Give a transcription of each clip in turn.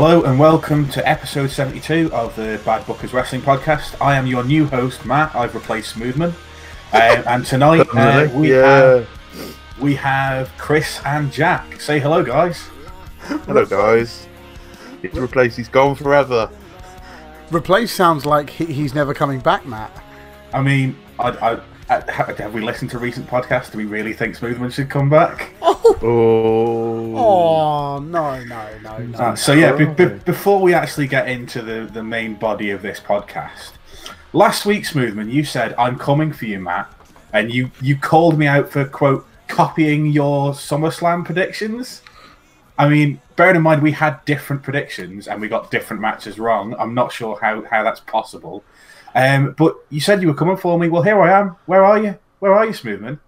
Hello and welcome to episode 72 of the Bad Bookers Wrestling Podcast. I am your new host, Matt. I've replaced Smoothman. Uh, and tonight uh, we, yeah. have, we have Chris and Jack. Say hello, guys. Hello, guys. It's replaced. He's gone forever. Replace sounds like he, he's never coming back, Matt. I mean, I, I, I, have we listened to recent podcasts? Do we really think Smoothman should come back? Oh, Oh. no, no, no, no. Uh, so yeah, be, be, before we actually get into the, the main body of this podcast, last week, Smoothman, you said I'm coming for you, Matt, and you you called me out for quote copying your SummerSlam predictions. I mean, bearing in mind we had different predictions and we got different matches wrong. I'm not sure how how that's possible. Um, but you said you were coming for me. Well, here I am. Where are you? Where are you, Smoothman?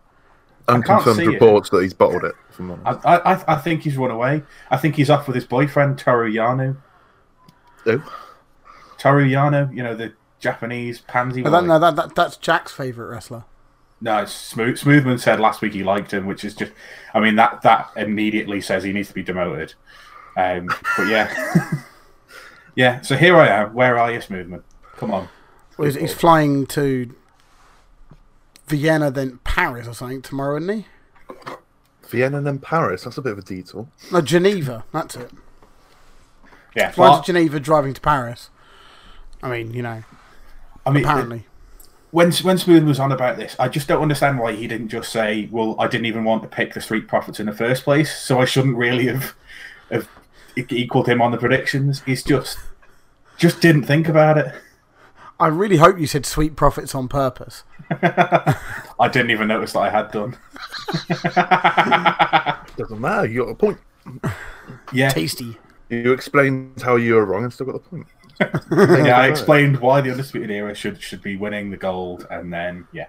can't Unconfirmed see it. reports that he's bottled it. If I'm. I, I I- I think he's run away. I think he's off with his boyfriend Toru Yano. Oh. Toru Yano, you know the Japanese pansy. That, no, that, that, that's Jack's favourite wrestler. No, Smooth, Smoothman said last week he liked him, which is just, I mean, that that immediately says he needs to be demoted. Um, but yeah, yeah. So here I am. Where are you, Smoothman? Come on. Well, he's, he's flying to Vienna, then Paris or something tomorrow, isn't he? Vienna and then Paris. That's a bit of a detour. No, Geneva. That's it. Yeah, Flying fly- to Geneva, driving to Paris. I mean, you know, I mean, apparently. when when Smooth was on about this, I just don't understand why he didn't just say, "Well, I didn't even want to pick the Street Profits in the first place, so I shouldn't really have have equaled him on the predictions." He's just just didn't think about it. I really hope you said sweet profits on purpose. I didn't even notice that I had done. Doesn't matter. You got a point. Yeah, Tasty. You explained how you were wrong and still got the point. yeah. I explained why the undisputed era should should be winning the gold, and then yeah,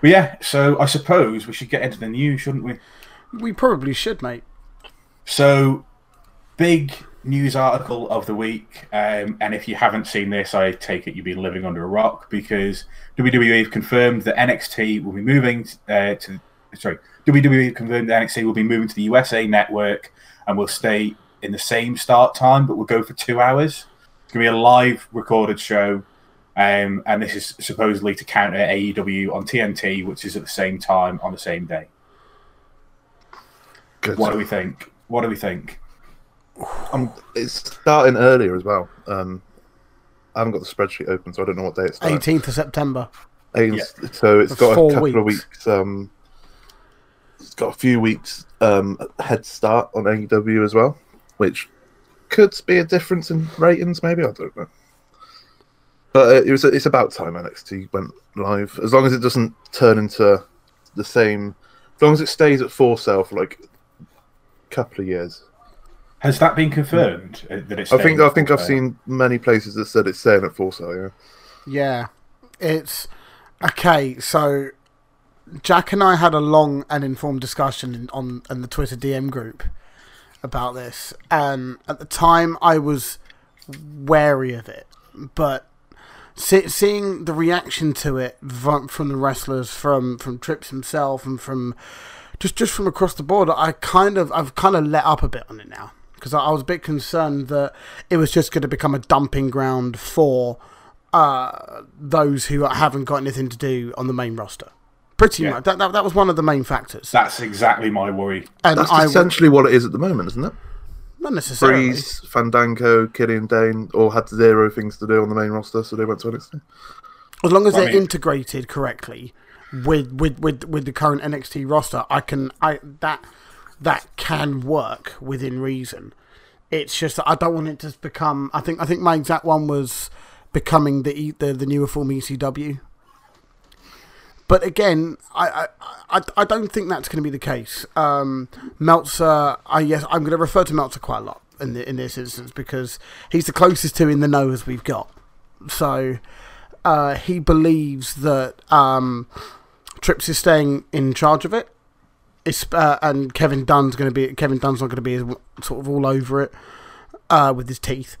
but yeah. So I suppose we should get into the news, shouldn't we? We probably should, mate. So, big news article of the week. Um, and if you haven't seen this, I take it you've been living under a rock because WWE have confirmed that NXT will be moving uh, to. Sorry, WWE confirmed that NXT will be moving to the USA network and will stay in the same start time, but will go for two hours. It's going to be a live recorded show. Um, and this is supposedly to counter AEW on TNT, which is at the same time on the same day. Good. What do we think? What do we think? Um, it's starting earlier as well. Um, I haven't got the spreadsheet open, so I don't know what day it's 18th of September. And So it's That's got a four couple of weeks. weeks. Um, it's got a few weeks um, head start on AEW as well, which could be a difference in ratings. Maybe I don't know. But uh, it was it's about time NXT went live. As long as it doesn't turn into the same, as long as it stays at Full Sail for like a couple of years. Has that been confirmed uh, that it's? I think I think I've seen many places that said it's staying at Full Sail. Yeah. Yeah. It's. Okay, so. Jack and I had a long and informed discussion in, on in the Twitter DM group about this, and at the time I was wary of it, but see, seeing the reaction to it from, from the wrestlers, from from Trips himself, and from just just from across the board, I kind of I've kind of let up a bit on it now because I, I was a bit concerned that it was just going to become a dumping ground for uh, those who haven't got anything to do on the main roster. Pretty Yeah. much that, that that was one of the main factors, That's exactly my worry. and That's I would, essentially what it is at the moment, isn't it? not necessarily. Breeze, Fandango, Killian Dain all had zero things to do on the main roster, so they went to NXT. As long as they're mean- integrated correctly with, with, with, with the current NXT roster, I can I that that can work within reason. It's just that I don't want it to become. I think I think my exact one was becoming the the, the newer form ECW. But again, I, I, I, I don't think that's going to be the case. Um, Meltzer, I yes, I'm going to refer to Meltzer quite a lot in the, in this instance because he's the closest to in the know as we've got. So uh, he believes that um, Trips is staying in charge of it. It's, uh, and Kevin Dunn's going to be Kevin Dunn's not going to be sort of all over it uh, with his teeth.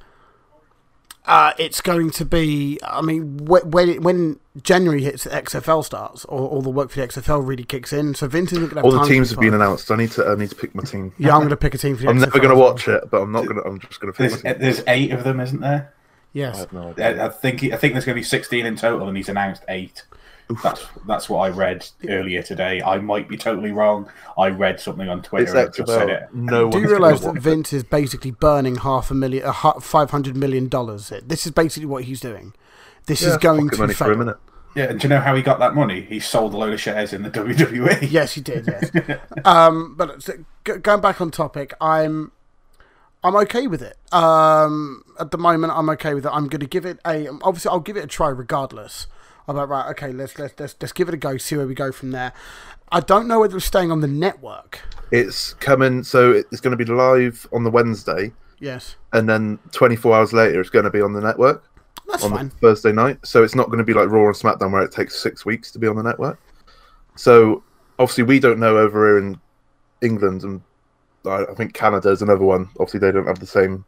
Uh, it's going to be. I mean, wh- when it, when January hits, XFL starts, or all the work for the XFL really kicks in. So Vince isn't going to have All the teams have been announced. I need to. I need to pick my team. Yeah, I'm going to pick a team for the I'm XFL never going to watch it, but I'm not going to. I'm just going to There's, there's eight of them, isn't there? Yes. have no. I I think I think there's going to be 16 in total, and he's announced eight. That's that's what I read earlier today. I might be totally wrong. I read something on Twitter It's and it just said it. No Do you realise that Vince is basically burning half a million, uh, five hundred million dollars? This is basically what he's doing. This it. is Yeah, going to money for a minute. Yeah, and do you know how he got that money? He sold a load of shares in the WWE. Yes, he did. Yes. um, but so, g- going back on topic, I'm I'm okay with it. Um, at the moment, I'm okay with it. I'm going to give it a. Obviously, I'll give it a try regardless. I'm like, right, okay, let's let's let's let's give it a go. See where we go from there. I don't know whether it's staying on the network. It's coming. So it's going to be live on the Wednesday, Yes, and then 24 hours later, it's going to be on the network that's on fine. Thursday night. So it's not going to be like Raw and SmackDown where it takes six weeks to be on the network. So obviously, we don't know over here in England, and I I think Canada is another one. Obviously, they don't have the same.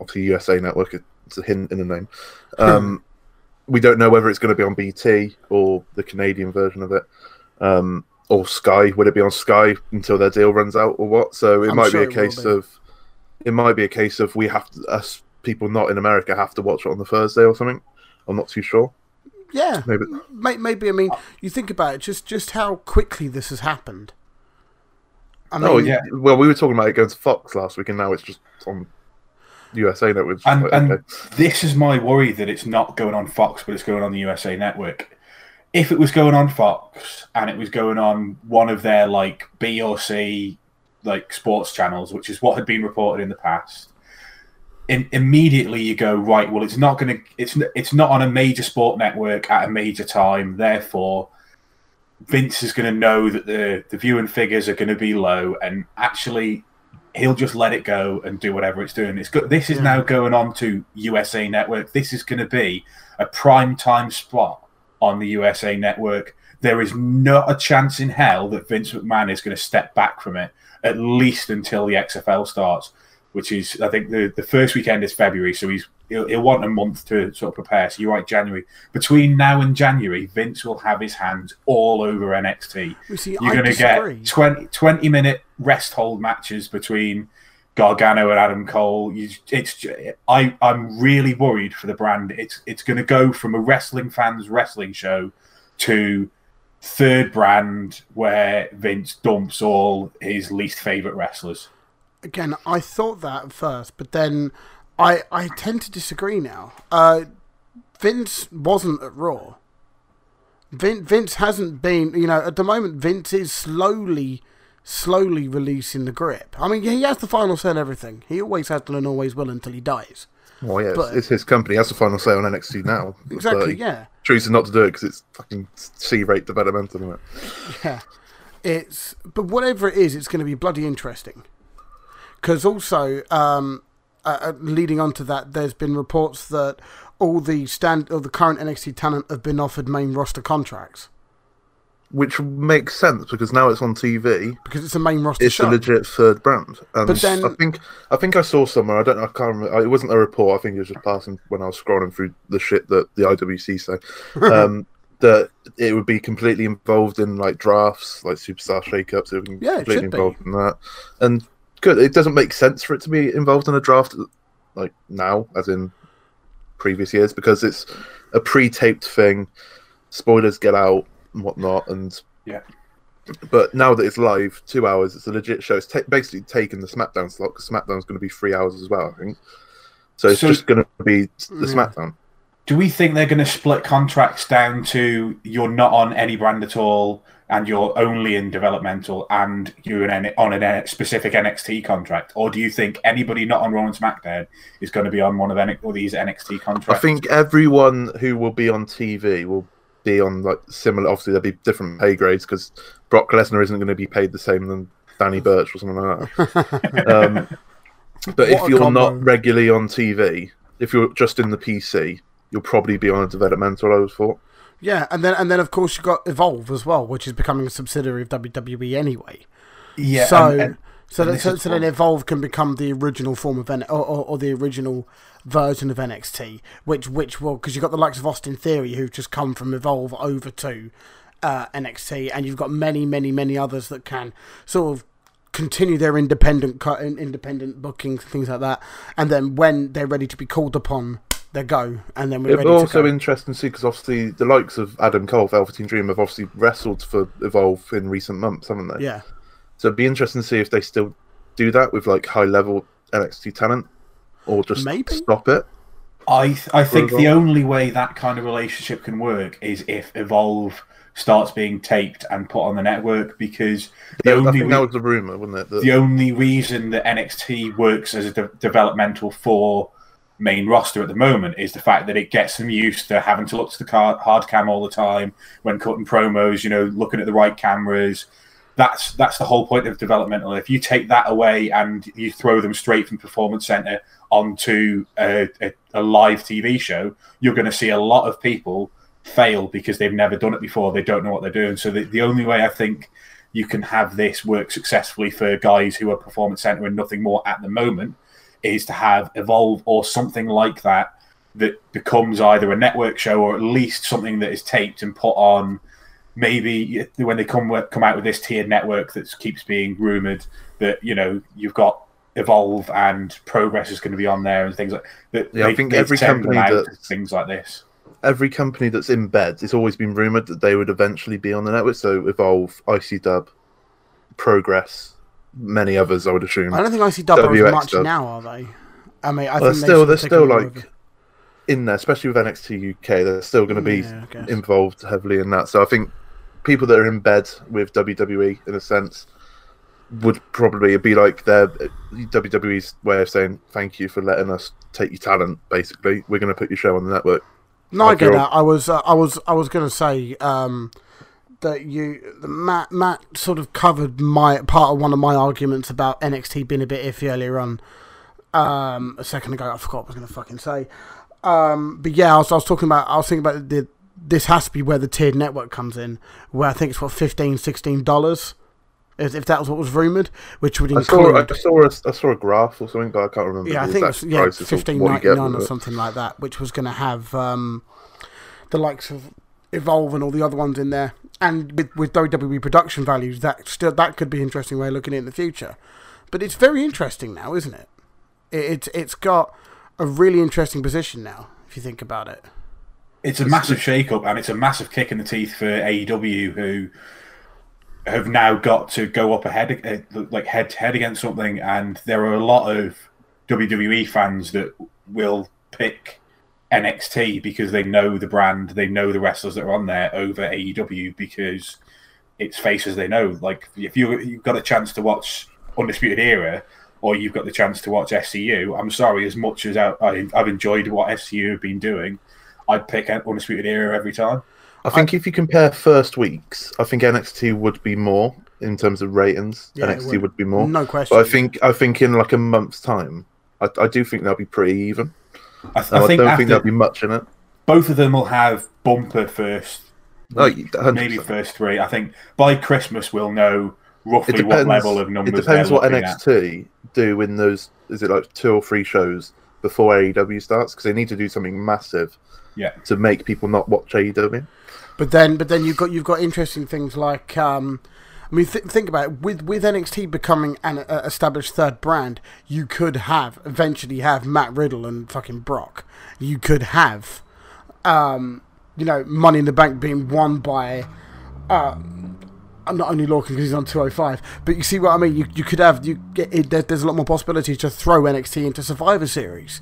Obviously, USA network. It's a hint in the name. Um, we don't know whether it's going to be on BT or the Canadian version of it, um, or Sky. Would it be on Sky until their deal runs out, or what? So it I'm might sure be a case be. of it might be a case of we have to, us people not in America have to watch it on the Thursday or something. I'm not too sure. Yeah, Maybe maybe. I mean, you think about it, just just how quickly this has happened. I mean, oh yeah. yeah. Well, we were talking about it going to Fox last week, and now it's just on USA Network. And, like, and okay. this is my worry that it's not going on Fox, but it's going on the USA Network. If it was going on Fox and it was going on one of their like B or C like sports channels, which is what had been reported in the past, in, immediately you go right. Well, it's not going to. It's it's not on a major sport network at a major time. Therefore, Vince is going to know that the the viewing figures are going to be low, and actually he'll just let it go and do whatever it's doing. It's good. This is now going on to USA Network. This is going to be a prime time spot on the USA Network. There is not a chance in hell that Vince McMahon is going to step back from it, at least until the XFL starts, which is I think the the first weekend is February, so he's he'll, he'll want a month to sort of prepare. So you're right, January. Between now and January, Vince will have his hands all over NXT. you see, You're going to get 20, 20 minute rest hold matches between Gargano and Adam Cole. You, it's I I'm really worried for the brand. It's it's going to go from a wrestling fans wrestling show to third brand where Vince dumps all his least favorite wrestlers. Again, I thought that at first, but then I I tend to disagree now. Uh, Vince wasn't at Raw. Vince, Vince hasn't been, you know, at the moment. Vince is slowly, slowly releasing the grip. I mean, he has the final say on everything. He always has done and always will until he dies. well, yeah, but- it's, it's his company. He has the final say on NXT now. Exactly. Yeah. chooses not to do it because it's fucking C-rate developmental, isn't it? Yeah, it's but whatever it is, it's going to be bloody interesting. Because also, um, uh, uh, leading on to that, there's been reports that all the stand or the current NXT talent have been offered main roster contracts Which makes sense because now it's on TV. because it's a main roster It's show. a legit third brand. And But then- I think I think I saw somewhere. I don't know. I can't remember. It wasn't a report. I think it was just passing when I was scrolling through the shit that the IWC say. um, that it would be completely involved in like drafts, like superstar shakeups. It would be Yeah, it completely should be. involved in that. And good. It doesn't make sense for it to be involved in a draft like now, as in previous years, because it's a pre-taped thing. Spoilers get out and whatnot, and Yeah. but now that it's live, two hours, it's a legit show. It's ta- basically taken the SmackDown slot because SmackDown's going to be three hours as well, I think. So it's So- just going to be the Yeah. SmackDown. Do we think they're going to split contracts down to you're not on any brand at all and you're only in developmental and you're in, on a specific NXT contract? Or do you think anybody not on Raw and SmackDown is going to be on one of any, all these NXT contracts? I think everyone who will be on TV will be on like similar. Obviously, there'll be different pay grades because Brock Lesnar isn't going to be paid the same than Danny Burch or something like that. um, but if What a you're combo. not regularly on TV, if you're just in the PC, you'll probably be on a developmental. I would thought. Yeah, and then and then of course you've got Evolve as well, which is becoming a subsidiary of WWE anyway. yeah. so and- and- So, And that, so, so then Evolve can become the original form of N- or, or, or the original version of NXT, which which will because you've got the likes of Austin Theory who've just come from Evolve over to uh, NXT, and you've got many many many others that can sort of continue their independent independent bookings things like that, and then when they're ready to be called upon, they go, and then we're It'd ready be to also go. interesting to see because obviously the likes of Adam Cole, Velveteen Dream, have obviously wrestled for Evolve in recent months, haven't they? yeah. So it'd be interesting to see if they still do that with like high level NXT talent, or just Maybe. stop it. I th- I think the only way that kind of relationship can work is if Evolve starts being taped and put on the network because the I only think re- that was the rumor, wasn't it? That, the only reason that NXT works as a de- developmental for main roster at the moment is the fact that it gets them used to having to look to the car- hard cam all the time when cutting promos. You know, looking at the right cameras. That's that's the whole point of developmental. If you take that away and you throw them straight from Performance Center onto a, a, a live TV show, you're going to see a lot of people fail because they've never done it before. They don't know what they're doing. So the, the only way I think you can have this work successfully for guys who are performance center and nothing more at the moment is to have evolve or something like that that becomes either a network show or at least something that is taped and put on maybe when they come come out with this tiered network that keeps being rumored that you know you've got evolve and progress is going to be on there and things like that Yeah, I think every company that- things like this every company that's in bed, it's always been rumored that they would eventually be on the network. So Evolve, ICW, Progress, many others, I would assume. I don't think ICW are as much dub. now, are they? I mean, I Well, think they're still, they they're still like over. in there, especially with NXT UK. They're still going to be Yeah, involved heavily in that. So I think people that are in bed with WWE, in a sense, would probably be like their WWE's way of saying thank you for letting us take your talent. Basically, we're going to put your show on the network. No, I get that. I was, uh, I was, I was going to say um, that you, Matt, Matt sort of covered my part of one of my arguments about NXT being a bit iffy earlier on. Um, a second ago, I forgot what I was going to fucking say. Um, but yeah, I was, I was talking about, I was thinking about the. This has to be where the tiered network comes in, where I think it's what 15 dollars, if, if that was what was rumored, which would I include. saw, I saw, a, I saw a graph or something, but I can't remember. Yeah, I think it was yeah, fifteen ninety nine or something like that, which was going to have um, the likes of Evolve and all the other ones in there, and with with WWE production values, that still that could be an interesting way of looking at it in the future. But it's very interesting now, isn't it? it it's it's got a really interesting position now, if you think about it. it's a massive shake-up and it's a massive kick in the teeth for AEW who have now got to go up ahead uh, like head to head against something and there are a lot of WWE fans that will pick NXT because they know the brand, they know the wrestlers that are on there over AEW because it's faces they know. Like if you you've got a chance to watch Undisputed Era or you've got the chance to watch SCU, I'm sorry, as much as I, I, I've enjoyed what SCU have been doing, I'd pick Undisputed Era every time. I think if you compare first weeks, I think NXT would be more in terms of ratings. Yeah, NXT would. would. be more. No question. But I think I think in like a month's time, I, I do think they'll be pretty even. I, th- And I, I think don't think there'll be much in it. both of them will have bumper first, Oh, 100%. maybe first three. I think by Christmas we'll know It roughly depends. what level of numbers. it depends they're what looking at. NXT do in those. Is it like two or three shows before AEW starts? Because they need to do something massive Yeah, to make people not watch AEW. But then, but then you've got you've got interesting things like, um, I mean, th- think about it. With with NXT becoming an uh, established third brand, you could have eventually have Matt Riddle and fucking Brock. You could have, um, you know, Money in the Bank being won by. Uh, not only Lorcan because he's on 205, but you see what I mean. You, you could have you get it, there's a lot more possibility to throw NXT into Survivor Series.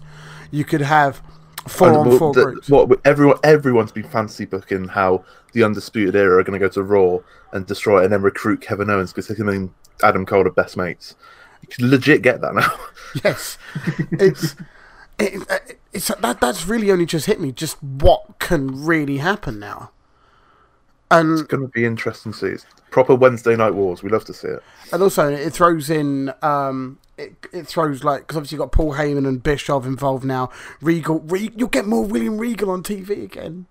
You could have four And on what- four the- groups. What everyone everyone's been fancy booking how the undisputed era are going to go to Raw and destroy it and then recruit Kevin Owens because him and Adam Cole are best mates. You can legit get that now. Yes, it's it, it- it's that that's really only just hit me. Just what can really happen now, and it's going to be interesting to see. It's proper Wednesday night wars. We love to see it. and also it throws in um it, it throws like because obviously you've got Paul Heyman and Bischoff involved now. Regal, Re- you'll get more William Regal on TV again.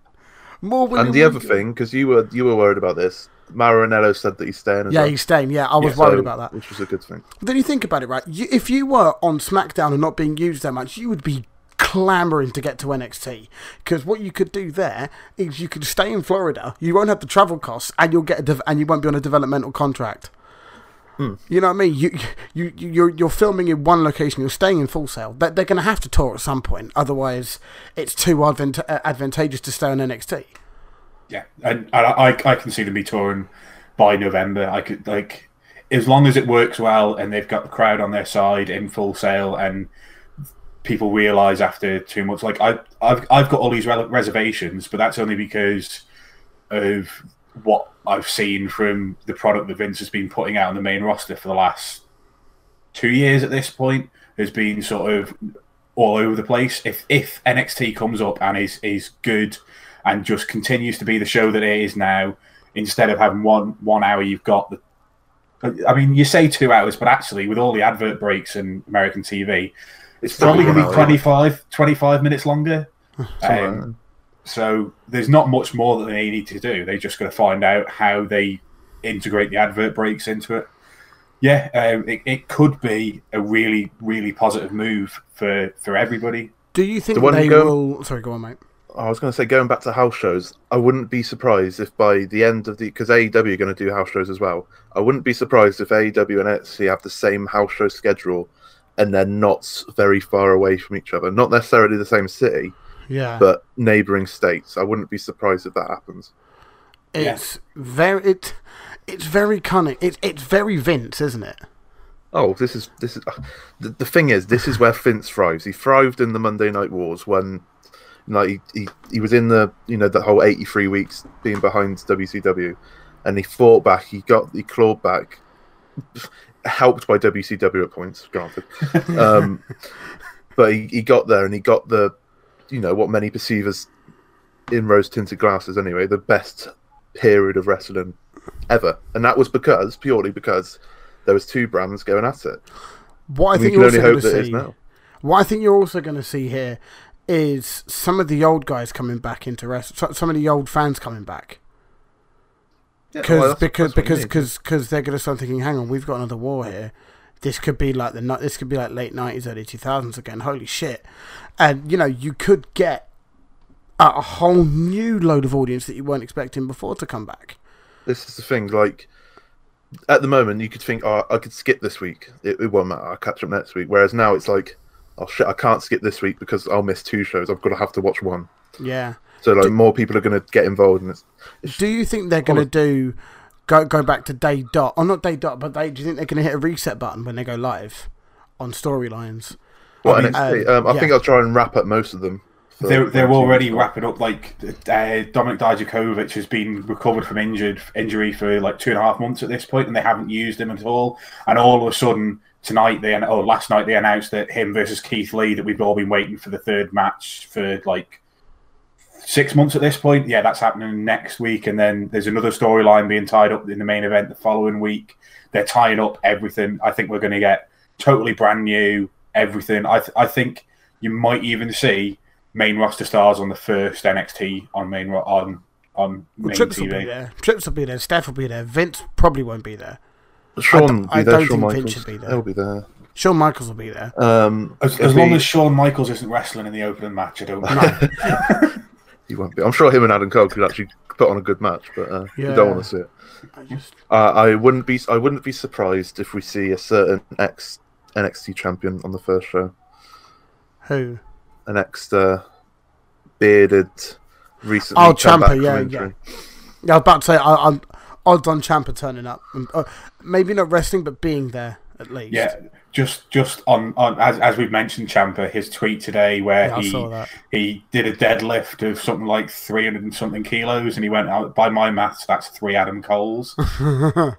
More William And the other thing, because you were you were worried about this, Mauro Ranallo said that he's staying. Yeah, well. he's staying. Yeah, I was So- worried about that. which was a good thing. But Then you think about it, right? You, if you were on SmackDown and not being used that much, you would be clamoring to get to NXT because what you could do there is you could stay in Florida, you won't have the travel costs, and you'll get a dev- and you won't be on a developmental contract. You know what I mean? You you you- you're you're filming in one location. You're staying in Full Sail. They- They're going to have to tour at some point. Otherwise, it's too uh, advantageous to stay on NXT. Yeah, and, and I, I can see them be touring by November. I could like as long as it works well and they've got the crowd on their side in Full Sail and people realize after two months like I I've I've got all these reservations, but that's only because of what I've seen from the product that Vince has been putting out on the main roster for the last two years at this point has been sort of all over the place. If if NXT comes up and is is good and just continues to be the show that it is now, instead of having one one hour, you've got the. I mean, you say two hours, but actually, with all the advert breaks and American TV, it's probably going to be one 25, 25 minutes longer. Um, so there's not much more that they need to do. They just got to find out how they integrate the advert breaks into it. Yeah, um, it, it could be a really, really positive move for for everybody. Do you think The one they go- will? Sorry, go on, mate. I was going to say, going back to house shows, I wouldn't be surprised if by the end of the because AEW are going to do house shows as well. I wouldn't be surprised if AEW and NXT have the same house show schedule, and they're not very far away from each other. Not necessarily the same city, Yeah, but neighboring states. I wouldn't be surprised if that happens. it's very it. It's very cunning. It's it's very Vince, isn't it? Oh, this is this is the, the thing is this is where Vince thrives. He thrived in the Monday Night Wars when like he, he, he was in the you know the whole 83 weeks being behind WCW and he fought back he got he clawed back helped by WCW at points granted um, but he, he got there and he got the you know what many perceive as in rose tinted glasses anyway the best period of wrestling ever and that was because purely because there was two brands going at it What I think can you're also going to that it is see. What I think you're also going to see here is some of the old guys coming back into rest. so- Some of the old fans coming back Yeah, well, that's- because that's because because because they're going to start thinking, hang on, we've got another war here. This could be like the this could be like late nineties, early two thousands again. Holy shit! And you know you could get a, whole new load of audience that you weren't expecting before to come back. this is the thing. Like at the moment, you could think, "Oh, I could skip this week. It, it won't matter. I'll catch up next week." Whereas now, it's like, "Oh shit, I can't skip this week because I'll miss two shows. I've got to have to watch one." Yeah. So like, more people are going to get involved, and it's Do you think they're going to do go go back to day dot or not day dot, but they do you think they're going to hit a reset button when they go live on storylines? what I mean, NXT. um, um, I yeah. think I'll try and wrap up most of them. They're, they're already wrapping up. Like uh, Dominic Dijakovic has been recovered from injured injury for like two and a half months at this point, and they haven't used him at all. And all of a sudden tonight, they oh last night they announced that him versus Keith Lee that we've all been waiting for the third match for like six months at this point. Yeah, that's happening next week, and then there's another storyline being tied up in the main event the following week. They're tying up everything. I think we're going to get totally brand new everything. I th- I think you might even see main roster stars on the first NXT on main ro- on on Well, main Trips will be there. Trips will be there. Steph will be there. Vince probably won't be there. Sean I d- will I don't Shawn think Vince Michaels. should be there. He'll be there. Shawn Michaels will be there. Um, As, it'll as long as Shawn Michaels isn't wrestling in the opening match, I don't mind. He won't be. I'm sure him and Adam Cole could actually put on a good match, but uh, you Yeah. don't want to see it. I just Uh, I wouldn't be. I wouldn't be surprised if we see a certain ex NXT champion on the first show. who? An ex uh, bearded, recently. Oh, Ciampa, back yeah. Yeah, I was about to say I, I'm odds on Ciampa turning up. Uh, maybe not wrestling, but being there at least. yeah, just just on on as as we've mentioned, Ciampa, his tweet today where Yeah, he he did a deadlift of something like three hundred and something kilos, and he went out by my maths, that's three Adam Coles.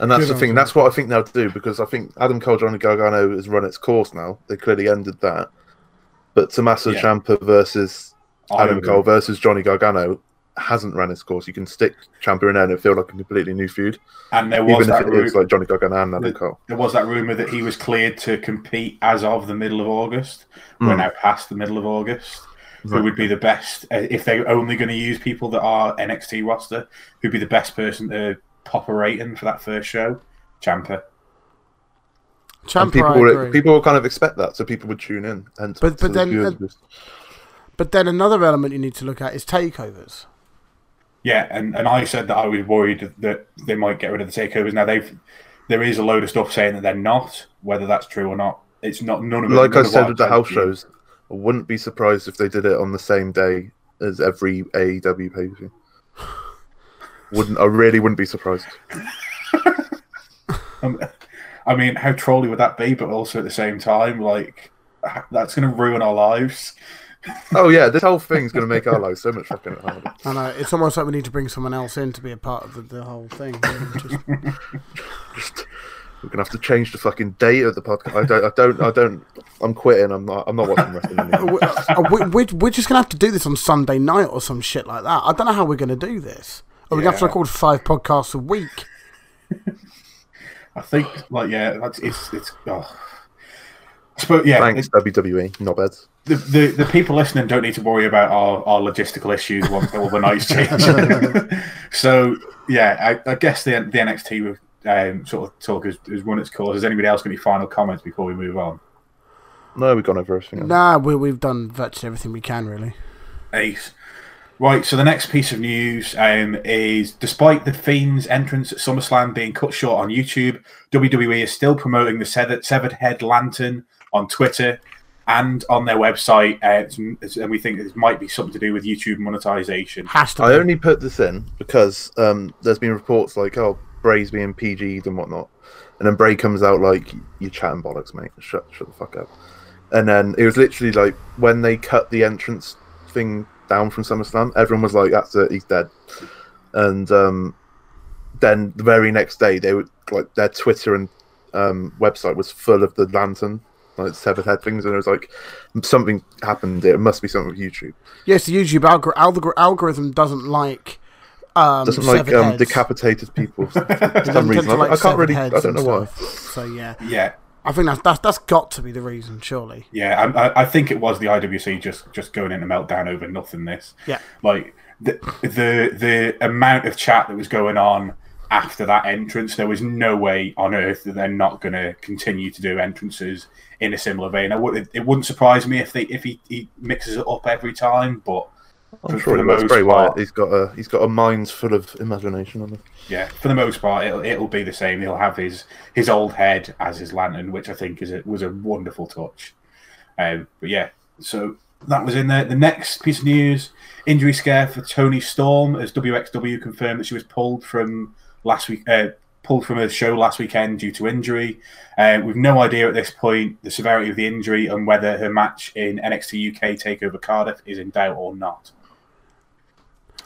And that's Good the on thing. him. That's what I think they'll do because I think Adam Cole, Johnny Gargano has run its course now. They clearly ended that. But Tommaso Yeah. Ciampa versus Adam. Cole versus Johnny Gargano hasn't run its course. You can stick Ciampa in there and it feel like a completely new feud, and there was even if that it ru- is like Johnny Gargano and Adam The- Cole. there was that rumor that he was cleared to compete as of the middle of August. We're Mm. now past the middle of August. who would be the best uh, if they're only going to use people that are NXT roster. Who'd be the best person to pop a rating for that first show? Ciampa. And Ciampa, people I would, people would kind of expect that, so people would tune in. And But- but then- But then another element you need to look at is takeovers. Yeah, and, and I said that I was worried that they might get rid of the takeovers. Now they've there is a load of stuff saying that they're not. Whether that's true or not, it's not none of it. like I said with the house said to you. shows, I wouldn't be surprised if they did it on the same day as every AEW pay per view. Wouldn't I really wouldn't be surprised. Um, I mean, how trolly would that be? But also at the same time, like that's going to ruin our lives. Oh yeah, this whole thing's gonna make our lives so much fucking harder. I know it's almost like we need to bring someone else in to be a part of the, the whole thing. Just- We're gonna have to change the fucking date of the podcast. I don't. I don't. I don't. I'm quitting. I'm not. I'm not watching wrestling anymore. we, uh, we, we, we're just gonna have to do this on Sunday night or some shit like that. I don't know how we're gonna do this. Are we gonna have to record five podcasts a week? I think, like, yeah, that's it's it's. Oh. I suppose, yeah, Thanks WWE, knobheads. The, the the people listening don't need to worry about our, our logistical issues once all the nights change. so yeah, I, I guess the the NXT um, sort of talk has, has run its course. Has anybody else got any final comments before we move on? No, we've gone over everything. else. Nah, we, we've done virtually everything we can, really. Ace. Right, so the next piece of news um, is despite the Fiend's entrance at SummerSlam being cut short on YouTube, WWE is still promoting the severed, severed head lantern on Twitter and on their website. Uh, it's- it's- and we think this might be something to do with YouTube monetization. Has to. I Be. only put this in because um, there's been reports like, oh, Bray's being PG'd and whatnot, and then Bray comes out like, "You're chatting bollocks, mate. Shut, shut the fuck up." And then it was literally like when they cut the entrance thing down from SummerSlam, everyone was like, "That's it, he's dead." And um, then the very next day, they would like their Twitter and um, website was full of the lantern, like severed head things, and it was like something happened. It must be something with YouTube. Yes, the YouTube algor- algor- algorithm doesn't like. Um, doesn't like um, heads. decapitated people for some reason. to I, like I can't really. I don't know and why. So yeah, Yeah, I think that's that's that's got to be the reason, surely. yeah. I, I- I think it was the IWC just just going into meltdown over nothingness. Yeah. like the the the amount of chat that was going on after that entrance, there was no way on earth that they're not going to continue to do entrances in a similar vein. I would, it wouldn't surprise me if they if he, he mixes it up every time, but I'm for- sure for he the most well. part- He's got a he's got a mind full of imagination on him. yeah, for the most part, it'll it'll be the same. He'll have his his old head as his lantern, which I think is a, was a wonderful touch. Um, but yeah, so that was in there. The next piece of news: injury scare for Toni Storm, as WXW confirmed that she was pulled from last week. Uh, pulled from a show last weekend due to injury. Uh, we've no idea at this point the severity of the injury and whether her match in NXT UK Takeover Cardiff is in doubt or not.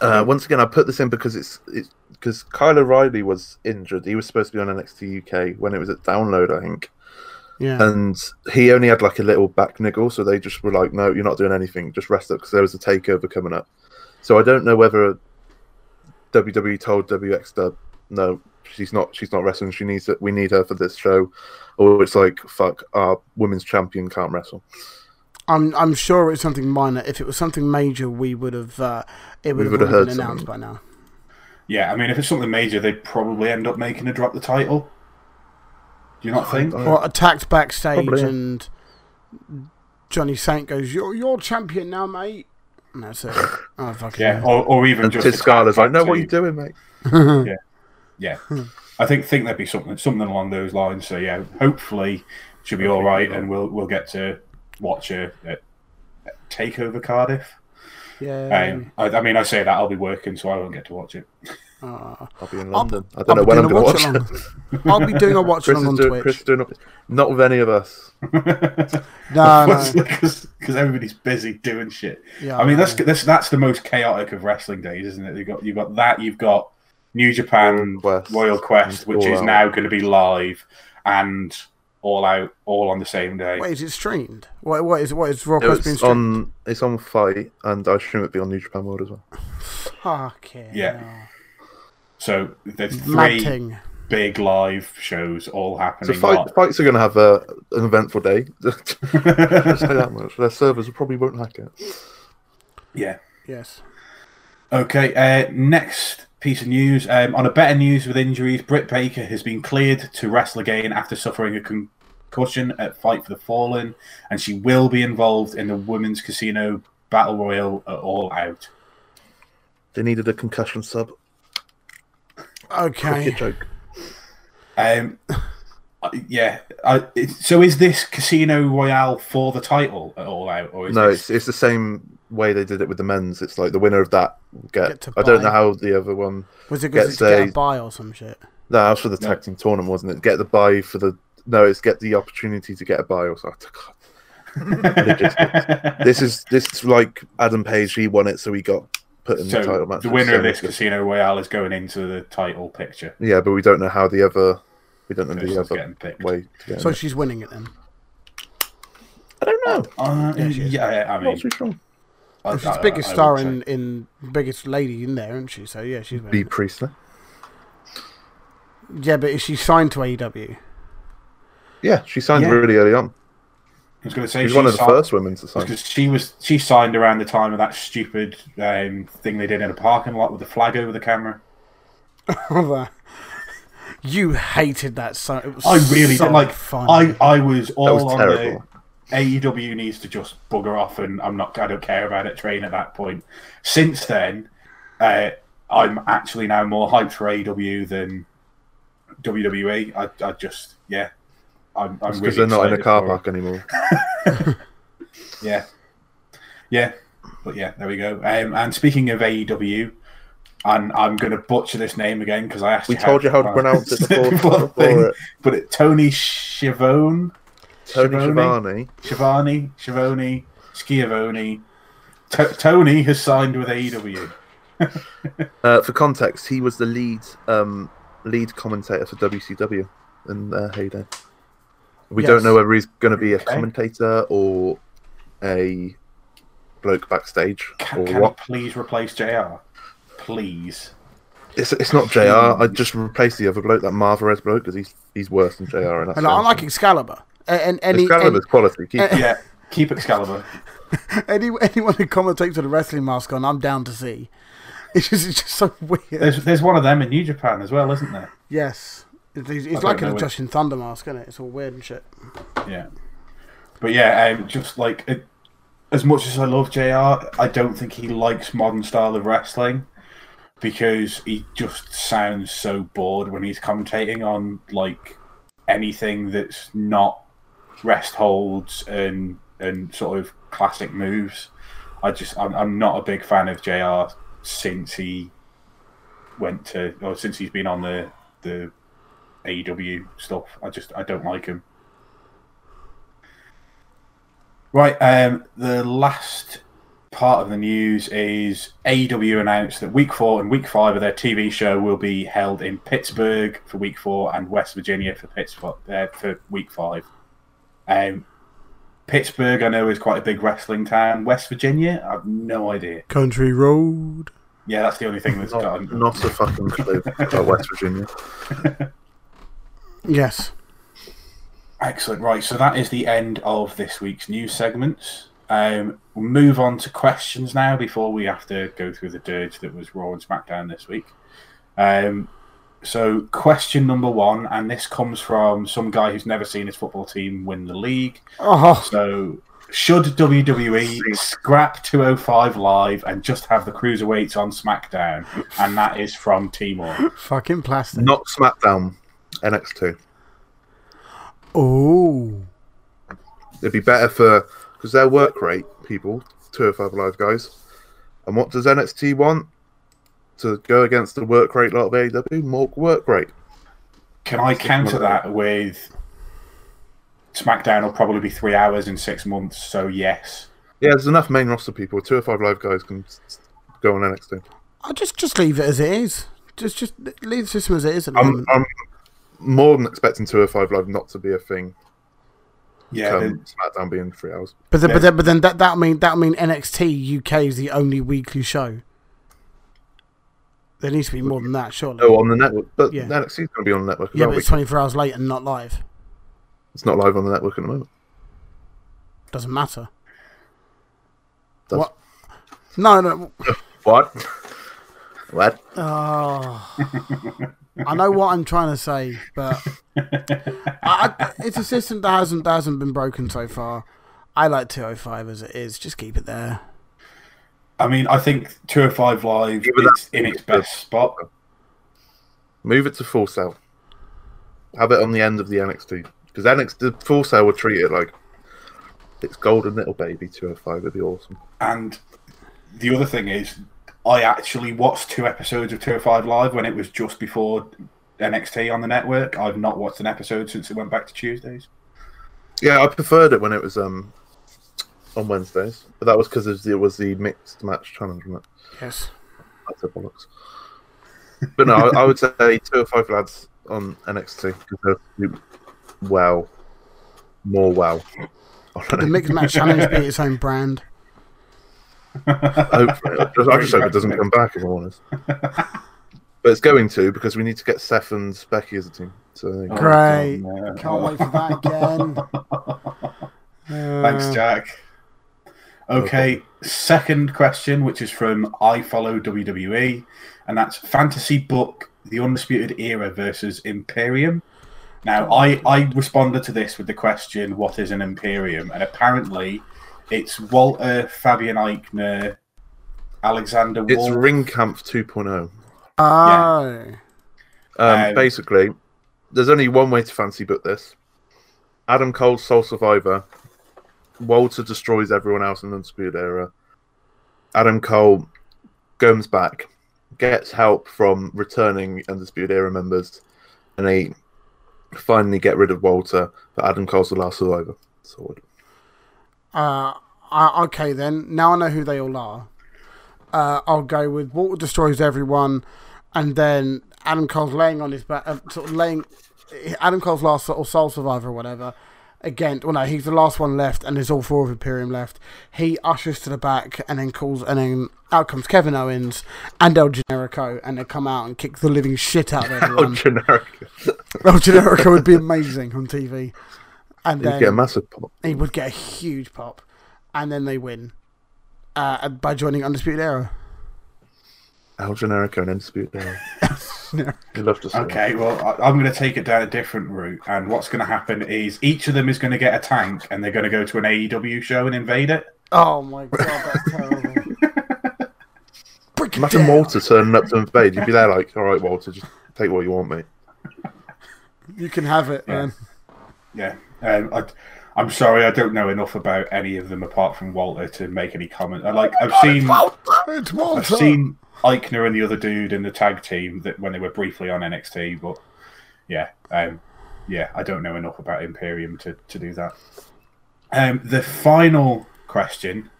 Uh, once again, I put this in because it's it's because Kyle O'Reilly was injured. He was supposed to be on NXT UK when it was at Download, I think, Yeah. and he only had like a little back niggle. So they just were like, "No, you're not doing anything. Just rest up," because there was a takeover coming up. So I don't know whether WWE told WXW, "No, she's not. She's not wrestling. She needs it. We need her for this show," or it's like, "Fuck, our women's champion can't wrestle." I'm I'm sure it's something minor. If it was something major, we would have uh, it would We have would have been heard announced something. by now. Yeah, I mean, if it's something major, they'd probably end up making her drop the title. Do you not think? Or attacked backstage Probably. and Johnny Saint goes, "You're you're champion now, mate." And that's it. Oh fucking Yeah, or, or even And just Sid Scala's like, "No, what are you attack doing, mate?" backstage. Yeah, I think think there'd be something something along those lines. So yeah, hopefully she'll be all right, and we'll we'll get to watch her at at Takeover Cardiff. yeah. Um, I, I mean, I say that I'll be working, so I won't get to watch it. Oh. I'll be in I'll- London. I I'll don't know when I'm doing going to watch watch it. along. I'll be doing a watch Chris along is on doing, Twitch. Chris is doing it. Not with any of us. No, no. because everybody's busy doing shit. Yeah, I mean, that's that's that's the most chaotic of wrestling days, isn't it? You got you got that, you've got New Japan Royal Quest. Royal Quest, which All is Out. now going to be live, and All Out, all on the same day. Wait, is it streamed? What what is what is Royal Quest being It's streamed? on. It's on FITE, and I assume it'd be on New Japan World as well. Fuck it. Yeah. So there's Mad three thing. big live shows all So happening. FITE, fights are going to have a, an eventful day. Say that much. Their servers probably won't hack it. Yeah. Yes. Okay. Uh, next piece of news. Um, on a better news with injuries, Britt Baker has been cleared to wrestle again after suffering a concussion at Fight for the Fallen, and she will be involved in the Women's Casino Battle Royal at All Out. They needed a concussion sub. Okay. Joke. Um, yeah. I, it, so is this Casino Royale for the title at All Out, or is No, this... it's it's the same way they did it with the men's. It's like the winner of that get. Get to I don't buy. know how the other one. Was it because Gets it's get a- a buy or some shit? No, that was for the No. tag team tournament, wasn't it? Get the buy for the. No, it's get the opportunity to get a buy or something. This is this is like Adam Page. He won it, so he got put in the title so match. the with winner of Sammy. this Casino Royale is going into the title picture. Yeah, but we don't know how the other. We don't know the other way to get. So in. she's winning it then. I don't know. Uh, Yeah, she is. yeah, I I'm mean, not. I- She's I- the biggest I star would say. in, in biggest lady in there, isn't she? So yeah, she's B winning. Priestley. Yeah, but is she signed to AEW? Yeah, she signed Yeah. really early on. I was going to say She's she one of the signed- first women to sign. because she was she signed around the time of that stupid um, thing they did in a parking lot with the flag over the camera. you hated that so. It was I really so did like. funny. I I was all was on terrible. the AEW needs to just bugger off, and I'm not. I don't care about it. Train at that point. Since then, uh, I'm actually now more hyped for AEW than WWE. I I just yeah. I'm, because really they're not in a car park anymore. Yeah, yeah, but yeah, there we go. Um, and speaking of AEW, and I'm going to butcher this name again because I asked. We told you how to pronounce it before- before thing, it. but it, Tony Schiavone, Tony Schiavone? Schiavone. Shivani, Schiavone, Schiavone. To- Tony has signed with AEW. Uh, for context, he was the lead um, lead commentator for WCW in their heyday. We Yes. don't know whether he's going to be a Okay. commentator or a bloke backstage Can, or can what. you please replace JR? Please. It's, it's not JR. I just replaced the other bloke, that Marvez bloke, because he's he's worse than JR. And that's And I like Excalibur. A- And any, any, Excalibur's quality. Keep, Yeah, keep Excalibur. any anyone who commentates with a wrestling mask on, I'm down to see. It's just, it's just so weird. There's there's one of them in New Japan as well, isn't there? Yes. It's, it's like an it. Jushin Thunder mask, isn't it? It's all weird and shit. Yeah, but yeah, um, just like it, as much as I love Jr., I don't think he likes modern style of wrestling because he just sounds so bored when he's commentating on like anything that's not rest holds and and sort of classic moves. I just I'm, I'm not a big fan of Jr. since he went to or since he's been on the the AEW stuff. I just I don't like him. Right, um, the last part of the news is AEW announced that week four and week five of their TV show will be held in Pittsburgh for week four and West Virginia for Pittsburgh uh, for week five. Um, Pittsburgh, I know, is quite a big wrestling town. West Virginia, I have no idea. Country Road. Yeah, that's the only thing that's got. not, not a fucking clue about West Virginia. Yes. Excellent. Right, so that is the end of this week's news segments. Um, we'll move on to questions now before we have to go through the dirge that was Raw and SmackDown this week. Um, so, question number one, and this comes from some guy who's never seen his football team win the league. Oh, So, should WWE scrap 205 Live and just have the cruiserweights on SmackDown? And that is from Timor. fucking plastic. Not SmackDown, NXT. Oh. It'd be better for because their work rate, people, two or five live guys. And what does NXT want? To go against the work rate lot of AEW, more work rate. Can I counter that with SmackDown will probably be three hours in six months? So yes, Yeah, there's enough main roster people. Two or five live guys can s- s- go on NXT. I just just leave it as it is. Just just leave the system as it is at I'm. I'm more than expecting two or five live not to be a thing. yeah. come SmackDown being three hours. But then, Yeah. but then, but then that that mean that mean NXT UK is the only weekly show. There needs to be more than that, surely. Oh, on the network, but Yeah. NXT's going to be on the network yeah, but it's twenty four hours late and not live. It's not live on the network at the moment. Doesn't matter. Does. What? No, no. What? what? Oh, I know what I'm trying to say, but I, it's a system that hasn't that hasn't been broken so far. I like 205 as it is. Just keep it there. I mean, I think 205 Live is in its best spot. Move it to Full Sail. Have it on the end of the NXT because NXT the Full Sail would treat it like it's golden little baby 205 would be awesome. And the other thing is, I actually watched two episodes of 205 Live when it was just before NXT on the network. I've not watched an episode since it went back to Tuesdays. Yeah, I preferred it when it was um on Wednesdays, but that was because it was the mixed match challenge, wasn't it? Yes. That's a bollocks. But no, I, I would say 205 lads on NXT because they're well, more well. The mixed match challenge be its own brand. Hopefully. I just, I just hope it doesn't come back, if I'm honest. But it's going to because we need to get Seth and Becky as a team. So there. Great. Oh, Can't wait for that again. Thanks, Uh, Jack. Okay, second question, which is from I Follow WWE, and that's fantasy book The Undisputed Era versus Imperium. Now, I, I responded to this with the question, What is an Imperium? And apparently, it's Walter, Fabian Aichner, Alexander It's Wolf. Ringkampf 2.0. Oh. Um, Um, basically, there's only one way to fancy book this. Adam Cole's Sole Survivor. Walter destroys everyone else in the Undisputed Era. Adam Cole comes back, gets help from returning Undisputed Era members, and they finally get rid of Walter. But Adam Cole's the last survivor. Sword. Uh, I, okay then. Now I know who they all are. Uh, I'll go with Walter destroys everyone, and then Adam Cole's laying on his back, uh, sort of laying. Adam Cole's last sort of survivor or whatever. Again, well, no, he's the last one left, and there's all four of Imperium left. He ushers to the back, and then calls, and then out comes Kevin Owens and El Generico, and they come out and kick the living shit out of everyone. generic. El Generico would be amazing on TV, and then get a massive pop. he would get a huge pop, and then they win uh, by joining Undisputed Era. El Generico and Undisputed Era. You love to see that. Okay, well, I, I'm going to take it down a different route, and what's going to happen is each of them is going to get a tank, and they're going to go to an AEW show and invade it. Oh my god, that's terrible. Break it Imagine. Walter turning up to invade. You'd be there like, all right, Walter, just take what you want, mate. You can have it, Yeah. man. Yeah, um, I, I'm sorry, I don't know enough about any of them apart from Walter to make any comment. I like, I've seen, It's I've seen Aichner and the other dude in the tag team that when they were briefly on NXT, but yeah, um, yeah, I don't know enough about Imperium to, to do that. Um, the final question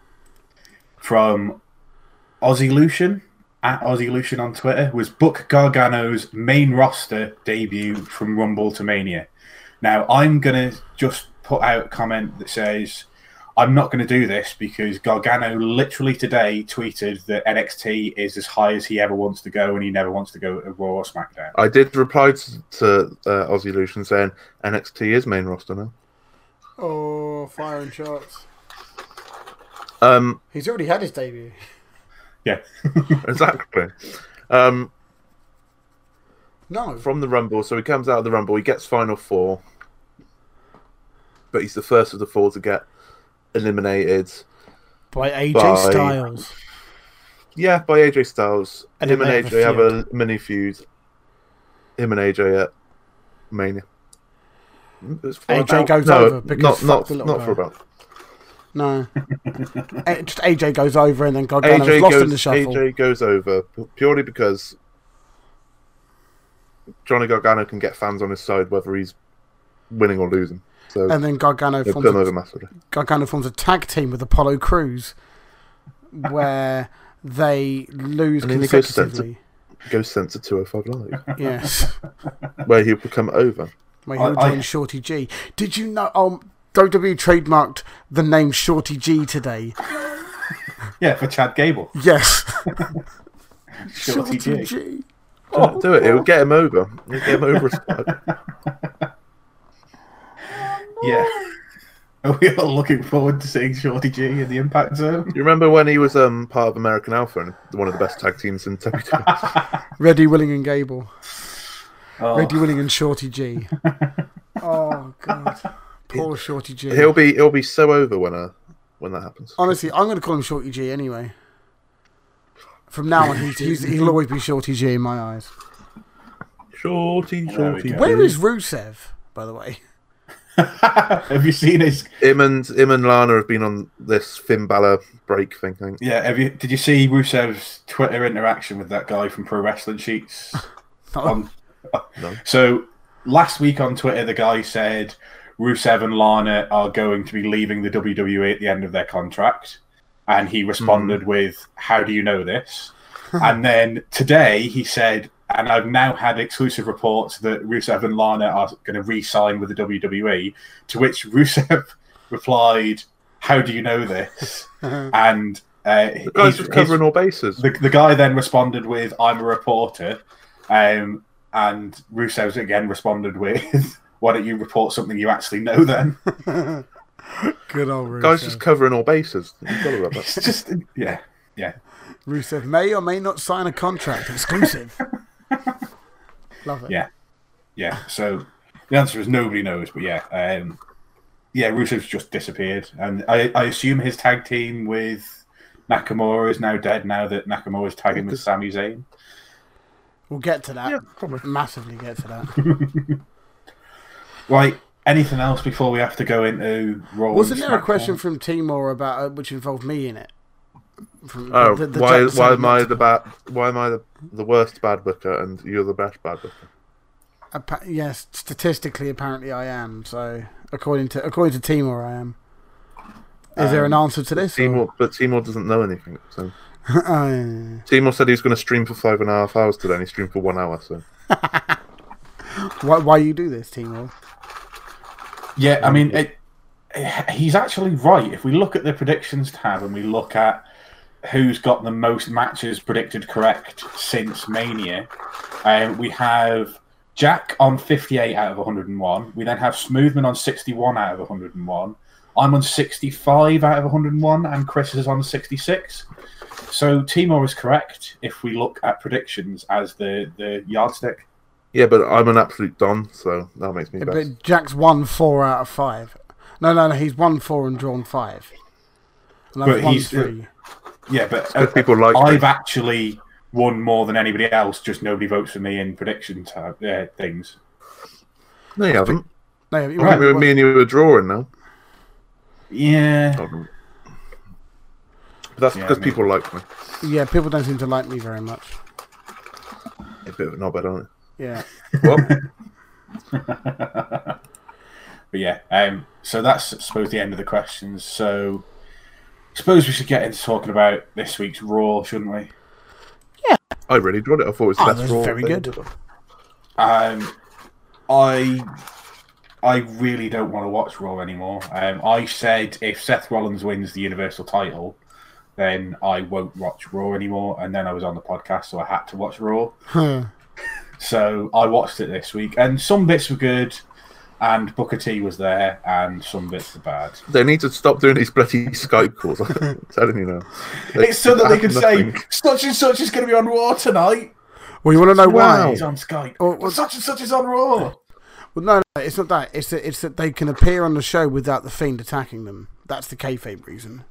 from Aussie Lucian at Aussie Lucian on Twitter was Book Gargano's main roster debut from Rumble to Mania. Now, I'm to just put out a comment that says, I'm not going to do this because Gargano literally today tweeted that NXT is as high as he ever wants to go and he never wants to go to Raw or SmackDown. I did reply to, to uh, Aussie Lucian saying NXT is main roster now. Oh, firing shots. Um, He's already had his debut. Yeah. exactly. Um, No. from the Rumble, so he comes out of the Rumble, he gets Final Four, but he's the first of the four to get eliminated. By AJ By- Styles. Yeah, by AJ Styles. And him and they have AJ a have a mini feud. Him and AJ at Mania. AJ about- goes no, over because not fuck not, not for about. No. Just AJ goes over and then Gargano's AJ lost goes. in the shuffle. AJ goes over purely because Johnny Gargano can get fans on his side whether he's winning or losing. So And then Gargano forms put him a. Gargano forms a tag team with Apollo Crews, where they lose And then he goes to consecutively. Goes sent to 205 Live, Yes, where he'll become over. where he'll I- I- join Shorty G. Did you know? Um, WWE trademarked the name Shorty G today. Yeah, for Chad Gable. Yes, Shorty G. Don't do it. It'll get him over. It'll get him over. A spot. Yeah. Are we all looking forward to seeing Shorty G in the Impact Zone? You remember when he was um part of American Alpha and one of the best tag teams in WWE? Reddy Willing and Gable. Oh, Reddy Willing and Shorty G. oh god. Poor Shorty G. he'll be he'll be so over when uh when that happens. Honestly, I'm going to call him Shorty G anyway. From now on, he's, he's, he'll always be Shorty G in my eyes. Shorty, shorty. Where is Rusev, by the way? have you seen his? him and him and Lana have been on this Finn Balor break thing. I think. Yeah, have you? Did you see Rusev's Twitter interaction with that guy from Pro Wrestling Sheets? on, No. So last week on Twitter, the guy said Rusev and Lana are going to be leaving the WWE at the end of their contract, and he hmm. responded with, "How do you know this?" and then today he said, "And I've now had exclusive reports that Rusev and Lana are going to re-sign with the WWE." To which Rusev replied, "How do you know this?" and uh, The guy's his- just covering his- all bases. the, the guy then responded with, "I'm a reporter," um, and Rusev's again responded with, "Why don't you report something you actually know?" Then Good old Rusev. guy's just covering all bases. You've got to love it's just, yeah, yeah, Rusev may or may not sign a contract exclusive. Love it. yeah, yeah. So the answer is nobody knows, but yeah, um, yeah, Rusev's just disappeared, and I, I assume his tag team with Nakamura is now dead. Now that Nakamura is tagging with Sami Zayn. We'll get to that. Yeah, probably. Massively get to that. Right. Anything else before we have to go into Raw? Wasn't there a question from Timor about uh, which involved me in it? From Oh, the- the why why am I the bad? Why am I the, the worst bad booker and you're the best bad booker? appa- yes, statistically, apparently, I am. So, according to according to Timor, I am. Is there an Um, answer to this? or- Timor, but Timor doesn't know anything. So Oh, yeah. Timor said he was going to stream for five and a half hours today. and He streamed for one hour. So why, why you do this, Timor? Yeah, I mean, it, he's actually right. If we look at the predictions tab and we look at who's got the most matches predicted correct since Mania, um, we have Jack on 58 out of 101. We then have Smoothman on 61 out of 101. I'm on 65 out of 101, and Chris is on 66. So Timor is correct if we look at predictions as the, the yardstick. yeah, but I'm an absolute don, so that makes me best. But Jack's won four out of five. No, no, no. He's won four and drawn five. And I've But won he's- three. Yeah, but Good people like I've me. actually won more than anybody else. Just nobody votes for me in prediction tab, uh, things. No, you haven't. No, you I won- think me and you were drawing now. Yeah, Hold. But that's Yeah, because maybe. people like me. yeah, people don't seem to like me very much. A bit of a knob, aren't Yeah. it? Well, but yeah. Um, so that's I suppose the end of the questions. So, I suppose we should get into talking about this week's Raw, shouldn't we? Yeah. I really enjoyed it. I thought it was the Oh, best Raw very thing good. Um, I I really don't want to watch Raw anymore. Um, I said if Seth Rollins wins the Universal title, then I won't watch Raw anymore. And then I was on the podcast, so I had to watch Raw. Huh. So I watched it this week, and some bits were good, and Booker T was there, and some bits were bad. They need to stop doing these bloody Skype calls. I'm telling you now. It's so that they can say such and such is going to be on Raw tonight. Well, you want to know Wow. why? He's on Skype. Oh, Well, well- such and such is on Raw. Well, no, no, it's not that. It's that it's that they can appear on the show without the fiend attacking them. That's the kayfabe reason.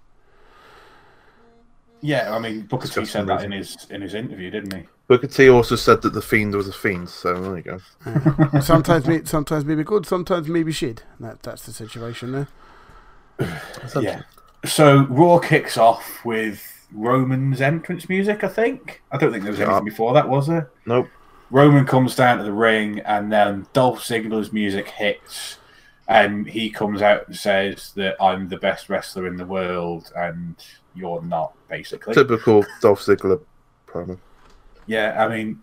Yeah, I mean Booker T Just said that amazing. in his in his interview, didn't he? Booker T also said that the Fiend was a fiend, so there you go. Sometimes me, sometimes maybe good, sometimes maybe shit. That that's the situation there. Yeah. So Raw kicks off with Roman's entrance music. I think. I don't think there was Yeah. anything before that, was there? Nope. Roman comes down to the ring, and then Dolph Ziggler's music hits, and he comes out and says that I'm the best wrestler in the world, and you're not, basically. Typical Dolph Ziggler promo. Yeah, I mean,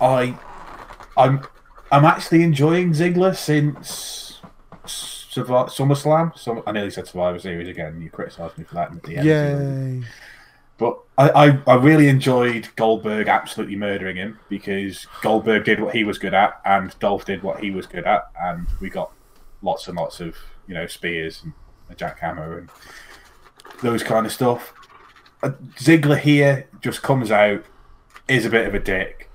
I, I'm, I'm actually enjoying Ziggler since Survi- SummerSlam. Some, I nearly said Survivor Series again. You criticised me for that at the end. Yay! But I, I, I really enjoyed Goldberg absolutely murdering him because Goldberg did what he was good at, and Dolph did what he was good at, and we got lots and lots of you know spears and, a jackhammer and those kind of stuff. Uh, Ziggler here just comes out, is a bit of a dick.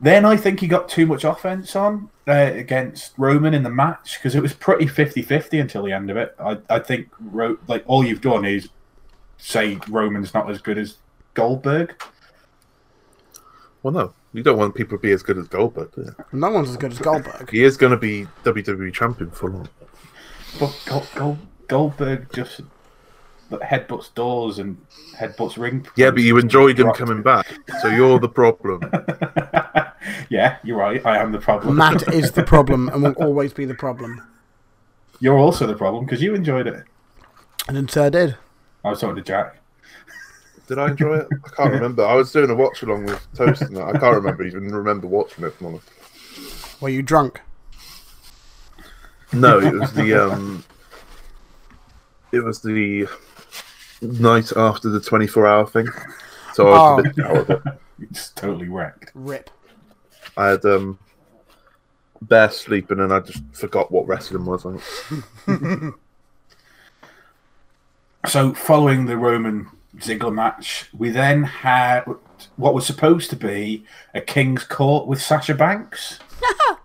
Then I think he got too much offense on uh, against Roman in the match because it was pretty 50-50 until the end of it. I, I think Ro- like all you've done is say Roman's not as good as Goldberg. Well, no, you don't want people to be as good as Goldberg. Do you? No one's as good as Goldberg. He is going to be WWE champion for long. But Gold, Gold, Goldberg just headbutts doors and headbutts ring. Yeah, but you enjoyed him coming it. back, so you're the problem. yeah, you're right. I am the problem. Matt is the problem and will always be the problem. You're also the problem because you enjoyed it. And then so I did. I was talking to Jack. Did I enjoy it? I can't remember. I was doing a watch along with Toast and. I can't remember even remember watching it. if honest. Were you drunk? No, it was the um, it was the night after the 24 hour thing. So I was a bit out. It's totally wrecked. Rip. I had um, bare sleeping and I just forgot what wrestling was. I. So, following the Roman Ziggler match, we then had what was supposed to be a King's Court with Sasha Banks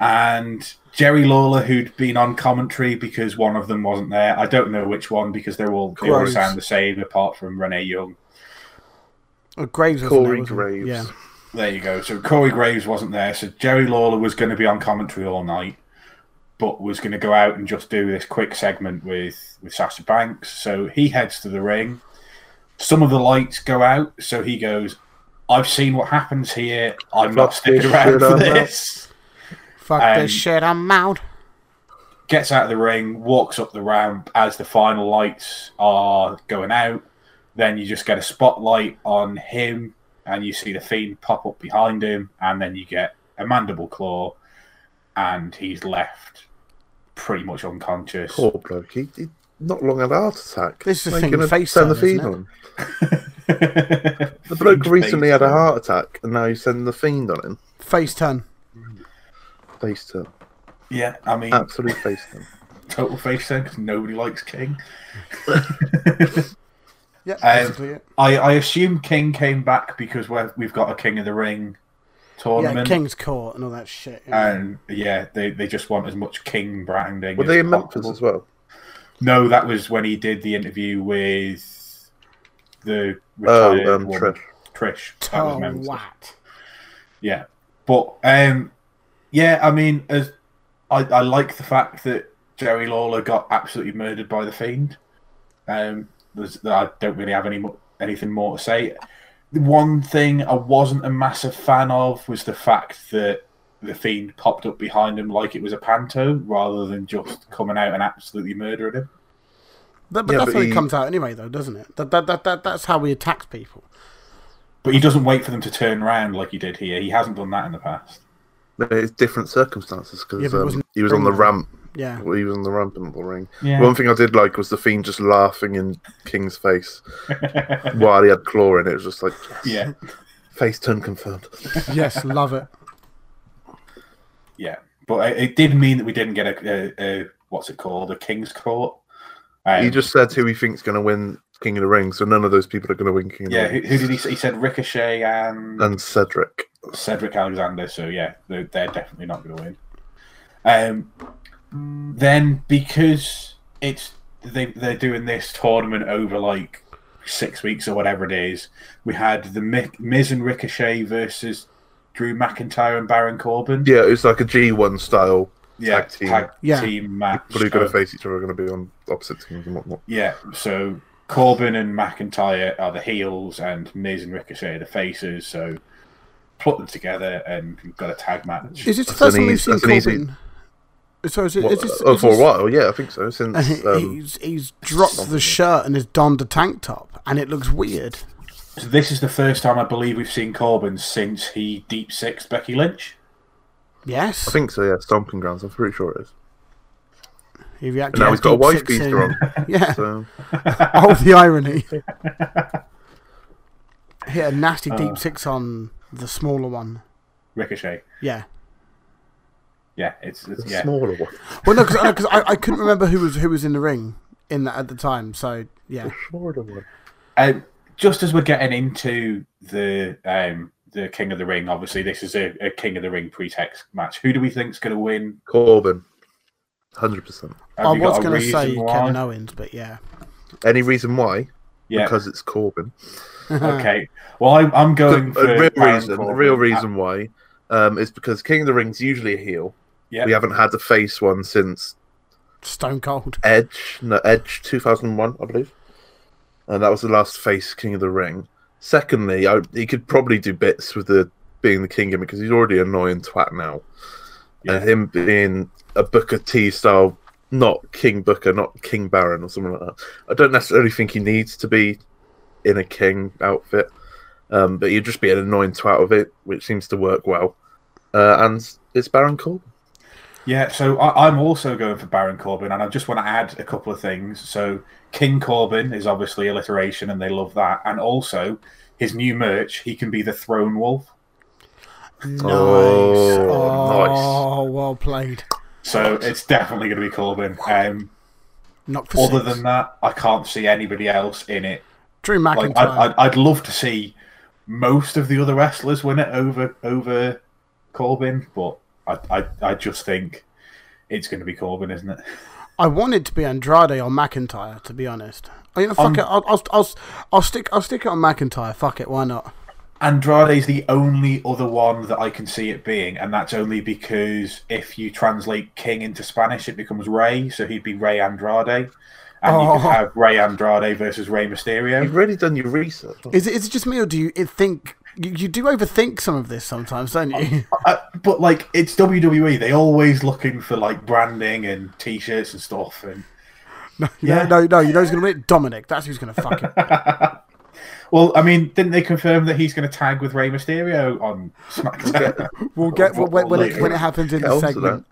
and Jerry Lawler, who'd been on commentary because one of them wasn't there. I don't know which one because they're all they all sound the same apart from Renee Young. Oh, Graves wasn't Corey there. Graves. Yeah. There you go. So Corey Graves wasn't there. So Jerry Lawler was going to be on commentary all night, but was going to go out and just do this quick segment with with Sasha Banks. So he heads to the ring. Some of the lights go out, so he goes. I've seen what happens here. I'm not Fuck sticking around for I'm out." This. Fuck Um, this shit, I'm out. Gets out of the ring, walks up the ramp as the final lights are going out. Then you just get a spotlight on him, and you see the fiend pop up behind him, and then you get a mandible claw, and he's left pretty much unconscious. Poor bloke. He, he not long had a heart attack. This is the thing, gonna face send the turn, fiend on. The bloke recently had a heart attack, and now he's sending the fiend on him. Face turn. Face turn, Yeah, I mean, absolute face turn. total face turn because nobody likes King. Yeah, Um, it. I, I assume King came back because we're, we've got a King of the Ring tournament. Yeah, tournament. King's Court and all that shit. yeah. And yeah, they, they just want as much King branding. Were as they in Memphis as well? No, that was when he did the interview with the Oh, retired um, woman, Trish. Trish. That was Oh, Memphis. what? Yeah, but um, yeah, I mean, as I, I like the fact that Jerry Lawler got absolutely murdered by the Fiend. Um, there's, I don't really have any anything more to say. The one thing I wasn't a massive fan of was the fact that the Fiend popped up behind him like it was a panto, rather than just coming out and absolutely murdering him. But, but Yeah, that's but how he- it comes out anyway, though, doesn't it? That, that, that, that, that's how he attacks people. But he doesn't wait for them to turn around like he did here. He hasn't done that in the past. It's different circumstances because but it um, he was on the ramp. Yeah. Well, he was on the ramp in the ring. Yeah. One thing I did like was the fiend just laughing in King's face while he had claw in it. It was just like, yes, yeah, face turn confirmed. yes, love it. yeah. But it, it did mean that we didn't get a, a, a what's it called, a King's Court. Um, he just said who he thinks going to win King of the Ring, so none of those people are going to win King of yeah. the Who, Ring. who did he say? He said Ricochet and And Cedric. Cedric Alexander. So yeah, they're, they're definitely not going to win. Um, then because it's they they're doing this tournament over like six weeks or whatever it is, we had the Mi- Miz and Ricochet versus Drew McIntyre and Baron Corbin. Yeah, it's like a G1 style. yeah, tag team. tag Yeah. team match. But who are going to face each other are going to be on opposite teams and whatnot. Yeah, so Corbin and McIntyre are the heels, and Miz and Ricochet are the faces. So put them together, and you've got a tag match. Is this the first time we've seen that's an easy- Corbin? So is, it, Well, is this, oh, is for a while, yeah, I think so. Since um, he's he's dropped the shirt and has donned a tank top, and it looks weird. So this is the first time I believe we've seen Corbin since he deep six Becky Lynch. Yes, I think so. Yeah, Stomping Grounds. I'm pretty sure it is. If you And actually now he's got a deep wife beater in- on. Yeah. So oh, the irony. Hit a nasty Uh. deep six on the smaller one. Ricochet. Yeah. Yeah, it's, it's the yeah. smaller one. Well, no, because I, I couldn't remember who was who was in the ring. in that at the time. So yeah, Florida one. Um, just as we're getting into the um, the King of the Ring, obviously this is a, a King of the Ring pretext match. Who do we think's going to win? Corbin. Hundred percent. I was going to say why? Kevin Owens, but yeah, Any reason why? Yeah. Because it's Corbin. okay. Well, I, I'm going The for real Baron reason, the Corbin. real reason why, um, is because King of the Ring's usually a heel. yeah. We haven't had a face one since Stone Cold. Edge, no, Edge 2001, I believe. And that was the last face King of the Ring. Secondly, I, he could probably do bits with the being the King gimmick because he's already annoying twat now. Yeah. And him being a Booker T style, not King Booker, not King Baron or something like that. I don't necessarily think he needs to be in a King outfit, um, but he'd just be an annoying twat of it, which seems to work well. Uh, and it's Baron Corbin. Yeah, so I, I'm also going for Baron Corbin, and I just want to add a couple of things. So King Corbin is obviously alliteration, and they love that. And also his new merch, he can be the Throne Wolf. Nice. Oh, Oh, well played. So it's definitely going to be Corbin. Um, Not for other six. than that, I can't see anybody else in it. Drew Like McIntyre. I'd, I'd, I'd love to see most of the other wrestlers win it over over Corbin, but I I, I just think it's going to be Corbin, isn't it? I wanted to be Andrade or McIntyre, to be honest. Oh, fuck Um, it. I'll, I'll, I'll, I'll stick. I'll stick it on McIntyre. Fuck it. Why not? Andrade's the only other one that I can see it being, and that's only because if you translate King into Spanish, it becomes Ray, so he'd be Ray Andrade, and you Oh. could have Ray Andrade versus Rey Mysterio. You've really done your research. Is it? Is it just me, or do you think you, you do overthink some of this sometimes, don't you? Uh, but like, it's WWE; they always looking for like branding and T-shirts and stuff, and yeah. No, no. You know who's gonna win? it? Dominic. That's who's gonna fuck it. Well, I mean, didn't they confirm that he's going to tag with Rey Mysterio on SmackDown? We'll get when, when, when it when it happens in Get the segment.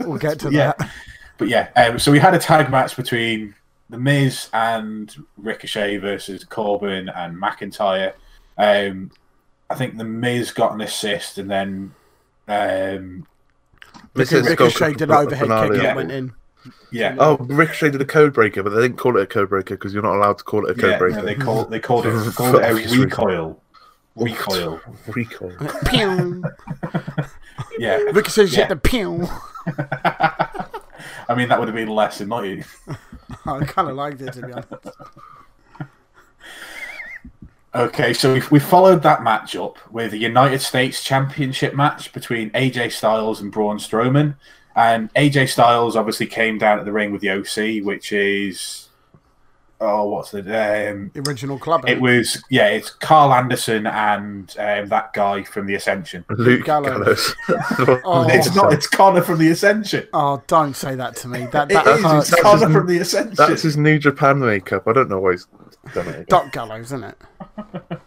We'll get to Yeah. that. but yeah, um, so we had a tag match between The Miz and Ricochet versus Corbin and McIntyre. Um, I think The Miz got an assist, and then um, Mrs. Ricochet did an overhead Banana. kick Yeah. and went in. Yeah, Oh, Ricochet did a code breaker, but they didn't call it a code breaker because you're not allowed to call it a code yeah, breaker. no, they called they called it, called it a Obvious reason. recoil. Recoil. Recoil. Pew. Yeah, Ricochet Yeah. hit the pew. I mean that would have been less annoying. I kind of liked it to be honest. Okay, so we, we followed that match up with a United States Championship match between AJ Styles and Braun Strowman. And AJ Styles obviously came down at the ring with the OC, which is. Oh, what's the. Um, The original club. it was. Yeah, it's Karl Anderson and um, that guy from The Ascension. Luke Gallows. Gallows. Oh. It's not, it's Konnor from The Ascension. Oh, don't say that to me. That It that is, it's Konnor from The Ascension. That's his New Japan makeup. I don't know why he's done it. Doc Gallows, isn't it?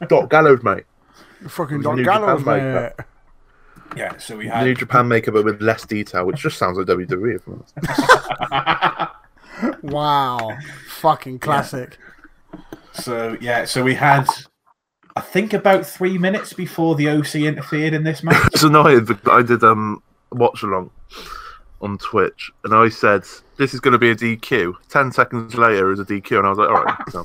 Doc Gallows, mate. Fucking Doc Gallows, mate. Makeup. Yeah, so we had New had. Japan makeup, but with less detail, which just sounds like WWE. if I'm. Wow, fucking classic. So, yeah, so we had. I think about three minutes before the OC interfered in this match. It's annoying. because I did um watch along on Twitch, and I said this is going to be a DQ. Ten seconds later, it was a DQ, and I was like, all right. So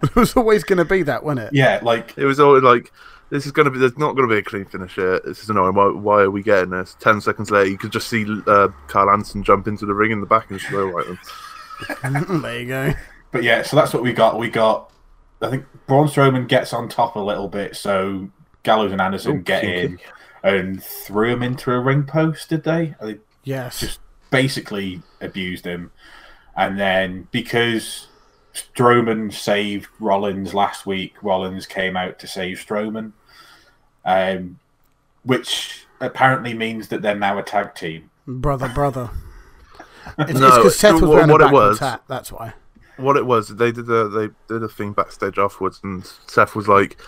it was always going to be that, wasn't it? Yeah, like it was always like. This is going to be. There's not going to be a clean finish here. This is annoying. Why, why are we getting this? Ten seconds later, you could just see uh, Karl Anderson jump into the ring in the back and slow right them. there you go. But yeah, so that's what we got. We got, I think Braun Strowman gets on top a little bit, so Gallows and Anderson Oh, get in and threw him into a ring post. Did they? They Yes. just basically abused him, and then because Strowman saved Rollins last week, Rollins came out to save Strowman, um, which apparently means that they're now a tag team. brother, brother. It's No, because Seth was what- wearing a it was- hat. That's why. what it was, they did a they did a thing backstage afterwards, and Seth was like,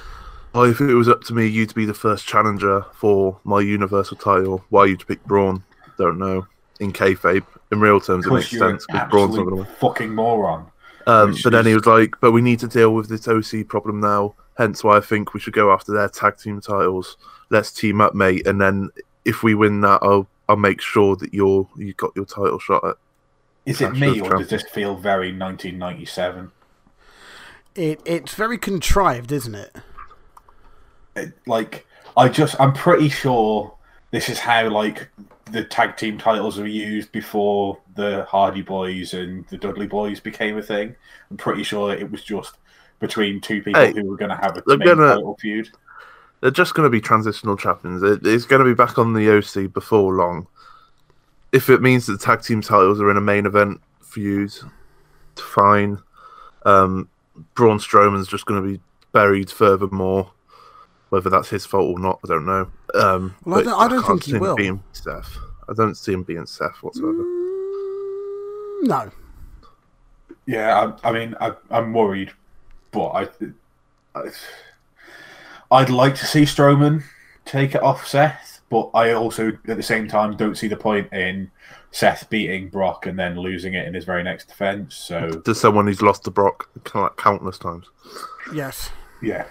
"Oh, if it was up to me, you'd be the first challenger for my Universal title. Why you'd pick Braun? Don't know." In kayfabe, in real terms, it Because makes you're sense because Braun's not going to win. fucking moron. Um, which but then he was like, "But we need to deal with this OC problem now. Hence why I think we should go after their tag team titles. Let's team up, mate. And then if we win that, I'll I'll make sure that you're you got your title shot at Is it me or does this feel very 1997? It it's very contrived, isn't it? It, like, I just, I'm pretty sure this is how like the tag team titles were used before the Hardy Boyz and the Dudley Boyz became a thing. I'm pretty sure it was just between two people Hey, who were going to have a they're main gonna- title feud. They're just going to be transitional champions. It, it's going to be back on the OC before long. If it means that the tag team titles are in a main event feud, fine. Um, Braun Strowman's just going to be buried furthermore. Whether that's his fault or not, I don't know. Um, Well, I don't- I don't can't think he see him will. Being Seth. I don't see him being Seth whatsoever. Mm, no. Yeah, I, I mean, I, I'm worried, but I, I, I'd like to see Strowman take it off Seth, but I also, at the same time, don't see the point in Seth beating Brock and then losing it in his very next defense. So To someone who's lost to Brock countless times. Yes. yeah,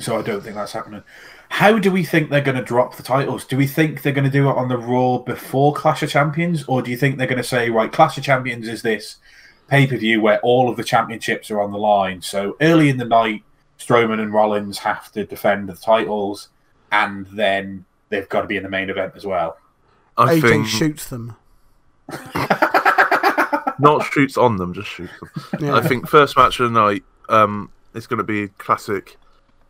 so I don't think that's happening. How do we think they're going to drop the titles? Do we think they're going to do it on the Raw before Clash of Champions, or do you think they're going to say, right, Clash of Champions is this pay per view where all of the championships are on the line? So early in the night, Strowman and Rollins have to defend the titles, and then they've got to be in the main event as well. I AJ think shoots them. not shoots on them, just shoots them. Yeah. I think first match of the night, um, it's going to be classic.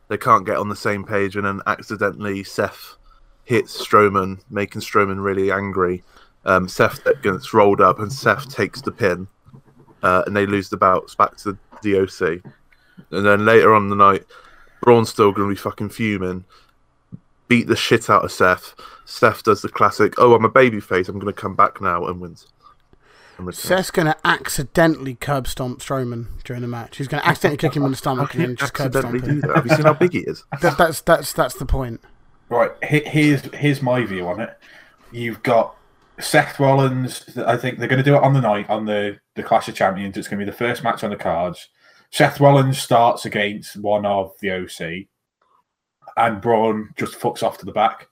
They can't get on the same page, and then accidentally Seth hits Strowman, making Strowman really angry. Um, Seth gets rolled up, and Seth takes the pin, uh, and they lose the bouts back to the OC. And then later on in the night, Braun's still going to be fucking fuming, beat the shit out of Seth. Seth does the classic, "Oh, I'm a babyface. I'm going to come back now," and wins. Seth's going to accidentally curb stomp Strowman during the match. He's going to accidentally kick him in the stomach and then just curb stomp him. that. Have you seen how big he is? That, that's that's that's the point. Right, here's here's my view on it. You've got Seth Rollins. I think they're going to do it on the night on the the Clash of Champions. It's going to be the first match on the cards. Seth Rollins starts against one of the OC, and Braun just fucks off to the back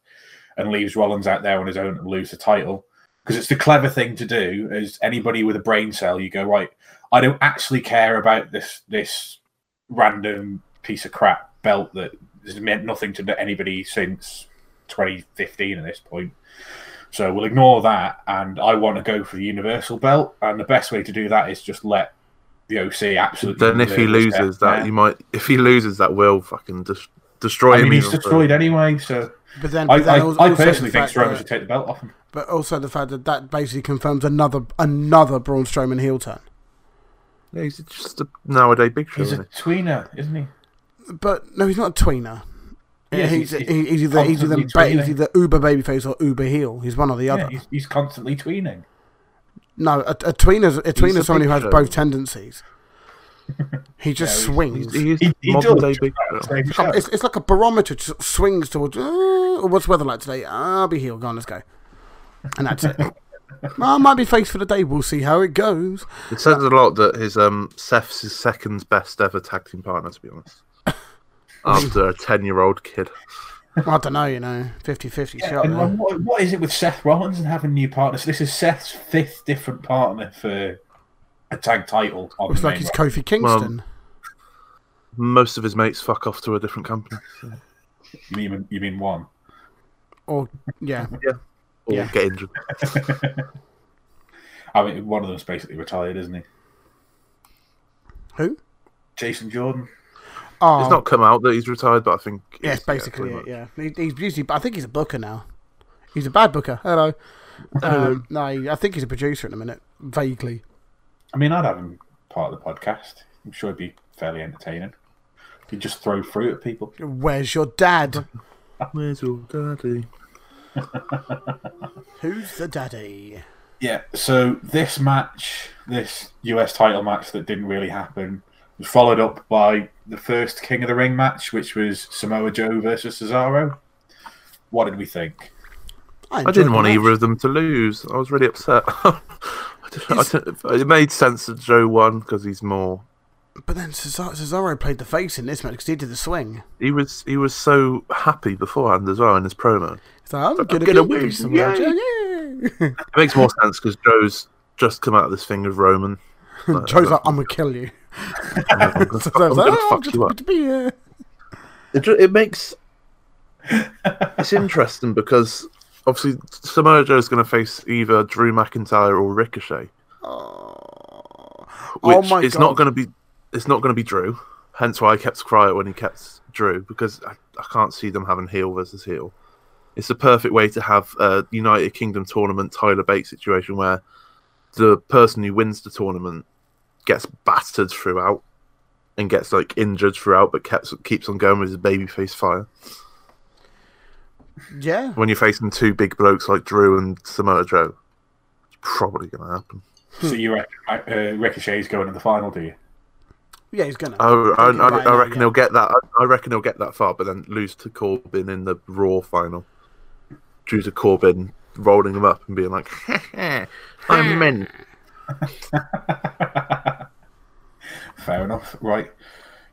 and leaves Rollins out there on his own and lose the title. Because it's the clever thing to do. As anybody with a brain cell, you go right. I don't actually care about this this random piece of crap belt that has meant nothing to anybody since 2015 at this point. So we'll ignore that, and I want to go for the Universal belt. And the best way to do that is just let the OC absolutely. Then if he loses Seth that, there. you might. If he loses that, will fucking des- destroy I him. he's even destroyed anyway. So But then, I, but then I, also I the personally think fact Strowman that- should take the belt off him. But also the fact that that basically confirms another another Braun Strowman heel turn. Yeah, he's just a nowadays big show. He's a Isn't tweener, isn't he? But no, he's not a tweener. Yeah, he's, he's- he's, he's either he's either, constantly he's either uber babyface or uber heel. He's one or the Yeah, other. he's, he's constantly tweening. No, a, a tweener's a tweener's a someone who has show. both tendencies. He just Yeah, swings. he? He's He, he does day big at the show. same show. It's, it's like a barometer just swings towards. Uh, what's the weather like today? I'll be heel. Go on, let's go. And that's it. well, I might be face for the day. We'll see how it goes. It says a lot that his um Seth's his second best ever tag team partner, to be honest. After a ten-year-old kid. I don't know, you know, 50-50 shot. And what, what is it with Seth Rollins and having new partners? This is Seth's fifth different partner for a tag title. On It's like main he's roster. Kofi Kingston. Most of his mates fuck off to a different company. so- You mean you mean one? or yeah, Or Yeah. get injured. I mean, one of them's basically retired, isn't he? who? Jason Jordan. Oh, It's not come out that he's retired, but I think. yeah, it's it's- basically pretty it. Yeah, he, he's usually. I think he's a booker now. He's a bad booker. Hello. Um, no, I think he's a producer in a minute. Vaguely. I mean, I'd have him part of the podcast. I'm sure it'd be fairly entertaining. He'd just throw fruit at people. Where's your dad? Where's your daddy? Who's the daddy? Yeah. So this match, this US title match that didn't really happen, was followed up by the first King of the Ring match, which was Samoa Joe versus Cesaro. What did we think? I enjoyed didn't want match. either of them to lose. I was really upset. I didn't- I didn't- it made sense that Joe won because he's more. But then Cesaro, Cesaro played the face in this match because he did the swing. He was he was so happy beforehand as well in his promo. He's like, I'm gonna, gonna win, Samoa yay." Yay. It makes more sense because Joe's just come out of this thing with Roman. Like, Joe's like, I'm gonna kill you. I'm gonna like, oh, fuck you up. to be here. It, it makes it's interesting because obviously Samoa Joe is going to face either Drew McIntyre or Ricochet, Oh, which oh my is god! not going to be it's not going to be Drew. Hence why I kept quiet when he kept Drew because I, I can't see them having heel versus heel. It's the perfect way to have a United Kingdom tournament Tyler Bate situation where the person who wins the tournament gets battered throughout and gets like injured throughout, but keeps keeps on going with his babyface fire. yeah, when you're facing two big blokes like Drew and Samoa Joe, it's probably going to happen. So you reckon uh, Ricochet's going to the final, do you? yeah, he's gonna. Oh, I, Thinking I, I reckon yeah. he'll get that. I, I reckon he'll get that far, but then lose to Corbin in the Raw final. Due to Corbin rolling him up and being like, "I'm men." Fair enough, right?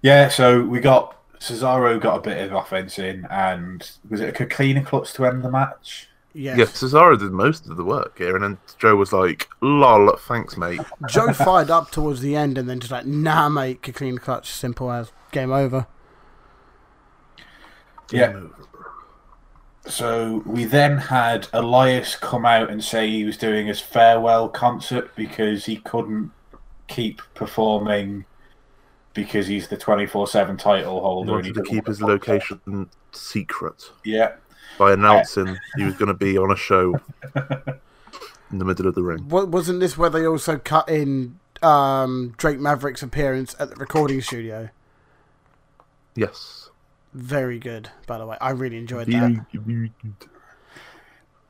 Yeah. So we got Cesaro got a bit of offense in, and was it a Coquina Clutch to end the match? Yes. Yeah, Cesaro did most of the work here, and then Joe was like, "Lol, thanks, mate." Joe fired up towards the end and then just like, nah, mate, kick clean clutch, simple as game over. Yeah. So we then had Elias come out and say he was doing his farewell concert because he couldn't keep performing because he's the twenty four seven title He holder. and he wanted to keep his to- location secret Yeah. by announcing he was going to be on a show in the middle of the ring. Wa- Wasn't this where they also cut in um, Drake Maverick's appearance at the recording studio? Yes. Very good, by the way. I really enjoyed Very, that. very good.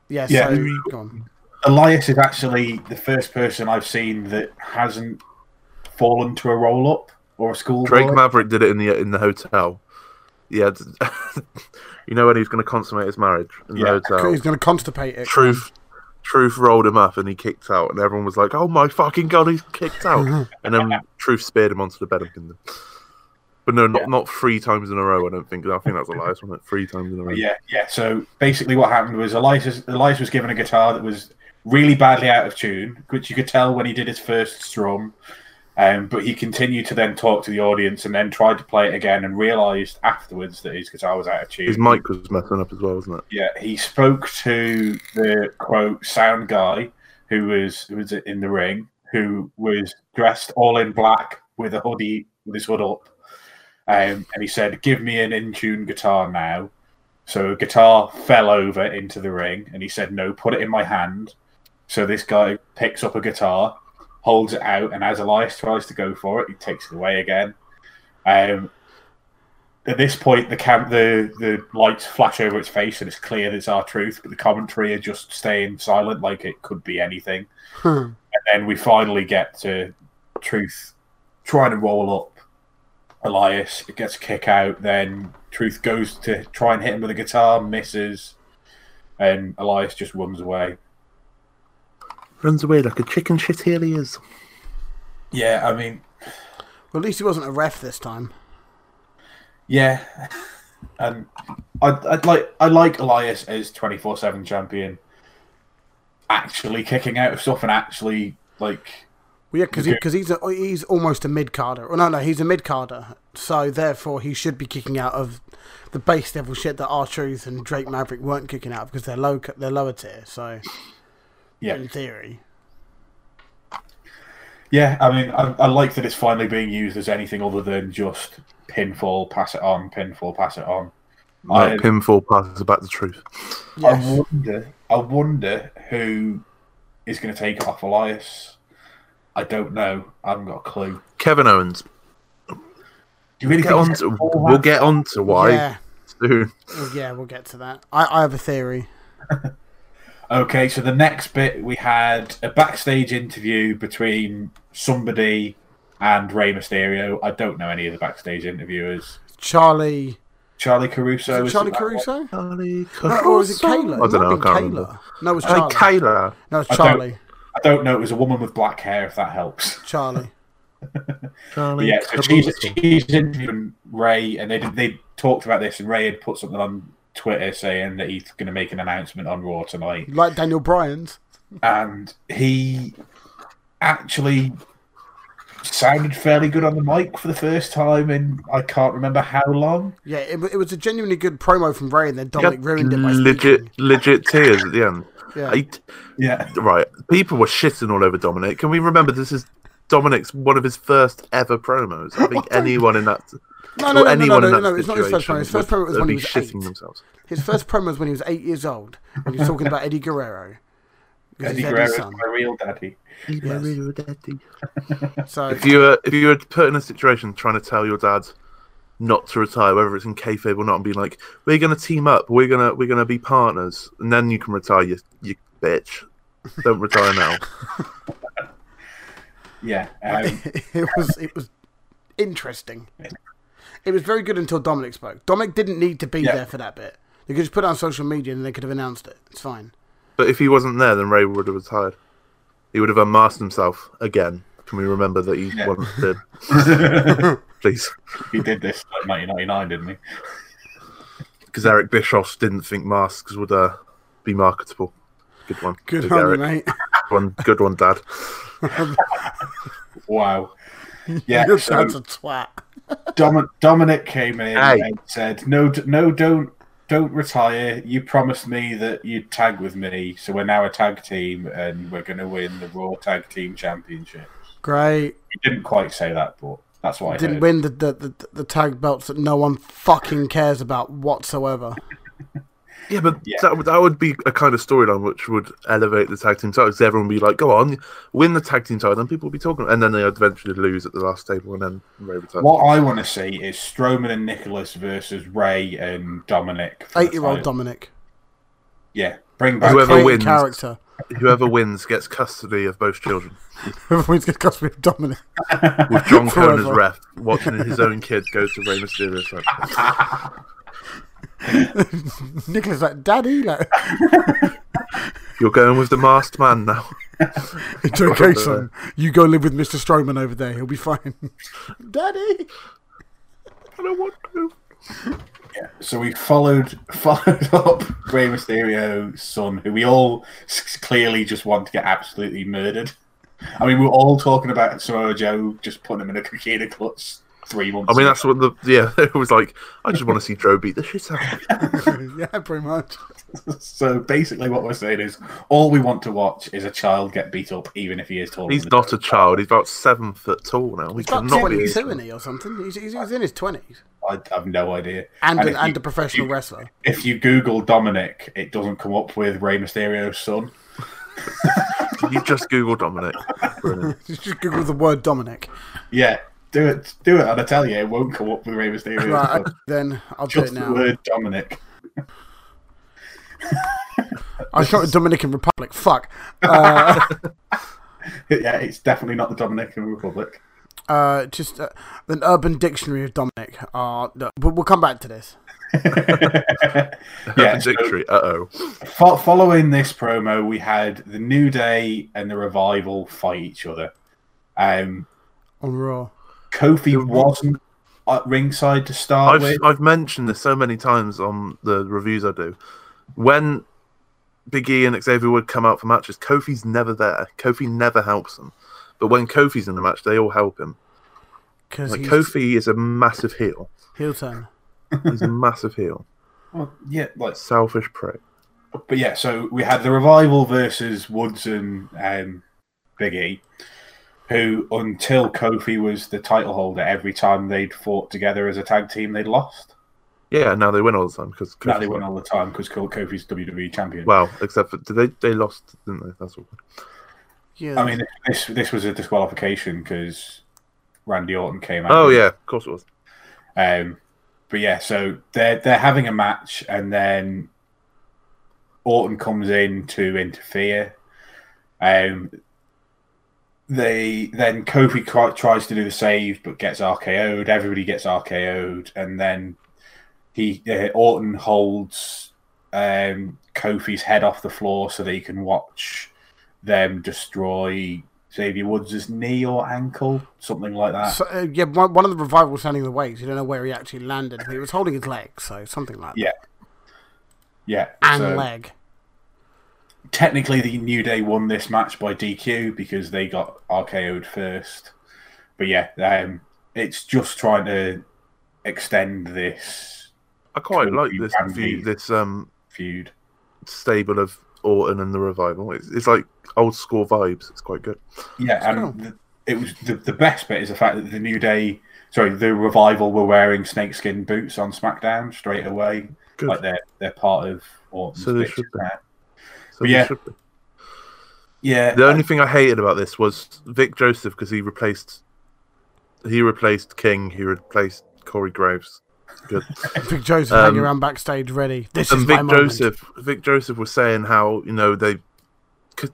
Yeah, Yeah. so go on. Elias is actually the first person I've seen that hasn't fallen to a roll up or a school. Drake Maverick did it in the in the hotel. Yeah, you know when he's going to consummate his marriage in Yeah. the hotel. He's going to constipate it. Truth, Truth rolled him up and he kicked out, and everyone was like, "Oh my fucking god, he's kicked out!" and then Truth speared him onto the bed and pinned him. But no, not Yeah. not three times in a row. I don't think. I think that's Elias, wasn't it? Three times in a row. Yeah, yeah. So basically, what happened was Elias Elias was given a guitar that was really badly out of tune, which you could tell when he did his first strum. Um, but he continued to then talk to the audience and then tried to play it again and realised afterwards that his guitar was out of tune. His mic was messing up as well, wasn't it? Yeah, he spoke to the quote sound guy who was who was in the ring, who was dressed all in black with a hoodie with his hood up, um, and he said, "Give me an in tune guitar now." So a guitar fell over into the ring, and he said, "No, put it in my hand." So this guy picks up a guitar, holds it out, and as Elias tries to go for it, he takes it away again. Um, at this point, the cam the the lights flash over its face, and it's clear that it's R Truth. But the commentary are just staying silent, like it could be anything. Hmm. And then we finally get to truth trying to roll up Elias. It gets a kick out. Then truth goes to try and hit him with a guitar, misses, and Elias just runs away. Runs away like a chicken shit here he is. Yeah, I mean, Well, at least he wasn't a ref this time. Yeah, and I I like I like Elias as twenty four seven champion, actually kicking out of stuff and actually like Well, yeah, because Okay. he's a, oh, he's almost a mid carder. Well, no, no, he's a mid carder. So therefore, he should be kicking out of the base level shit that R Truth and Drake Maverick weren't kicking out because they're low they're lower tier. So yeah in theory, yeah. I mean, I, I like that it's finally being used as anything other than just pinfall, pass it on, pinfall, pass it on. No, I- pinfall passes about the truth. yes. I wonder, I wonder who is going to take it off Elias. I don't know. I haven't got a clue. Kevin Owens. Do you really Get think on to, we'll get on to why yeah, soon. well, yeah, we'll get to that. I, I have a theory. Okay, so the next bit we had a backstage interview between somebody and Rey Mysterio. I don't know any of the backstage interviewers. Charlie, Charlie Caruso. is it is Charlie that? Caruso? Charlie No, or was it Kayla? I don't know. I can't Kayla. remember. No, it was Charlie. Kayla. No, it's I don't- Charlie. I don't know. It was a woman with black hair, if that helps. Charlie. Charlie yeah, so she's, Caruso. she's interviewing Rey, and they they talked about this, and Rey had put something on Twitter saying that he's going to make an announcement on Raw tonight. Like Daniel Bryan's. and he actually sounded fairly good on the mic for the first time in I can't remember how long. Yeah, it, it was a genuinely good promo from Rey, and then You Dominic ruined it by legit, speaking. legit tears at the end. Yeah. I- Yeah. right, people were shitting all over Dominic. Can we remember this is Dominic's one of his first ever promos? I think anyone in that, No, no, no, no, no, no, no, no, it's not his first promo. His first promo was when he was eight. themselves. His first promo was when he was eight years old, when he was talking about Eddie Guerrero. Because Eddie he's Guerrero Eddie's is son. my real daddy. So If you were if you were put in a situation trying to tell your dad not to retire, whether it's in kayfabe or not, and being like, "We're gonna team up, we're gonna we're gonna be partners," and then you can retire, you you bitch. Don't retire now. Yeah. Um, it was it was interesting. It was very good until Dominic spoke. Dominic didn't need to be Yeah. there for that bit. They could just put it on social media and they could have announced it. It's fine. But if he wasn't there, then Rey would have retired. He would have unmasked himself again. Can we remember that he Yeah. once did? Please, he did this in 1999, didn't he? because Eric Bischoff didn't think masks would uh, be marketable. Good one. Good Big on you, mate. Good one. Good one, Dad. Wow. Yeah. Your so dad's a twat. Dom- Dominic came in Hey. and said, "No, no, don't, don't retire. You promised me that you'd tag with me, so we're now a tag team, and we're going to win the Raw Tag Team Championship." Great. He didn't quite say that, but that's why I Didn't heard. win the, the, the, the tag belts that no one fucking cares about whatsoever. Yeah, but Yeah. That, would- that would be a kind of storyline which would elevate the tag team titles. Everyone would be like, "Go on, win the tag team title," and people would be talking, and then they eventually lose at the last table, and then Rey retires. What I want to see is Strowman and Nicholas versus Rey and Dominic. Eight year old. Dominic. Yeah, bring back. Whoever Great wins. character. Whoever wins gets custody of both children, Whoever wins gets custody of Dominic. with John Cone as ref, watching his own kid go to Rey Mysterio's side. Nicholas like, Daddy, like, You're going with the masked man now. it's okay, son. You go live with Mr. Strowman over there. He'll be fine. Daddy. I don't want to. Yeah. So we followed followed up Rey Mysterio's son, who we all clearly just want to get absolutely murdered. I mean, we're all talking about Samoa Joe just putting him in a Coquina Clutch three months. I mean, ago. that's what the yeah. It was like, I just want to see Joe beat the shit out. of him. yeah, pretty much. so basically what we're saying is all we want to watch is a child get beat up, even if he is taller. He's not a child. He's about seven foot tall now. He He's about cannot be. 22, isn't he, or something? He's, he's, he's in his 20s. I have no idea. And, And and you- a professional you- wrestler. If you Google Dominic, it doesn't come up with Rey Mysterio's son. You just Google Dominic. Brilliant. Just Google the word Dominic. Yeah, do it, do it, and I tell you, it won't come up with Rey Mysterio's Right, son. okay, then I'll do it Just the word Dominic. I shot a Dominican Republic. Fuck. Uh, yeah, it's definitely not the Dominican Republic. uh, just uh, an urban dictionary of Dominic. Uh, no, we'll, we'll come back to this. yeah, so Dictionary. Uh oh. fo- following this promo, we had the New Day and the Revival fight each other. Um, On Raw. Kofi wasn't at ringside to start I've with. I've mentioned this so many times on the reviews I do. When Big E and Xavier would come out for matches, Kofi's never there. Kofi never helps them. But when Kofi's in the match, they all help him. Because Like Kofi is a massive heel. heel turn. He's a massive heel. Well, yeah, like Selfish prick. but yeah, so we had the revival versus Woods and um, Big E, who until Kofi was the title holder, every time they'd fought together as a tag team, they'd lost. Yeah, now they win all the time because Now they win all the time because Kofi's WWE champion. Well, except for did they they lost, didn't they? That's all. Yeah. I mean, this this was a disqualification because Randy Orton came out. Oh yeah, of course it was. Um, but yeah, so they're they're having a match, and then Orton comes in to interfere. Um, they then Kofi tries to do the save, but gets RKO'd. Everybody gets RKO'd, and then he uh, Orton holds um, Kofi's head off the floor so that he can watch them destroy Xavier Woods' knee or ankle, something like that. So, uh, yeah, one, one of the revivals was standing in the way. So you don't know where he actually landed. But he was holding his leg, so something like that. Yeah. Yeah, And so- leg. Technically, the New Day won this match by DQ because they got RKO'd first. But yeah, um, it's just trying to extend this I quite like this view, this um feud. stable of Orton and the revival. It's, it's like old school vibes. It's quite good. Yeah, and the, it was the, the best bit is the fact that the New Day, sorry, the revival were wearing snakeskin boots on SmackDown straight away. Good. Like they're they're part of Orton's So they should be. now. So yeah. Yeah, The only thing I hated about this was Vic Joseph because he replaced he replaced King. He replaced Corey Graves. Good. Vic Joseph Um, hanging around backstage ready. This and is Vic. Joseph, Vic Joseph was saying how you know they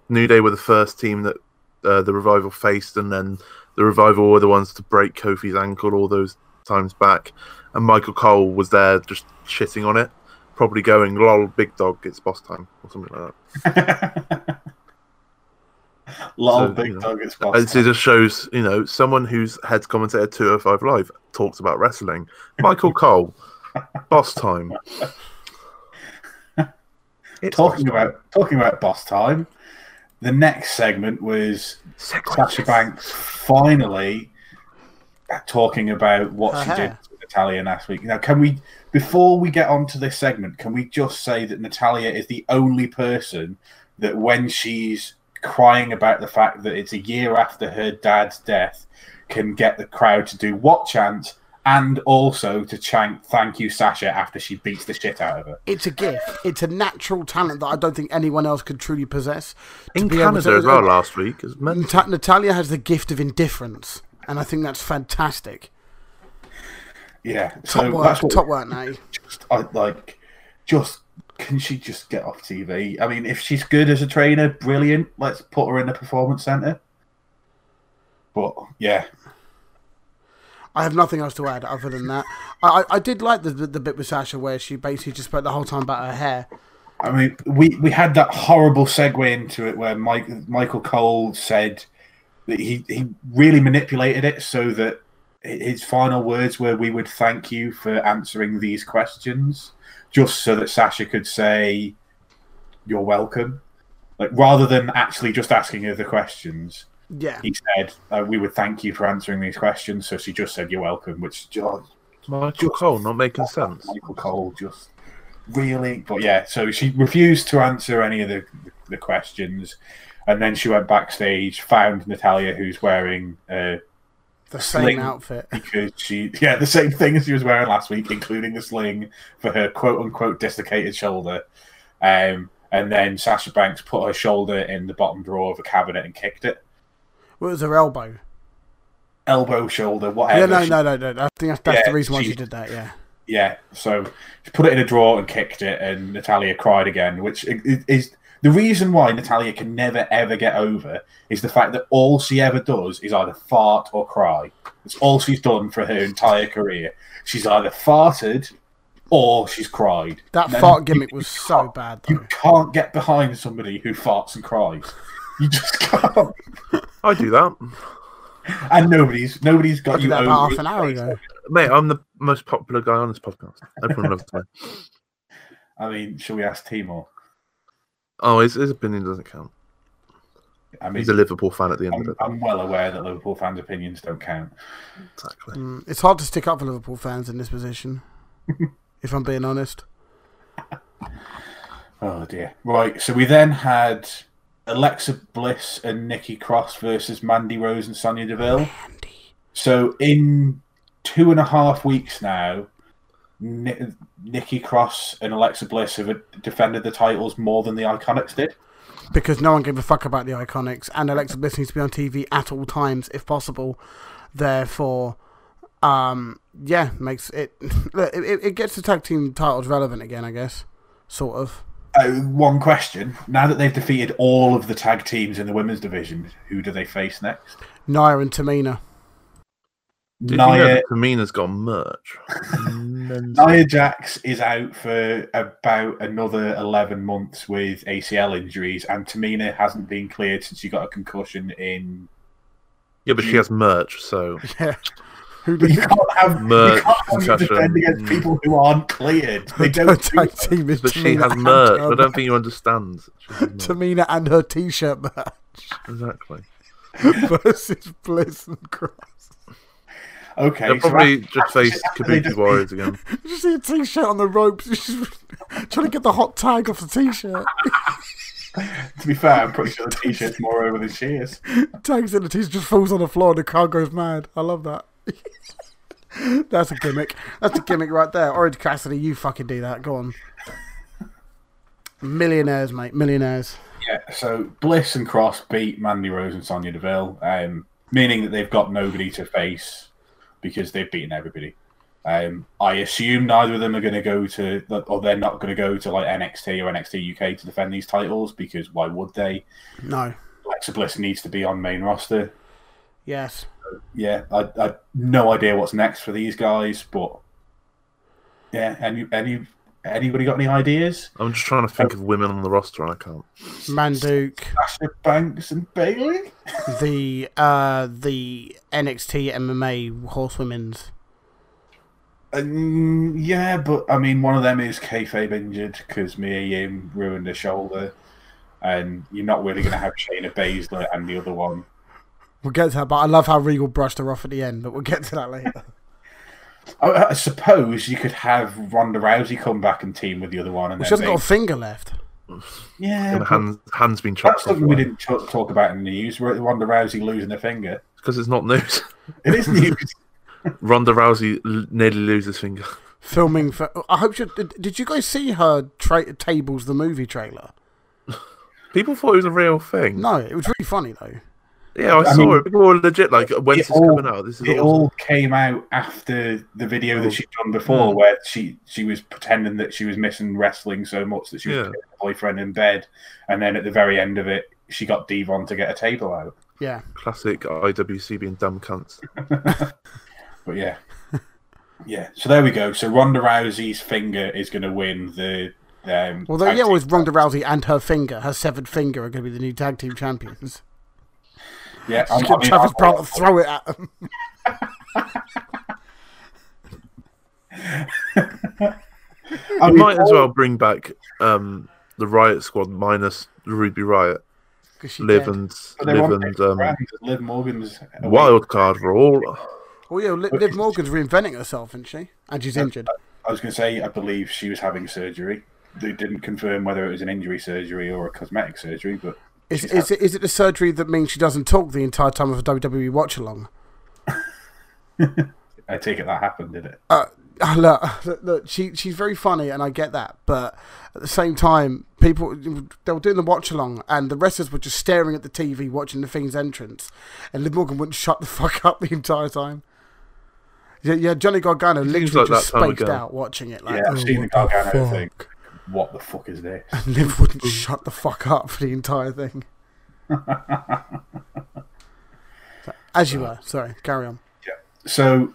New Day were the first team that uh, the revival faced, and then the revival were the ones to break Kofi's ankle all those times back, and Michael Cole was there just shitting on it, probably going, "Lol, big dog, it's boss time" or something like that. lol, So, big you know, dog. It's boss And boss it just shows, you know, someone who's head commentator 205 Live talks about wrestling. Michael Cole, boss time. It's Talking time. about talking about boss time. The next segment was Sasha Banks finally talking about what she did hair. to Natalya last week. Now, can we, before we get on to this segment, can we just say that Natalya is the only person that when she's crying about the fact that it's a year after her dad's death, can get the crowd to do what chant and also to chant "Thank you, Sasha" after she beats the shit out of her. It's a gift. It's a natural talent that I don't think anyone else could truly possess. To In Canada to- as well last week. Nat- Natalya has the gift of indifference, and I think that's fantastic. Yeah, Top so work, that's what top work, Natty. just I like just can she just get off TV? I mean, if she's good as a trainer, brilliant. Let's put her in the performance center. But yeah, I have nothing else to add other than that. I, I, did like the, the the bit with Sasha where she basically just spoke the whole time about her hair. I mean, we we had that horrible segue into it where Mike Michael Cole said that he he really manipulated it so that his final words were, "We would thank you for answering these questions," just so that Sasha could say, "You're welcome." Like rather than actually just asking her the questions. Yeah, he said, uh, "We would thank you for answering these questions." So she just said, "You're welcome," which just Michael Cole not making sense. Michael Cole just really, but yeah. So she refused to answer any of the the questions, and then she went backstage, found Natalya, who's wearing uh, the same sling. outfit. because she yeah the same thing as she was wearing last week, including the sling for her quote unquote dislocated shoulder. Um, and then Sasha Banks put her shoulder in the bottom drawer of a cabinet and kicked it. Well, it was her elbow. Elbow, shoulder, whatever. Yeah, no, She- no, no, no. I think that's, that's Yeah, the reason why she- she did that. Yeah, Yeah, so she put it in a drawer and kicked it, and Natalya cried again, which is the reason why Natalya can never ever get over is the fact that all she ever does is either fart or cry. It's all she's done for her entire career. She's either farted or she's cried. that No, fart you- gimmick was so bad You can't get behind somebody who farts and cries. You just can't. I do that. And nobody's nobody's I got did you that over about half an hour ago. Mate, I'm the most popular guy on this podcast. Everyone loves me. I mean, shall we ask Timor? Oh, his, his opinion doesn't count. I mean, He's a Liverpool fan at the end of I'm, it. I'm well aware that Liverpool fans' opinions don't count. Exactly. Mm, it's hard to stick up for Liverpool fans in this position, if I'm being honest. Oh dear. Right. So we then had Alexa Bliss and Nikki Cross versus Mandy Rose and Sonya Deville. Andy. So in two and a half weeks now, Ni- Nikki Cross and Alexa Bliss have defended the titles more than the Iconics did. Because no one gave a fuck about the Iconics, and Alexa Bliss needs to be on TV at all times if possible. Therefore, um, yeah, makes it it, it gets the tag team titles relevant again, I guess, sort of. Uh, one question: Now that they've defeated all of the tag teams in the women's division, who do they face next? Nia and Tamina. Did you know Nia, that Tamina's got merch? Mental. Nia Jax is out for about another 11 months with ACL injuries, and Tamina hasn't been cleared since she got a concussion in. yeah, but she has merch, so Yeah. Who but you can't have, Merch, you can't have concussion. defend against mm. people who aren't cleared. They don't do tag that. team is But she has and merch. I don't think you understand. She has merch. Tamina and her t-shirt merch Exactly. versus Bliss and Cross. Okay, They'll so probably just after- face Kabuki Warriors again. Did you see a t-shirt on the ropes? Trying to get the hot tag off the t-shirt. To be fair, I'm pretty sure the t-shirt's more over than she is. Tags in the t-shirt just falls on the floor and the crowd goes mad. I love that. That's a gimmick. That's a gimmick right there. Orange Cassidy, you fucking do that. Go on. Millionaires, mate. Millionaires. Yeah, so Bliss and Cross beat Mandy Rose and Sonya Deville, um, meaning that they've got nobody to face because they've beaten everybody. Um, I assume neither of them are going to go to, or they're not going to go to like NXT or NXT UK to defend these titles because why would they? No. Alexa Bliss needs to be on main roster. Yes. Yeah, I, I no idea what's next for these guys, but yeah, any any anybody got any ideas? I'm just trying to think of women on the roster and I can't. Manduke, Sasha Banks and Bayley. the uh the NXT MMA horsewomen's. Um, yeah, but I mean, one of them is kayfabe injured because Mia Yim ruined her shoulder, and you're not really going to have Shayna Baszler and the other one. We'll get to that, but I love how Regal brushed her off at the end, but we'll get to that later. I, I suppose you could have Ronda Rousey come back and team with the other one, and Well, she then hasn't got a finger left. yeah, And but hands, hands been that's chopped off. something we didn't talk about in the news. Ronda Rousey losing a finger. Because it's not news. It is news. Ronda Rousey nearly loses finger. Filming for. I hope you. Did, did you guys see her tra- tables the movie trailer? People thought it was a real thing. No, it was really funny though. Yeah, I, I saw mean, it. People were legit like, when's it this all- coming out? This is it awesome. all came out after the video Oh. that she'd done before, Hmm. where she she was pretending that she was missing wrestling so much that she was Yeah. her boyfriend in bed, and then at the very end of it, she got Devon to get a table out. Yeah. Classic IWC being dumb cunts. But yeah, yeah. So there we go. So Ronda Rousey's finger is going to win the. Um, Well, tag yeah, team- with Ronda Rousey and her finger, her severed finger, are going to be the new tag team champions. Yeah. I'm, Just I get mean, Travis I'm- Brown to throw it at them. I We mean, might as well bring back um, the Riot Squad minus Ruby Riott. she Liv dead. and but they're Liv and different um. Liv Morgan's away. Wild Card for all. Oh yeah, Liv, Liv Morgan's reinventing herself, isn't she? And she's injured. I was going to say, I believe she was having surgery. They didn't confirm whether it was an injury surgery or a cosmetic surgery, but Is, she's is, it, is it the surgery that means she doesn't talk the entire time of a WWE watch along? I take it that happened, did it? Uh, look, look, look, she she's very funny, and I get that. But at the same time, people they were doing the watch along, and the wrestlers were just staring at the TV, watching the Fiend's entrance, and Liv Morgan wouldn't shut the fuck up the entire time. Yeah, yeah Johnny Gargano literally like just that spaced out watching it. Like, yeah, I've "Oh, seen the what Gargano fuck?" thing. What the fuck is this? And Liv wouldn't shut the fuck up for the entire thing. As you were, sorry, carry on. Yeah. So,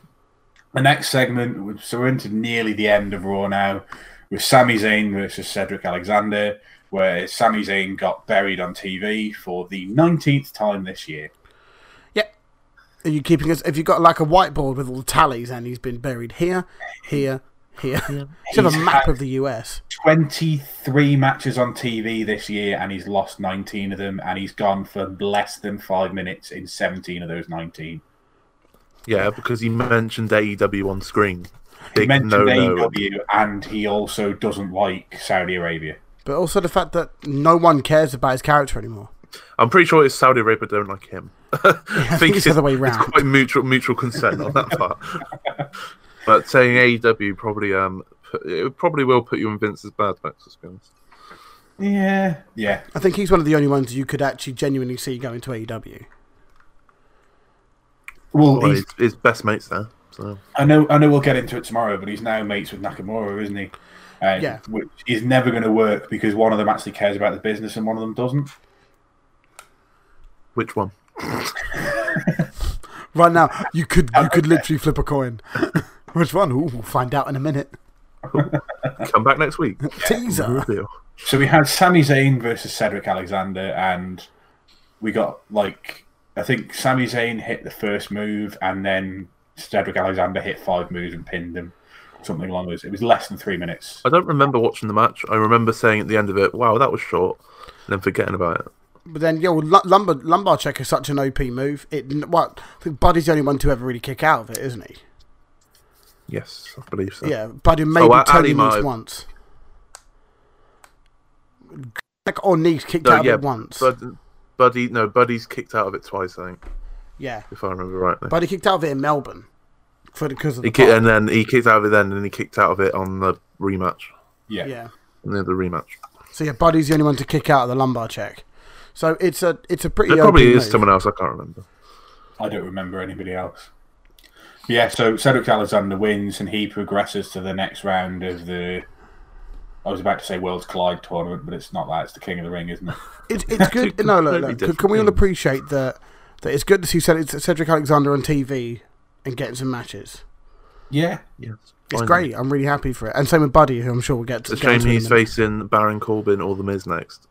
the next segment, so we're into nearly the end of Raw now, with Sami Zayn versus Cedric Alexander, where Sami Zayn got buried on TV for the 19th time this year. Yeah. Are you keeping us? Have you got like a whiteboard with all the tallies and he's been buried here, here, here? Should have He's a map of the US. 23 matches on TV this year, and he's lost 19 of them, and he's gone for less than five minutes in 17 of those 19. Yeah, because he mentioned AEW on screen. He Big mentioned no no. AEW, and he also doesn't like Saudi Arabia. But also the fact that no one cares about his character anymore. I'm pretty sure it's Saudi Arabia don't like him. I think it's the other way It's quite mutual mutual consent on that part. but saying AEW probably um put- it probably will put you in Vince's bad books. To be honest. Yeah, yeah. I think he's one of the only ones you could actually genuinely see going to AEW. Well, Well, he's, his, his best mates there. So I know, I know. We'll get into it tomorrow, but he's now mates with Nakamura, isn't he? Uh, Yeah. Which is never going to work because one of them actually cares about the business and one of them doesn't. which one? Right now, you could you could literally flip a coin. Which one? Ooh, we'll find out in a minute. Come back next week. Teaser. So we had Sami Zayn versus Cedric Alexander, and we got like I think Sami Zayn hit the first move, and then Cedric Alexander hit five moves and pinned him. Something along those. It was less than three minutes. I don't remember watching the match. I remember saying at the end of it, "Wow, that was short," and then forgetting about it. But then, yeah, well, lu- lumbar lumbar check is such an OP move. It what I think Buddy's the only one to ever really kick out of it, isn't he? Yes, I believe so. Yeah, Buddy maybe Oh, Ali Tony might Nese once. Like or Nese kicked No, out yeah, of it once. Bud, Buddy, no, Buddy's kicked out of it twice. I think, yeah, if I remember rightly. Buddy kicked out of it in Melbourne for because of the He kicked, and then he kicked out of it then, and he kicked out of it on the rematch. Yeah. yeah. Near the rematch. So yeah, Buddy's the only one to kick out of the lumbar check. So it's a it's a pretty. There probably is move. someone else. I can't remember. I don't remember anybody else. Yeah, so Cedric Alexander wins and he progresses to the next round of the. I was about to say World's Collide tournament, but it's not that. It's the King of the Ring, isn't it? It's it's good. no, no, no. Can, can we all appreciate that? That it's good to see Cedric Cedric Alexander on TV and getting some matches. Yeah. Yes, It's fine. great. I'm really happy for it. And same with Buddy, who I'm sure we'll get to. It's a shame onto he's facing Baron Corbin or The Miz next,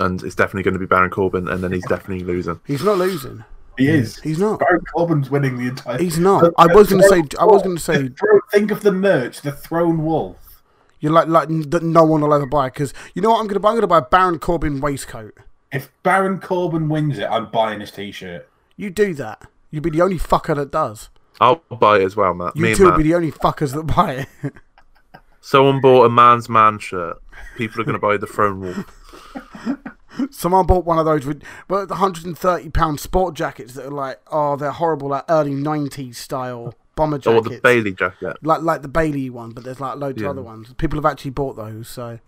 and it's definitely going to be Baron Corbin, and then he's definitely losing. He's not losing. He is. He's not. Baron Corbin's winning the entire. He's not. I was going to say. I was going to say. The Think of the merch, the Throne Wolf. You're like like that. No one will ever buy because you know what I'm going to buy. I'm going to buy a Baron Corbin waistcoat. If Baron Corbin wins it, I'm buying his T-shirt. You do that. You'd be the only fucker that does. I'll buy it as well, Matt. You Me and two would be the only fuckers that buy it. Someone bought a man's man shirt. People are going to buy the throne wolf. Someone bought one of those with well, the hundred and thirty pound sport jackets that are like oh they're horrible like early nineties style bomber jackets. Or the Bayley jacket. like like the Bayley one, but there's like loads Yeah. of other ones. People have actually bought those, so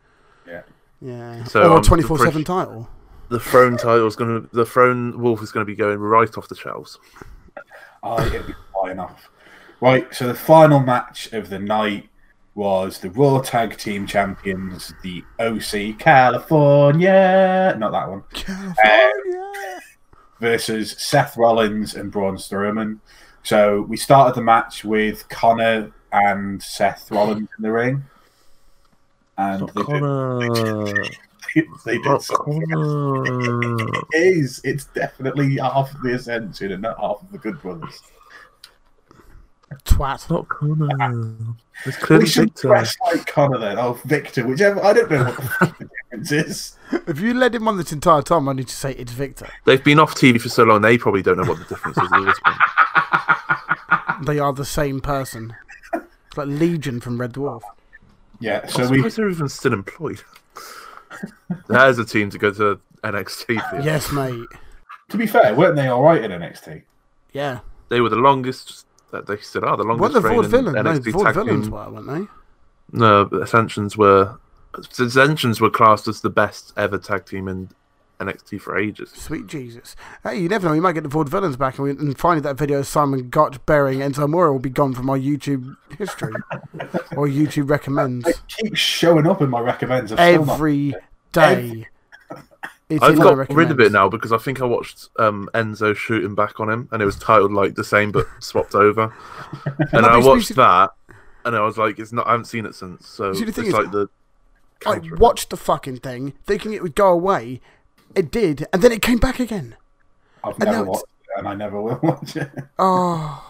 Yeah. yeah. So, or um, a twenty four the seven title. The throne title is going to. The throne wolf is going to be going right off the shelves. Oh, it'd be flying off. Right, so the final match of the night was the Raw Tag Team Champions, the OC California, not that one, California. Um, versus Seth Rollins and Braun Strowman. So we started the match with Konnor and Seth Rollins in the ring. And they did, they did Not something. It is. It's definitely half of the Ascension and not half of the Good Brothers. Twat. Not Konnor. It's We should Viktor. dress like Konnor then. Oh, Viktor, whichever. I don't know what the, difference is. If you led him on this entire time, I need to say it's Viktor. They've been off TV for so long, they probably don't know what the difference is at this point. They are the same person. It's like Legion from Red Dwarf. Yeah, So so we. they're even still employed. There's a team to go to NXT for. Yes, mate. To be fair, weren't they all right in NXT? Yeah. They were the longest. That they still are the What longest. the Ford reigning villains? No, NXT Ford tag villains team- were, weren't they? No, but Ascensions were. Ascensions were classed as the best ever tag team in NXT for ages. Sweet Jesus. Hey, you never know. We might get the Vaudevillains back, and, we, and finally that video of Simon Gotch burying Enzo Amore will be gone from our YouTube history or YouTube recommends It keeps showing up in my recommends. I've still not- every day. It's I've got rid of it now because I think I watched um, Enzo shooting back on him, and it was titled like the same but swapped over. And I watched basic- that, and I was like, "It's not." I haven't seen it since. So See, the it's thing is, like the. I watched the fucking thing, thinking it would go away. It did, and then it came back again. I've And never watched it, and I never will watch it. Oh,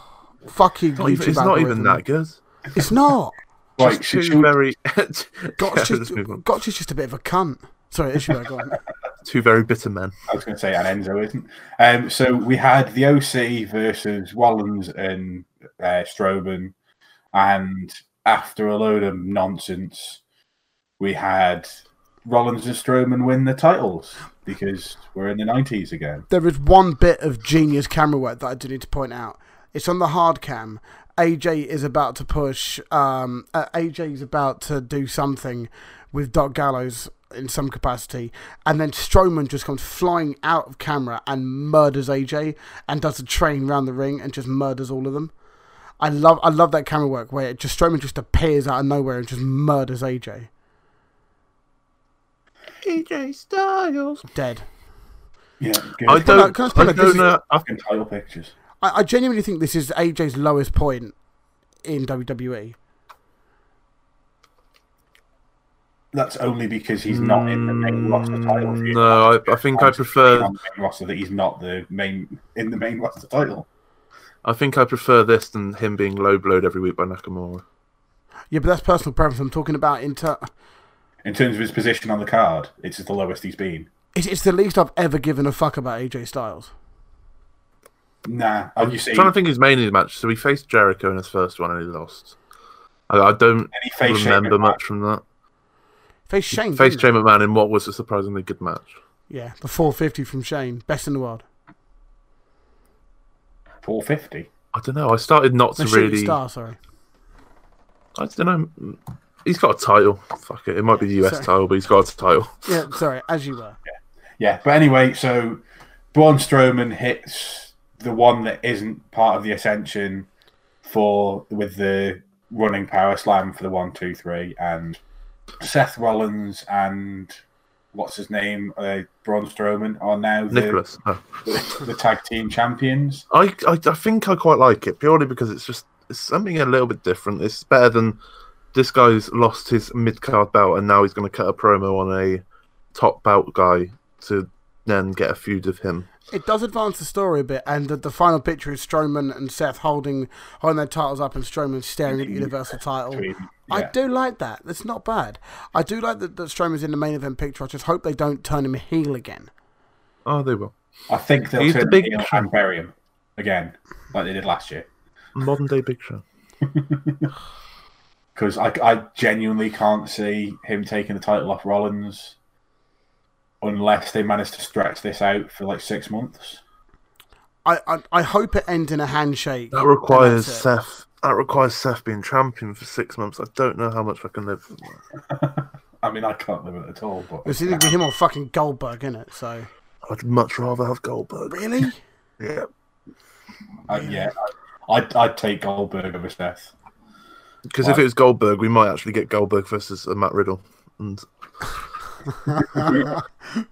fuck you, It's not even- it's not even that good. It's not. Right, Just should very, Gotch, Yeah, just, let's move on. Gotch is just a bit of a cunt. Sorry, Ishmael, go on. Two very bitter men. I was going to say, and Enzo isn't. Um, so we had the OC versus Rollins and uh, Strowman, and after a load of nonsense, we had Rollins and Strowman win the titles because we're in the nineties again. There is one bit of genius camera work that I do need to point out. It's on the hard cam. AJ is about to push. Um, uh, AJ is about to do something with Doc Gallows in some capacity, and then Strowman just comes flying out of camera and murders AJ and does a train round the ring and just murders all of them. I love, I love that camera work where it just Strowman just appears out of nowhere and just murders AJ. AJ Styles. Dead. Yeah, good. I don't. can I I just put that- this don't is- know. I Fucking title pictures. I, I genuinely think this is AJ's lowest point in. WWE. That's only because he's not in the main roster title. feud. Mm, No, I, I think I prefer. on the main roster that he's not the main in the main roster title. I think I prefer this than him being low blowed every week by Nakamura. Yeah, but that's personal preference. I'm talking about in ter- In terms of his position on the card, it's the lowest he's been. it's, it's the least I've ever given a fuck about AJ Styles. Nah, and you see, I'm trying to think his main match. So he faced Jericho in his first one and he lost. I, I don't he faced Shane remember much from that. Face Shane. Face Shane McMahon in what was a surprisingly good match. Yeah, the 450 from Shane, best in the world. 450. I don't know. I started not to Shooting really. Star, sorry. I don't know. Mm, he's got a title. Fuck it. It might be the US Sorry. title, but he's got a title. Yeah, sorry, as you were. Yeah, but anyway, so Braun Strowman hits the one that isn't part of the Ascension for with the running power slam for the one, two, three, and Seth Rollins and what's his name, uh, Braun Strowman are now the, Nicholas. Oh. the, the tag team champions. I, I I think I quite like it purely because it's just it's something a little bit different. It's better than this guy's lost his mid card belt and now he's going to cut a promo on a top belt guy to then get a feud of him. It does advance the story a bit, and the, the final picture is Strowman and Seth holding holding their titles up, and Strowman staring at the Universal title. Between- I do like that. That's not bad. I do like that, that Strowman's in the main event picture. I just hope they don't turn him heel again. Oh, they will. I think they'll He's the turn big heel and bury him again, like they did last year. Modern day Big Show. because I, I genuinely can't see him taking the title off Rollins unless they manage to stretch this out for like six months. I, I, I hope it ends in a handshake. That requires. Seth. That requires Seth being champion for six months. I don't know how much I can live. with that. I mean, I can't live it at all. But It's either him or fucking Goldberg, in it? So I'd much rather have Goldberg. really, Yeah, uh, yeah, I, I'd, I'd take Goldberg over Seth. because if it was Goldberg, we might actually get Goldberg versus uh, Matt Riddle. And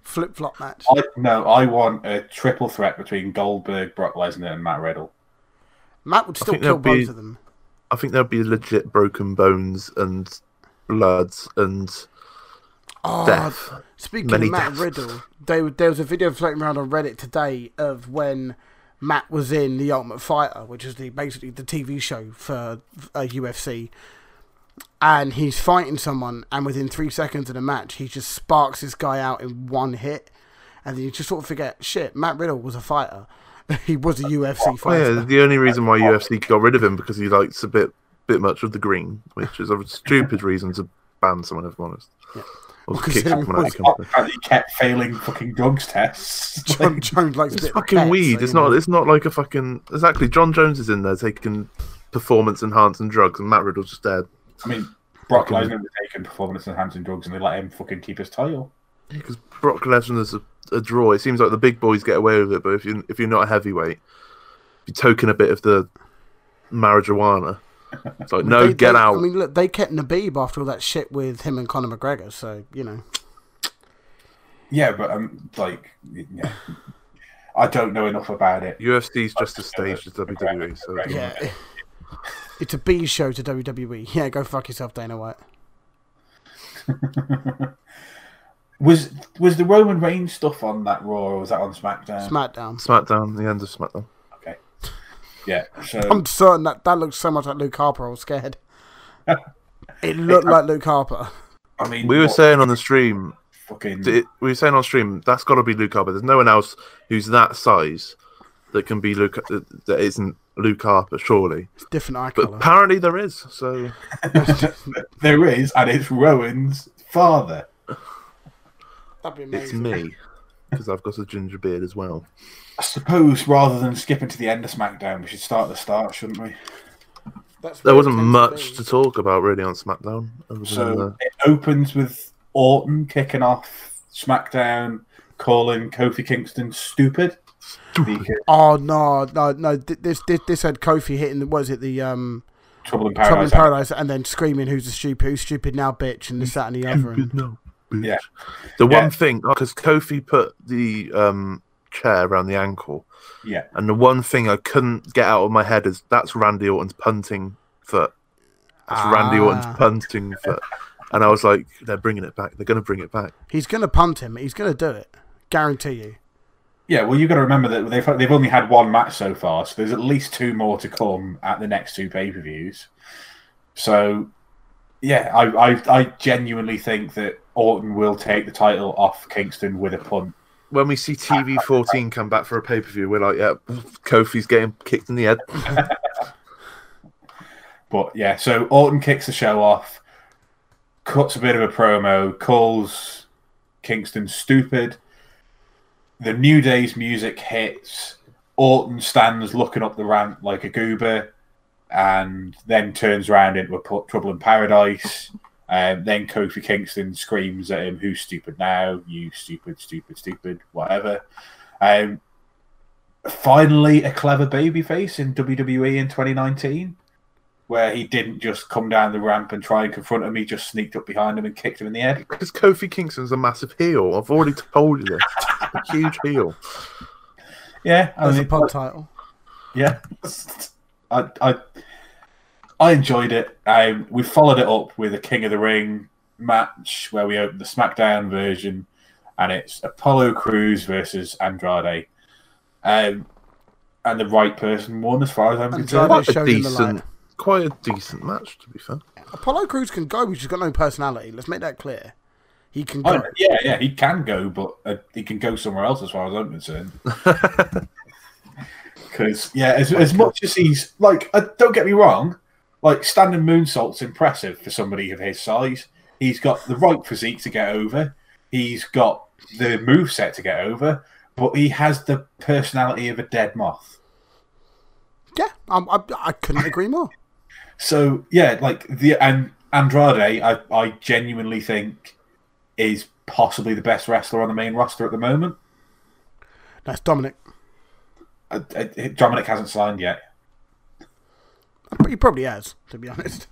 flip flop match. I no, I want a triple threat between Goldberg, Brock Lesnar, and Matt Riddle. Matt would still kill there'll be- both of them. I think there'll be legit broken bones and bloods and Oh, death. Speaking Many of Matt deaths. Riddle, there, there was a video floating around on Reddit today of when Matt was in The Ultimate Fighter, which is the basically the TV show for uh, UFC, and he's fighting someone, and within three seconds of the match, he just sparks this guy out in one hit, and then you just sort of forget, shit, Matt Riddle was a fighter. he was a UFC fighter. yeah, the only reason why UFC got rid of him because he likes a bit bit much of the green, which is a stupid reason to ban someone. If I'm honest, or to Because kick it someone out of was your company. And he kept failing fucking drugs tests. Jon Jones likes a It's bit fucking of pets, weed. so, It's you know. not. It's not like a fucking. Exactly. Jon Jones is in there taking performance enhancing drugs, and Matt Riddle's just dead. I mean, Brock Lesnar was taking performance enhancing drugs, and they let him fucking keep his title. Because Brock Lesnar's a, a draw. It seems like the big boys get away with it, but if you if you're not a heavyweight, if you token a bit of the marijuana, it's like no, They- get they- out. I mean, look, they kept Khabib after all that shit with him and Conor McGregor, so you know. Yeah, but um, like, yeah, I don't know enough about it. UFC's just as staged as WWE. So Yeah. It's a B show to WWE. Yeah, go fuck yourself, Dana White. Was was the Roman Reigns stuff on that Raw, or was that on SmackDown? SmackDown. SmackDown, the end of SmackDown. okay. Yeah. So I'm certain that that looks so much like Luke Harper. I was scared. it looked like Luke Harper. I mean, We were what saying on the stream, fucking it, we were saying on stream that's got to be Luke Harper. There's no one else who's that size that can be Luke that that isn't Luke Harper, surely. It's different eye But color. apparently there is. So there is, and it's Rowan's father. That'd be it's me because I've got a ginger beard as well. I suppose rather than skipping to the end of SmackDown, we should start at the start, shouldn't we? That's There wasn't much be. to talk about really on SmackDown. So uh, it opens with Orton kicking off SmackDown, calling Kofi Kingston stupid. Because Oh no, no, no! This this this had Kofi hitting the was it the um Trouble in Paradise, Trouble in Paradise. Paradise and then screaming, "Who's the stupid? Who's stupid now, bitch?" and this that and the other. And, no, bitch. Yeah. The Yeah. one thing because Kofi put the um, chair around the ankle, Yeah. and the one thing I couldn't get out of my head is that's Randy Orton's punting foot. That's Randy Ah. Orton's punting foot. And I was like, they're bringing it back. They're going to bring it back. he's gonna punt him. He's gonna do it. Guarantee you. Yeah, well, you've got to remember that they've they've only had one match so far, so there's at least two more to come at the next two pay per views. So, yeah, I, I I genuinely think that Orton will take the title off Kingston with a punt. When we see TV fourteen come back for a pay per view, we're like, yeah, Kofi's getting kicked in the head. But yeah, so Orton kicks the show off, cuts a bit of a promo, calls Kingston stupid. The New Day's music hits. Orton stands looking up the ramp like a goober, and then turns around into a trouble in paradise. And then Kofi Kingston screams at him, "Who's stupid now? You stupid, stupid, stupid, whatever." Um, finally, a clever babyface in WWE in 2019 where he didn't just come down the ramp and try and confront him. He just sneaked up behind him and kicked him in the head. Because Kofi Kingston's a massive heel. I've already told you this. a huge heel. Yeah, I As a mean, pod title. yeah, I, I, I enjoyed it. Um, we followed it up with a King of the Ring match where we opened the SmackDown version, and it's Apollo Crews versus Andrade. Um, and the right person won, as far as I'm Andrade concerned. Quite a showed him the decent, quite a decent match, to be fair. Apollo Crews can go, he's just got no personality. Let's make that clear. He can go. Oh, yeah, yeah, he can go, but uh, he can go somewhere else as far as I'm concerned. Because yeah, as, as much as he's like, uh, don't get me wrong, like standing moonsault's impressive for somebody of his size. He's got the right physique to get over. He's got the move set to get over, but he has the personality of a dead moth. Yeah, I'm, I, I couldn't agree more. So yeah, like the and Andrade, I, I genuinely think is possibly the best wrestler on the main roster at the moment. That's Dominic. Uh, uh, Dominic hasn't signed yet. He probably has, to be honest.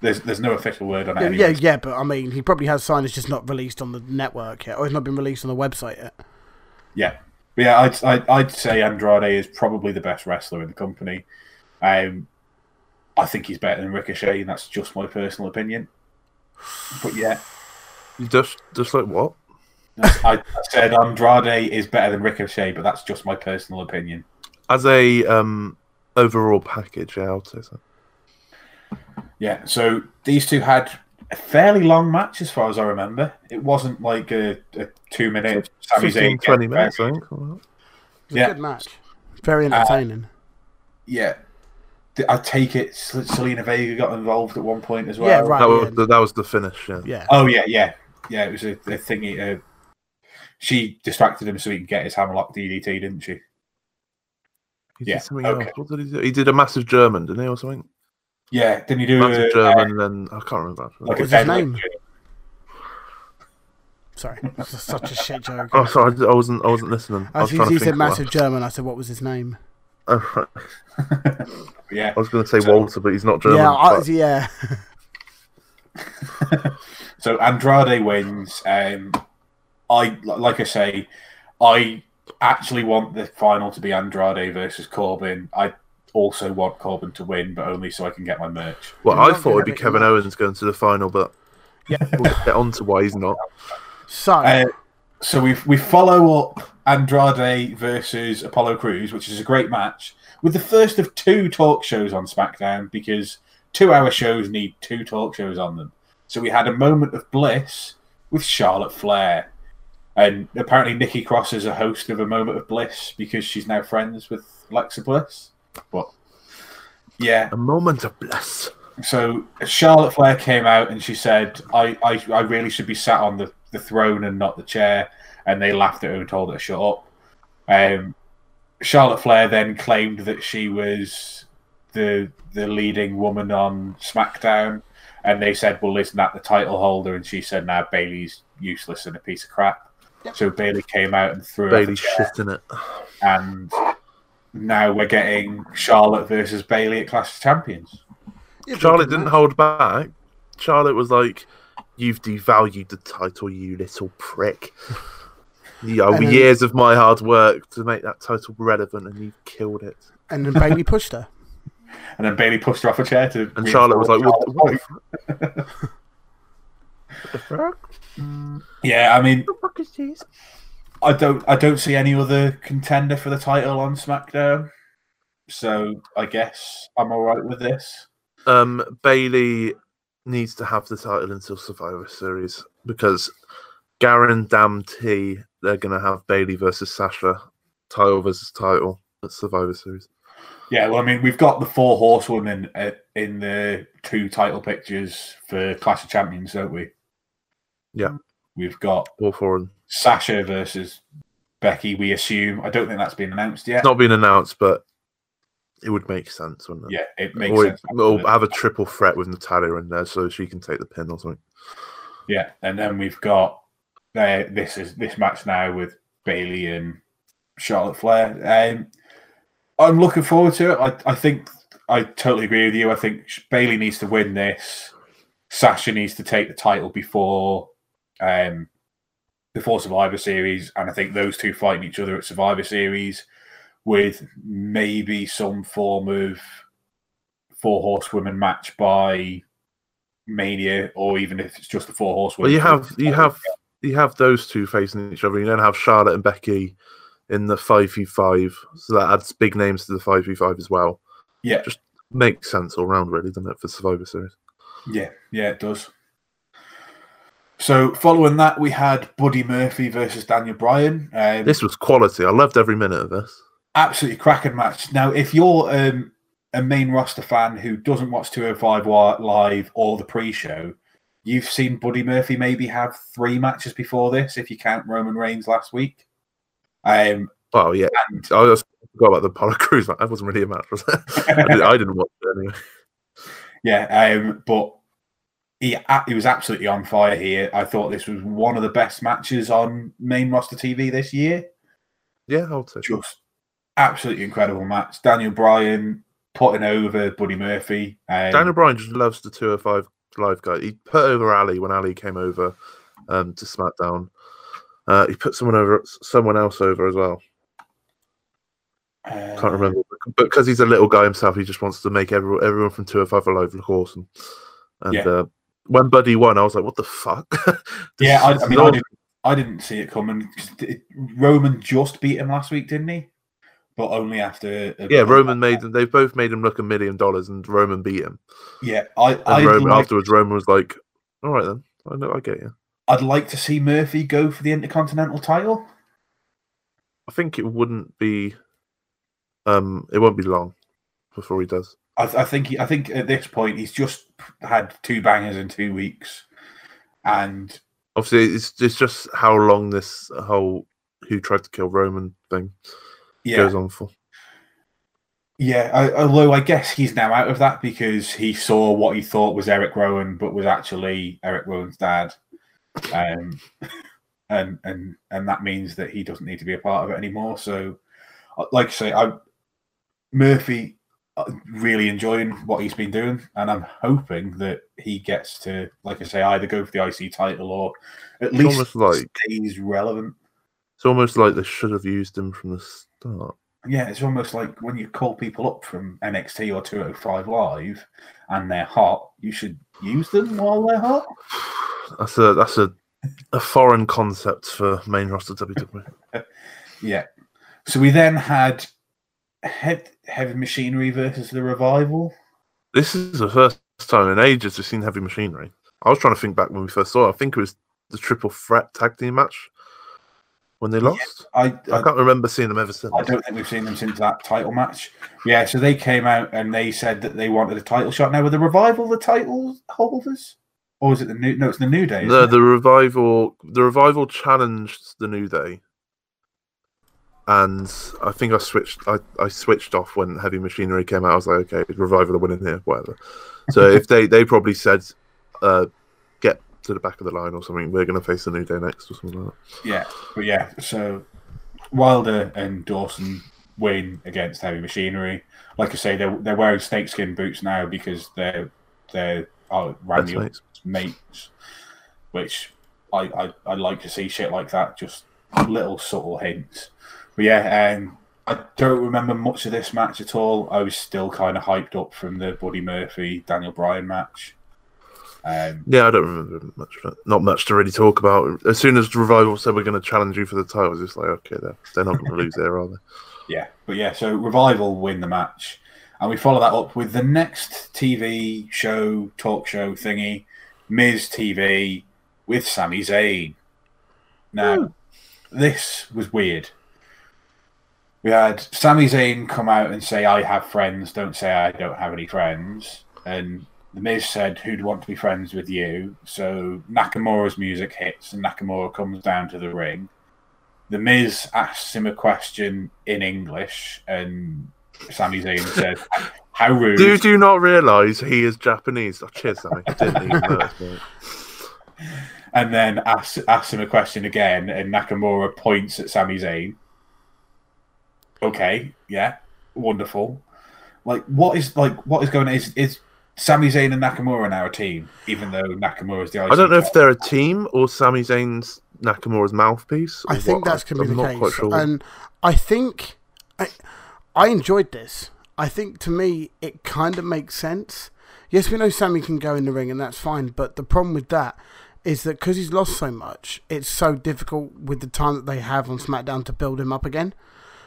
There's there's no official word on it. Yeah, anyway. yeah, yeah, but I mean, he probably has signed. It's just not released on the network yet, or it's not been released on the website yet. Yeah, But yeah. I'd, I'd I'd say Andrade is probably the best wrestler in the company. Um, I think he's better than Ricochet, and that's just my personal opinion. But yeah, just, just like what? I said Andrade is better than Ricochet, but that's just my personal opinion. As a um, overall package, yeah, I'd say so. Yeah, so these two had a fairly long match, as far as I remember. It wasn't like a, a two minute Sami 15, 20 get- minutes, I think. It was Yeah. a good match. Very entertaining. Yeah. I take it Zelina Vega got involved at one point as well. Yeah, right. That was, the, that was the finish, yeah. yeah. Oh yeah, yeah, yeah. It was a, a thingy. Uh, she distracted him so he could get his hammerlock DDT, didn't she? He Yeah, did something okay. else. What did he do? He did a massive German, didn't he, or something? Yeah. Didn't he do Massive a, German, and then I can't remember. like What was his name? Sorry, this is such a shit joke. Oh, sorry, I, I wasn't. I wasn't listening. I As was he, trying to he think said of what- massive German, I said, what was his name? Oh, right. Yeah. I was going to say So- Walter, but he's not German. yeah, I, but- yeah. So Andrade wins. Um, I like I say, I actually want the final to be Andrade versus Corbin. I also want Corbin to win, but only so I can get my merch. well, I thought it'd be Kevin a Owens going to the final, but Yeah. we'll get on to why he's not. So, Uh, so we we follow up Andrade versus Apollo Crews, which is a great match, with the first of two talk shows on SmackDown because two-hour shows need two talk shows on them. So we had a moment of bliss with Charlotte Flair, and apparently Nikki Cross is a host of a moment of bliss because she's now friends with Alexa Bliss. But yeah, A moment of bliss. so Charlotte Flair came out and she said, I, I, I really should be sat on the, the throne and not the chair. And they laughed at her and told her to shut up. Um, Charlotte Flair then claimed that she was the the leading woman on SmackDown. And they said, Well, isn't that the title holder? And she said, Nah, Bayley's useless and a piece of crap. So Bayley came out and threw her Bayley chair shit in it. and now we're getting Charlotte versus Bayley at Clash of Champions. yeah, Charlotte didn't hold back. Charlotte was like, "You've devalued the title, you little prick." You know, then- years of my hard work to make that title relevant, and you've killed it. And then Bayley pushed her. And then Bayley pushed her off a chair to. And Charlotte was like, "What? What the, what the fuck? Yeah, I mean, What the fuck is this?" I don't I don't see any other contender for the title on SmackDown. So I guess I'm all right with this. Um, Bayley needs to have the title until Survivor Series because guarantee they're going to have Bayley versus Sasha, title versus title at Survivor Series. Yeah, well, I mean, we've got the four horsewomen uh, in the two title pictures for Clash of Champions, don't we? Yeah. We've got of them. Sasha versus Becky, we assume. I don't think that's been announced yet. It's not been announced, but it would make sense, wouldn't it? Yeah, it makes Or, sense. or have a triple threat with Natalya in there so she can take the pin or something. Yeah, and then we've got uh, this is this match now with Bayley and Charlotte Flair. Um, I'm looking forward to it. I, I think I totally agree with you. I think Bayley needs to win this. Sasha needs to take the title before um, before Survivor Series, and I think those two fighting each other at Survivor Series with maybe some form of four horsewomen match by Mania, or even if it's just the four horsewomen. Well, you have you have you have those two facing each other. You then have Charlotte and Becky in the five v five, so that adds big names to the five v five as well. yeah, Just makes sense all round, really, doesn't it, for Survivor Series? Yeah, yeah, it does. So following that, we had Buddy Murphy versus Daniel Bryan. Um, This was quality. I loved every minute of this. absolutely cracking match. Now, if you're um, a main roster fan who doesn't watch 205 live or the pre-show, you've seen Buddy Murphy maybe have three matches before this, if you count Roman Reigns last week. Um, Oh yeah, and I just forgot about the Apollo Crews match. That wasn't really a match, was it? I, did, I didn't watch it anyway. Yeah, um, but he he was absolutely on fire here. I thought this was one of the best matches on main roster TV this year. Yeah, I would say. so. Just absolutely incredible match. Daniel Bryan putting over Buddy Murphy. Um, Daniel Bryan just loves the 205 live guy. He put over Ali when Ali came over um, to SmackDown. Uh, he put someone over, someone else over as well. uh, Can't remember, but because he's a little guy himself, he just wants to make everyone, everyone from 205 Alive look awesome. And Yeah. uh, when Buddy won, I was like, "What the fuck?" Yeah, I, I mean, I didn't, I didn't see it coming. it- Roman just beat him last week, didn't he? But only after. a- yeah, Roman made them. They've both made him look a million dollars, and Roman beat him. Yeah, I. And I'd Roman like, afterwards, Roman was like, "All right then, I know, I get you." I'd like to see Murphy go for the Intercontinental title. I think it wouldn't be. Um, it won't be long before he does. I, I think. He, I think at this point he's just had two bangers in two weeks, and Obviously, it's it's just how long this whole who tried to kill Roman thing yeah, goes on for. Yeah, I, although I guess he's now out of that because he saw what he thought was Eric Rowan, but was actually Eric Rowan's dad, um, and and and that means that he doesn't need to be a part of it anymore. So, uh, like I say, I Murphy really enjoying what he's been doing, and I'm hoping that he gets to, like I say, either go for the IC title or at It's least like stays relevant. it's almost like they should have used him from the start. Yeah, it's almost like when you call people up from NXT or 205 Live and they're hot, you should use them while they're hot. That's a that's a a foreign concept for main roster WWE. Yeah. So we then had he- Heavy Machinery versus the Revival. This is the first time in ages we've seen heavy machinery. I was trying to think back when we first saw it. I think it was the triple threat tag team match when they lost. I, I I, can't remember seeing them ever since. I don't think we've seen them since that title match. Yeah, so they came out and they said that they wanted a title shot. Now, were the Revival the title holders? Or is it the new? No, it's the New Day. No, it? the revival the revival challenged the New Day. And I think I switched I, I switched off when heavy machinery came out. I was like, okay, revival are winning here, whatever. So if they, they probably said uh get to the back of the line or something, we're gonna face the New Day next or something like that. Yeah, but yeah, so Wilder and Dawson win against Heavy Machinery. Like I say, they're they're wearing snakeskin boots now because they're they're oh, Randy Orton's mates, which I, I I like to see shit like that, just little subtle hints. But yeah, um, I don't remember much of this match at all. I was still kind of hyped up from the Buddy Murphy Daniel Bryan match. Um, Yeah, I don't remember much. Of. Not much to really talk about. As soon as Revival said we're going to challenge you for the title, it's just like, okay, they're, they're not going to lose there, are they? Yeah, but yeah, so Revival win the match, and we follow that up with the next TV show, talk show thingy, Miz TV with Sami Zayn. Now, this was weird. We had Sami Zayn come out and say, "I have friends. Don't say I don't have any friends." And the Miz said, "Who'd want to be friends with you?" So Nakamura's music hits, and Nakamura comes down to the ring. The Miz asks him a question in English, and Sami Zayn says, "How rude!" Do do not realise he is Japanese. Oh, cheers, Sami. I didn't even notice, and then asks, asks him a question again, and Nakamura points at Sami Zayn. Okay, yeah, wonderful. Like, what is like what is going on? Is is Sami Zayn and Nakamura now a team? Even though Nakamura is the I don't know if they're a team or Sami Zayn's Nakamura's mouthpiece. I think what. that's going to be I'm the not quite case. sure. And I think I, I enjoyed this. I think to me it kind of makes sense. Yes, we know Sami can go in the ring and that's fine, but the problem with that is that because he's lost so much, it's so difficult with the time that they have on SmackDown to build him up again.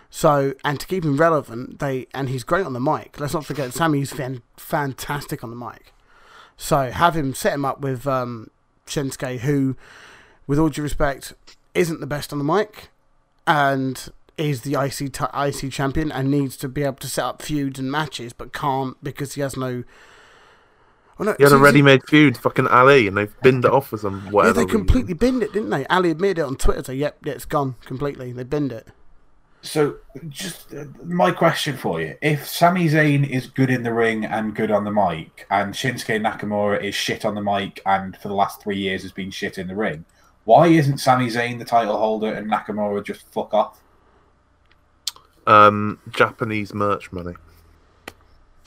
So and to keep him relevant, they and he's great on the mic. Let's not forget Sami's fan, fantastic on the mic. So have him set him up with um, Shinsuke, who, with all due respect, isn't the best on the mic, and is the IC t- IC champion and needs to be able to set up feuds and matches, but can't because he has no. Well, no, He had a ready-made feud, fucking Ali, and they've binned it off for some Yeah, whatever. they reason. completely binned it, didn't they? Ali admitted it on Twitter. So, yep, yeah, it's gone completely. They binned it. So, just uh, my question for you: If Sami Zayn is good in the ring and good on the mic, and Shinsuke Nakamura is shit on the mic and for the last three years has been shit in the ring, why isn't Sami Zayn the title holder and Nakamura just fuck off? Um, Japanese merch money.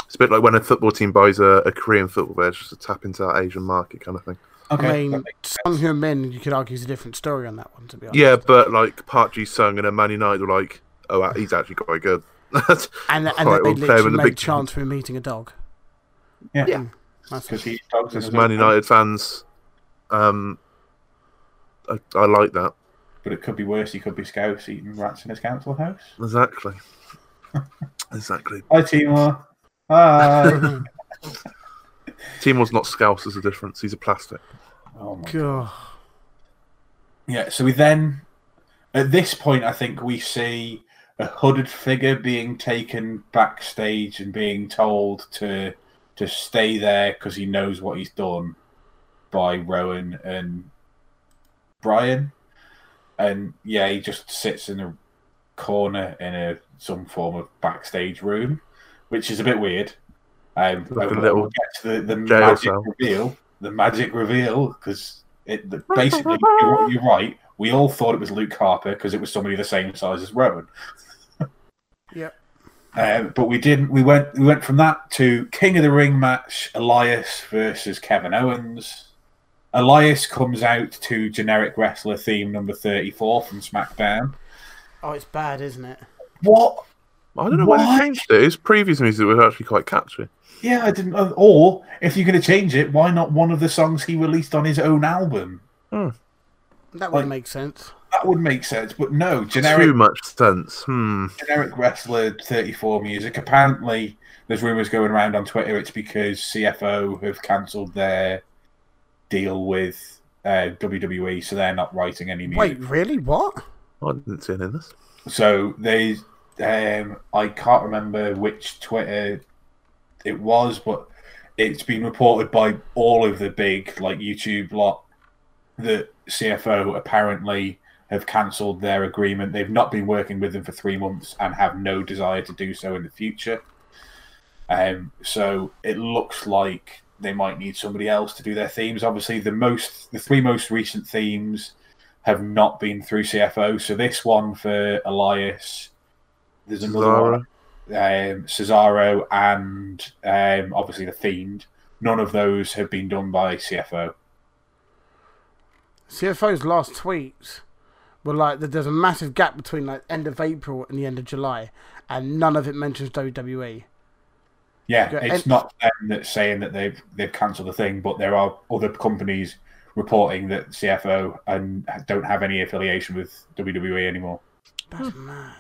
It's a bit like when a football team buys a, a Korean football player just to tap into that Asian market kind of thing. Okay, I mean, makes Son Heung-min, you could argue, is a different story on that one, to be honest. Yeah, but like Park Ji Sung and a Man United were like, oh, he's actually quite good. And, and Right, then we'll they play with literally the made big- chance for him meeting a dog. yeah, Yeah. Because he dogs As Man own- United fans, um, I, I like that but it could be worse. He could be scouse eating rats in his council house. exactly. exactly. Hi, Timor. Hi. Timor's not Scouse as a difference. He's a plastic. Oh my God. Yeah, so we then, at this point, I think we see a hooded figure being taken backstage and being told to to stay there because he knows what he's done by Rowan and Brian, and yeah, he just sits in a corner in a some form of backstage room, which is a bit weird. Um, Like we'll- get to the, the magic cell. reveal. The magic reveal because it the, basically you're, you're right. We all thought it was Luke Harper because it was somebody the same size as Rowan. Yep. Um, but we didn't. We went. We went from that to King of the Ring match: Elias versus Kevin Owens. Elias comes out to generic wrestler theme number thirty-four from SmackDown. Oh, it's bad, isn't it? What? I don't know why What? they changed it. His previous music was actually quite catchy. Yeah, I didn't. uh, Or if you're going to change it, why not one of the songs he released on his own album? That would Like- make sense. That would make sense. But no, generic Too much sense. Hmm. generic wrestler 34 music. Apparently, there's rumors going around on Twitter. It's because CFO have cancelled their deal with uh, WWE, so they're not writing any music. Wait, really? What? I didn't see any of this. So they, um, I can't remember which Twitter it was, but it's been reported by all of the big like YouTube lot that CFO apparently have cancelled their agreement. They've not been working with them for three months and have no desire to do so in the future. Um, so it looks like they might need somebody else to do their themes. Obviously, the most, the three most recent themes have not been through CFO. So this one for Elias, there's another one, um, Cesaro, and um, obviously the Fiend. None of those have been done by CFO. CFO's last tweets were like that there's a massive gap between like end of April and the end of July, and none of it mentions WWE. Yeah, Yeah, it's and- not them that's saying that they've they've cancelled the thing, but there are other companies reporting that CFO and don't have any affiliation with WWE anymore. That's mad.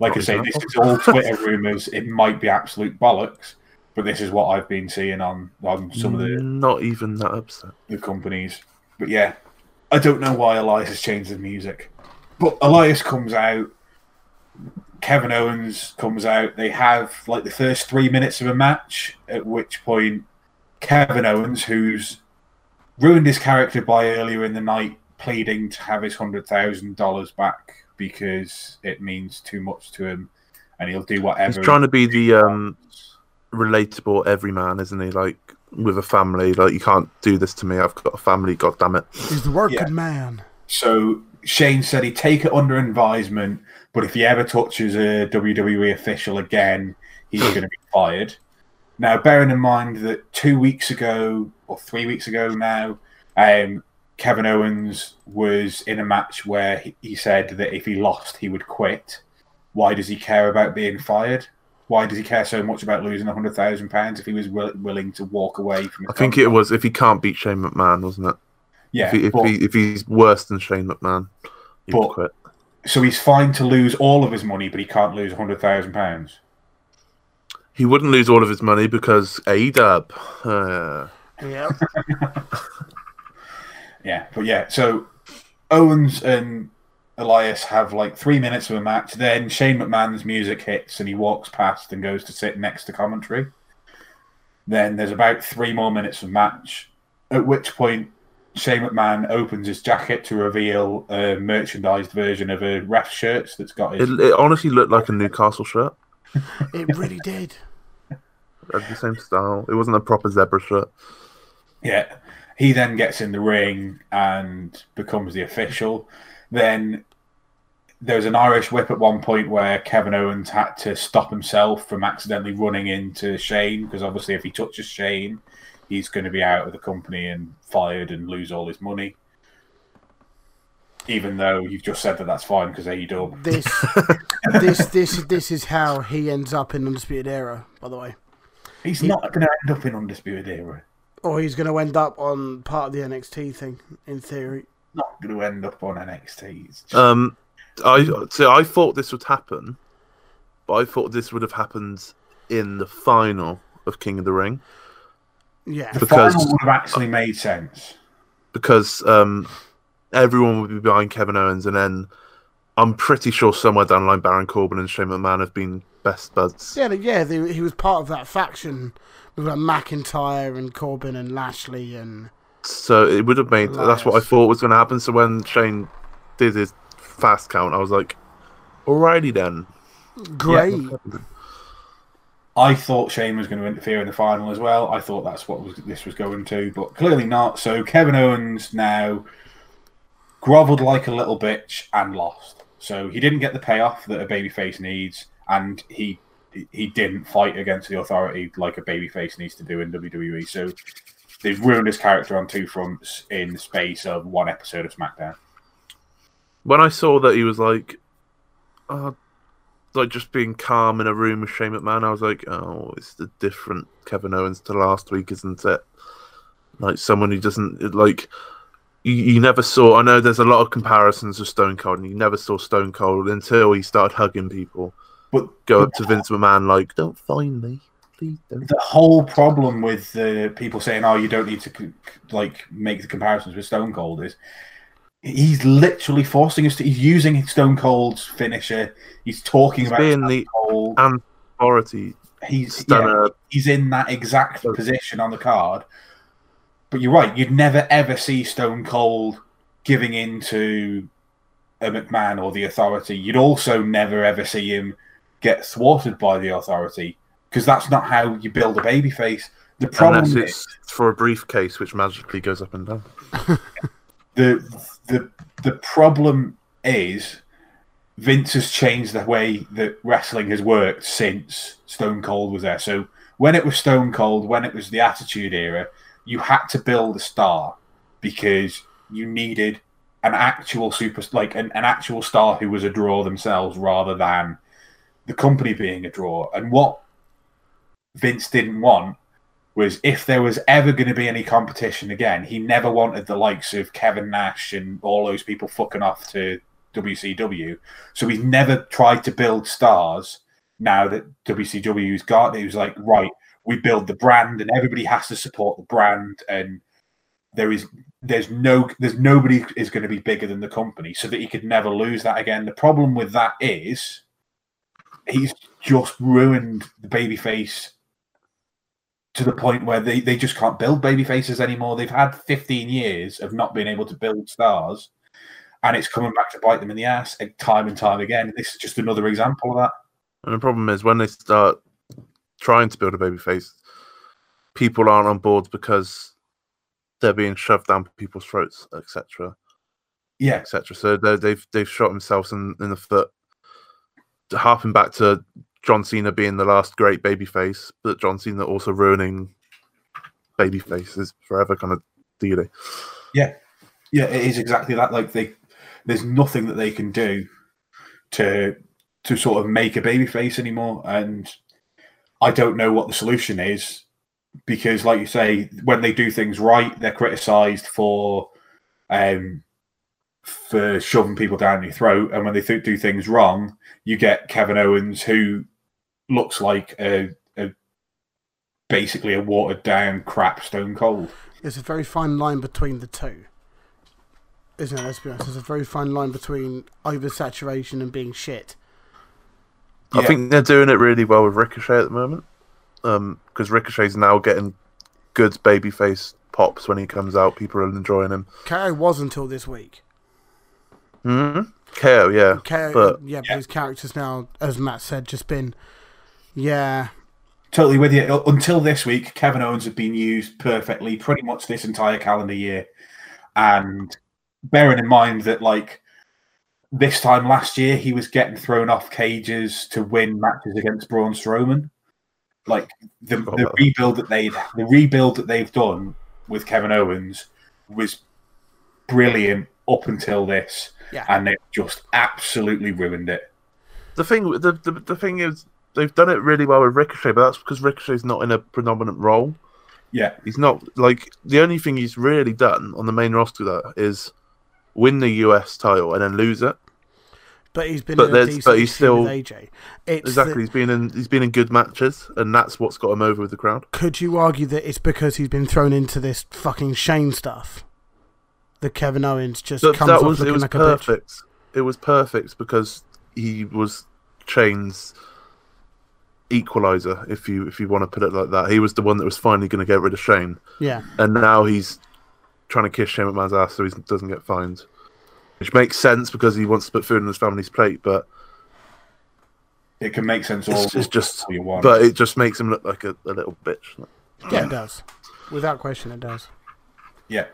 Like I say, this is all Twitter rumors. It might be absolute bollocks, but this is what I've been seeing on on some of the, Not even that upset. the companies. But yeah, I don't know why Elias has changed the music. But Elias comes out, Kevin Owens comes out. They have like the first three minutes of a match, at which point Kevin Owens, who's ruined his character by earlier in the night pleading to have his hundred thousand dollars back because it means too much to him, and he'll do whatever. He's trying to be the um, relatable everyman, isn't he? Like with a family, like you can't do this to me. I've got a family. God damn it! He's the working Yeah. man. So Shane said he'd take it under advisement, but if he ever touches a WWE official again, he's going to be fired. Now, bearing in mind that two weeks ago or three weeks ago now, um, Kevin Owens was in a match where he, he said that if he lost, he would quit. Why does he care about being fired? Why does he care so much about losing a hundred thousand pounds if he was will, willing to walk away from? I think it was if he can't beat Shane McMahon, wasn't it? yeah. if, he, if, but- he, if he's worse than Shane McMahon, he would quit. so he's fine to lose all of his money, but he can't lose a hundred thousand pounds. He wouldn't lose all of his money because ADub. Uh, Yeah. Yeah, but yeah, so Owens and Elias have like three minutes of a match. Then Shane McMahon's music hits and he walks past and goes to sit next to commentary. Then there's about three more minutes of match, at which point Shane McMahon opens his jacket to reveal a merchandised version of a ref shirt that's got his. it, it honestly looked like a Newcastle shirt. It really did. Had the same style. It wasn't a proper zebra shirt. Yeah. He then gets in the ring and becomes the official. Then there's an Irish whip at one point where Kevin Owens had to stop himself from accidentally running into Shane because obviously if he touches Shane, he's going to be out of the company and fired and lose all his money. Even though you've just said that that's fine because AEW. This, this, this, this is how he ends up in Undisputed Era. By the way, He's not going to end up in Undisputed Era. Or he's going to end up on part of the NXT thing. In theory, Not going to end up on NXT. Just- Um, I so I thought this would happen, but I thought this would have happened in the final of King of the Ring yeah. the because- final would have actually made sense. because um, everyone would be behind Kevin Owens, and then I'm pretty sure somewhere down the line, Baron Corbin and Shane McMahon have been best buds. Yeah, yeah, they, he was part of that faction with like McIntyre and Corbin and Lashley and So it would have made. That's what I thought was going to happen. So when Shane did his fast count, I was like, "Alrighty then." great. I thought Shane was going to interfere in the final as well. I thought that's what was, this was going to, but clearly not. So Kevin Owens now grovelled like a little bitch and lost. So he didn't get the payoff that a babyface needs, and he he didn't fight against the authority like a babyface needs to do in WWE. So they've ruined his character on two fronts in the space of one episode of SmackDown. When I saw that he was like, uh, like just being calm in a room with Shane McMahon, I was like, "Oh, it's the different Kevin Owens to last week, isn't it?" Like someone who doesn't like. You, you never saw. I know there's a lot of comparisons with Stone Cold, and you never saw Stone Cold until he started hugging people. But Go up to Vince McMahon like, "Don't find me, please the whole problem with the people saying, "Oh, you don't need to like make the comparisons with Stone Cold," is he's literally forcing us to. He's using Stone Cold's finisher. He's talking He's about being Stone the Cold. authority He's done yeah, he's in that exact position on the card. But you're right. You'd never ever see Stone Cold giving in to a McMahon or the authority. You'd also never ever see him get thwarted by the authority because that's not how you build a babyface. The problem unless is for a briefcase which magically goes up and down. the the the problem is Vince has changed the way that wrestling has worked since Stone Cold was there. So when it was Stone Cold, when it was the Attitude Era, you had to build a star because you needed an actual super like an, an actual star who was a draw themselves rather than the company being a draw. And what Vince didn't want was if there was ever going to be any competition again, he never wanted the likes of Kevin Nash and all those people fucking off to WCW. So he's never tried to build stars now that WCW's got. He was like, right, we build the brand and everybody has to support the brand and there is there's no there's nobody is going to be bigger than the company so that he could never lose that again. The problem with that is he's just ruined the babyface to the point where they, they just can't build baby faces anymore. They've had 15 years of not being able to build stars, and it's coming back to bite them in the ass time and time again. This is just another example of that. And the problem is when they start trying to build a baby face, people aren't on board because they're being shoved down people's throats, etc. Yeah, etc. So they've they've shot themselves in, in the foot. Harping back to John Cena being the last great babyface, but John Cena also ruining babyfaces forever kind of deal. Yeah, yeah, it is exactly that. Like they, there's nothing that they can do to to sort of make a babyface anymore, and I don't know what the solution is because, like you say, when they do things right, they're criticised for um for shoving people down your throat, and when they th- do things wrong, you get Kevin Owens who looks like a, a basically a watered down crap Stone Cold. There's a very fine line between the two, isn't it? Let's be honest. There's a very fine line between oversaturation and being shit. I think they're doing it really well with Ricochet at the moment, because um, Ricochet's now getting good babyface pops when he comes out. People are enjoying him. KO was until this week. Hmm. KO, yeah. KO, but yeah, but his character's now, as Matt said, just been yeah. Totally with you. Until this week, Kevin Owens had been used perfectly pretty much this entire calendar year. And bearing in mind that, like, this time last year, he was getting thrown off cages to win matches against Braun Strowman. Like the, the rebuild that they the rebuild that they've done with Kevin Owens was brilliant up until this, yeah. and they've just absolutely ruined it. The thing, the, the the thing is, they've done it really well with Ricochet, but that's because Ricochet's not in a predominant role. Yeah, he's not like the only thing he's really done on the main roster that is win the US title and then lose it. But he's been, but, but he's still AJ. It's exactly. The, he's been in. He's been in good matches, and that's what's got him over with the crowd. Could you argue that it's because he's been thrown into this fucking Shane stuff? That Kevin Owens just but comes that was, off looking it was like perfect. a It was perfect because he was Shane's equalizer, if you if you want to put it like that. He was the one that was finally going to get rid of Shane. Yeah. And now he's trying to kiss Shane McMahon's ass so he doesn't get fined, which makes sense because he wants to put food on his family's plate. But it can make sense. All it's, it's just, but it just makes him look like a, a little bitch. Yeah, it does. Without question, it does. Yeah.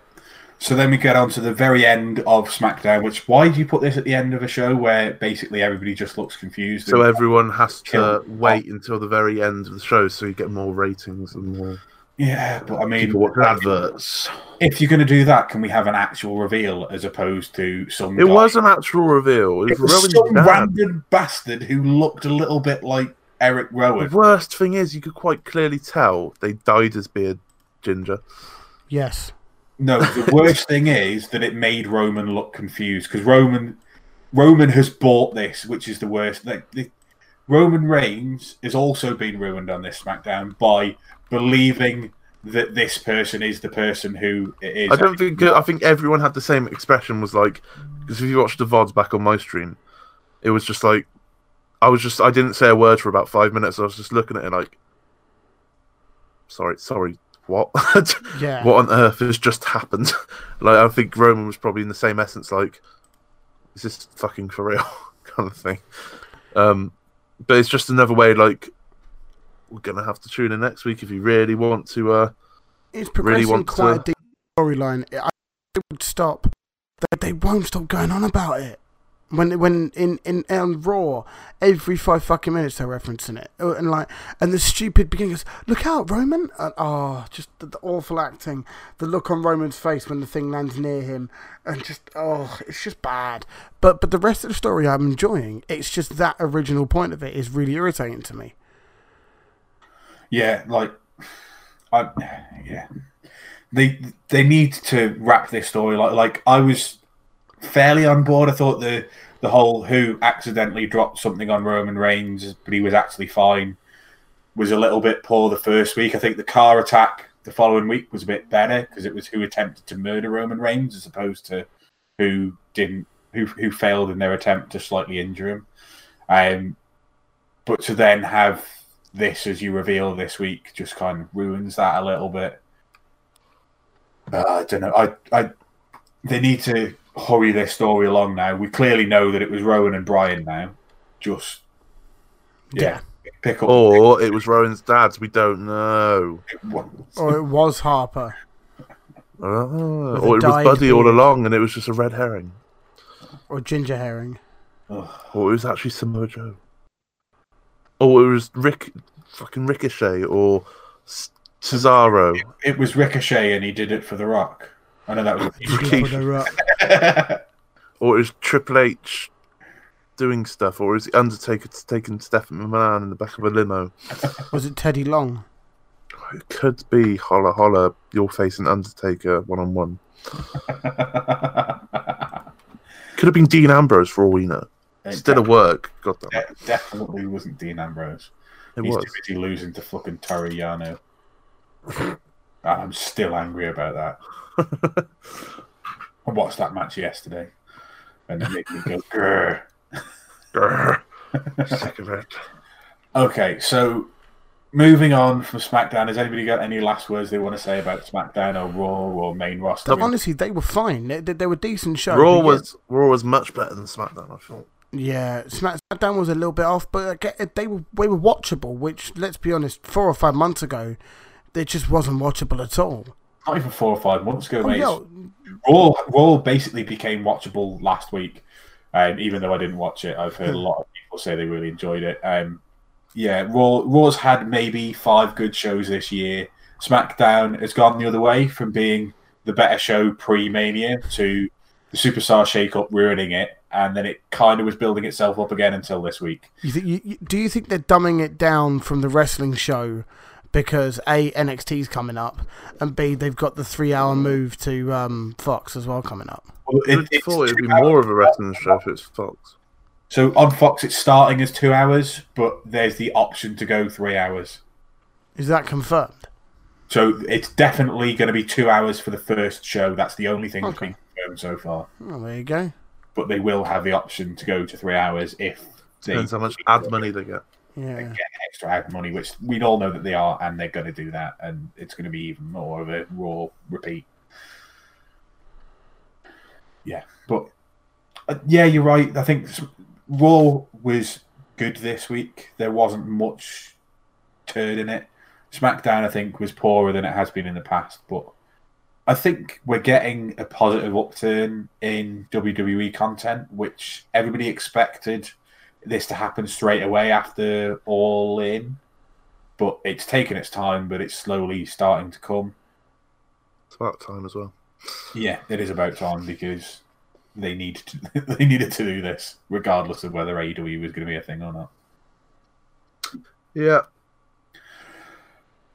So then we get on to the very end of SmackDown, which why do you put this at the end of a show where basically everybody just looks confused? So everyone has to wait until the very end of the show so you get more ratings and more. Yeah, but I mean, watch adverts. If you're going to do that, can we have an actual reveal as opposed to some? It guy? was an actual reveal. It, it was, was some dad. random bastard who looked a little bit like Eric Rowan. The worst thing is, you could quite clearly tell they dyed his beard ginger. Yes. No, the worst thing is that it made Roman look confused because Roman Roman has bought this, which is the worst. Like the, Roman Reigns has also been ruined on this SmackDown by believing that this person is the person who it is. I don't think. I think everyone had the same expression. Was like because if you watch the vods back on my stream, it was just like I was just I didn't say a word for about five minutes. I was just looking at it like, sorry, sorry, what? yeah. what on earth has just happened? like, I think Roman was probably in the same essence, like, is this fucking for real? kind of thing. Um, but it's just another way, like, we're gonna have to tune in next week if you really want to. Uh, it's progressing really want quite to... a deep storyline. I it would stop. They, they won't stop going on about it. When when in in on Raw, every five fucking minutes they're referencing it, oh, and like and the stupid beginning goes, "Look out, Roman!" And, oh, just the, the, awful acting, the look on Roman's face when the thing lands near him, and just oh, it's just bad. But but the rest of the story I'm enjoying. It's just that original point of it is really irritating to me. Yeah, like, I yeah, they they need to wrap this story like like I was fairly on board. I thought the the whole who accidentally dropped something on Roman Reigns, but he was actually fine, was a little bit poor the first week. I think the car attack the following week was a bit better because it was who attempted to murder Roman Reigns as opposed to who didn't who who failed in their attempt to slightly injure him. Um, but to then have this as you reveal this week just kind of ruins that a little bit. Uh, I don't know. I I they need to hurry their story along now. We clearly know that it was Rowan and Brian now. Just yeah, pick up. Or it was Rowan's dad's. We don't know. Or it was Harper. Oh, or it was dyed Buddy all along, and it was just a red herring. Or Ginger Herring. Ugh. Or it was actually Samoa Joe. Or it was Rick, fucking Ricochet, or S- Cesaro. It was Ricochet, and he did it for The Rock. I know that was. Rikishi. For the Rock. Or is was Triple H doing stuff, or is the Undertaker taking Stephanie McMahon in the back of a limo? Was it Teddy Long? It could be holla holla, you're facing Undertaker one on one. Could have been Dean Ambrose for all we know. Still at work. God damn it. De- definitely wasn't Dean Ambrose. It He's was. too busy losing to fucking Toru Yano. I'm still angry about that. I watched that match yesterday, and it made me go grrr. Grr. Sick of it. Okay, so moving on from SmackDown, has anybody got any last words they want to say about SmackDown or Raw or main roster? Look, honestly, they were fine. They, they, they were decent shows. Raw But yeah- was Raw was much better than SmackDown. I thought. Yeah, SmackDown was a little bit off, but uh, they were they were watchable. Which, let's be honest, four or five months ago, it just wasn't watchable at all. Not even four or five months ago, Oh, mate. yeah, Raw, Raw basically became watchable last week. Um, even though I didn't watch it, I've heard a lot of people say they really enjoyed it. Um, yeah, Raw, Raw's had maybe five good shows this year. SmackDown has gone the other way from being the better show pre Mania to the Superstar shake-up ruining it, and then it kind of was building itself up again until this week. You think, you, do you think they're dumbing it down from the wrestling show because a NXT's coming up, and b they've got the three-hour move to um, Fox as well coming up? Well, I it- it's thought it'd be more of a wrestling show if it's Fox. So on Fox, it's starting as two hours, but there's the option to go three hours. Is that confirmed? So it's definitely going to be two hours for the first show. That's the only thing that's Okay. been confirmed so far. Oh, there you go. But they will have the option to go to three hours if they Depends how much ad money they get. Yeah. get extra ad money, which we all know that they are, and they're going to do that, and it's going to be even more of a raw repeat. Yeah, but uh, yeah, you're right. I think Raw was good this week. There wasn't much turd in it. SmackDown, I think, was poorer than it has been in the past, but I think we're getting a positive upturn in WWE content, which everybody expected this to happen straight away after All In. But it's taken its time, but it's slowly starting to come. It's about time as well. Yeah, it is about time because they need to, they needed to do this, regardless of whether AEW was going to be a thing or not. Yeah.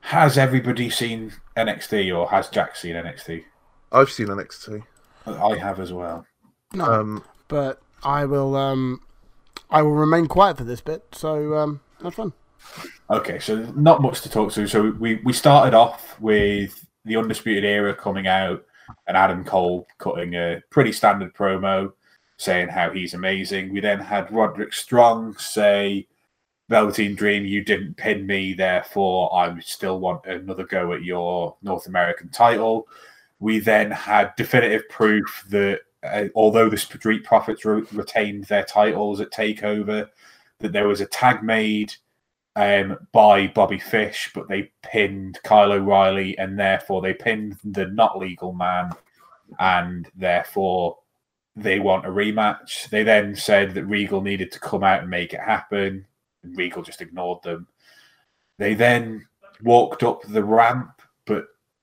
Has everybody seen NXT or has Jack seen NXT? I've seen NXT. I have as well. No, Um, but I will. Um, I will remain quiet for this bit. So um, have fun. Okay, so not much to talk to. So we, we started off with the Undisputed Era coming out and Adam Cole cutting a pretty standard promo saying how he's amazing. We then had Roderick Strong say, Velveteen Dream, you didn't pin me, therefore I still want another go at your North American title. We then had definitive proof that uh, although the Street Profits re- retained their titles at TakeOver, that there was a tag made um, by Bobby Fish, but they pinned Kyle O'Reilly, and therefore they pinned the not legal man, and therefore they want a rematch. They then said that Regal needed to come out and make it happen. Regal just ignored them. They then walked up the ramp,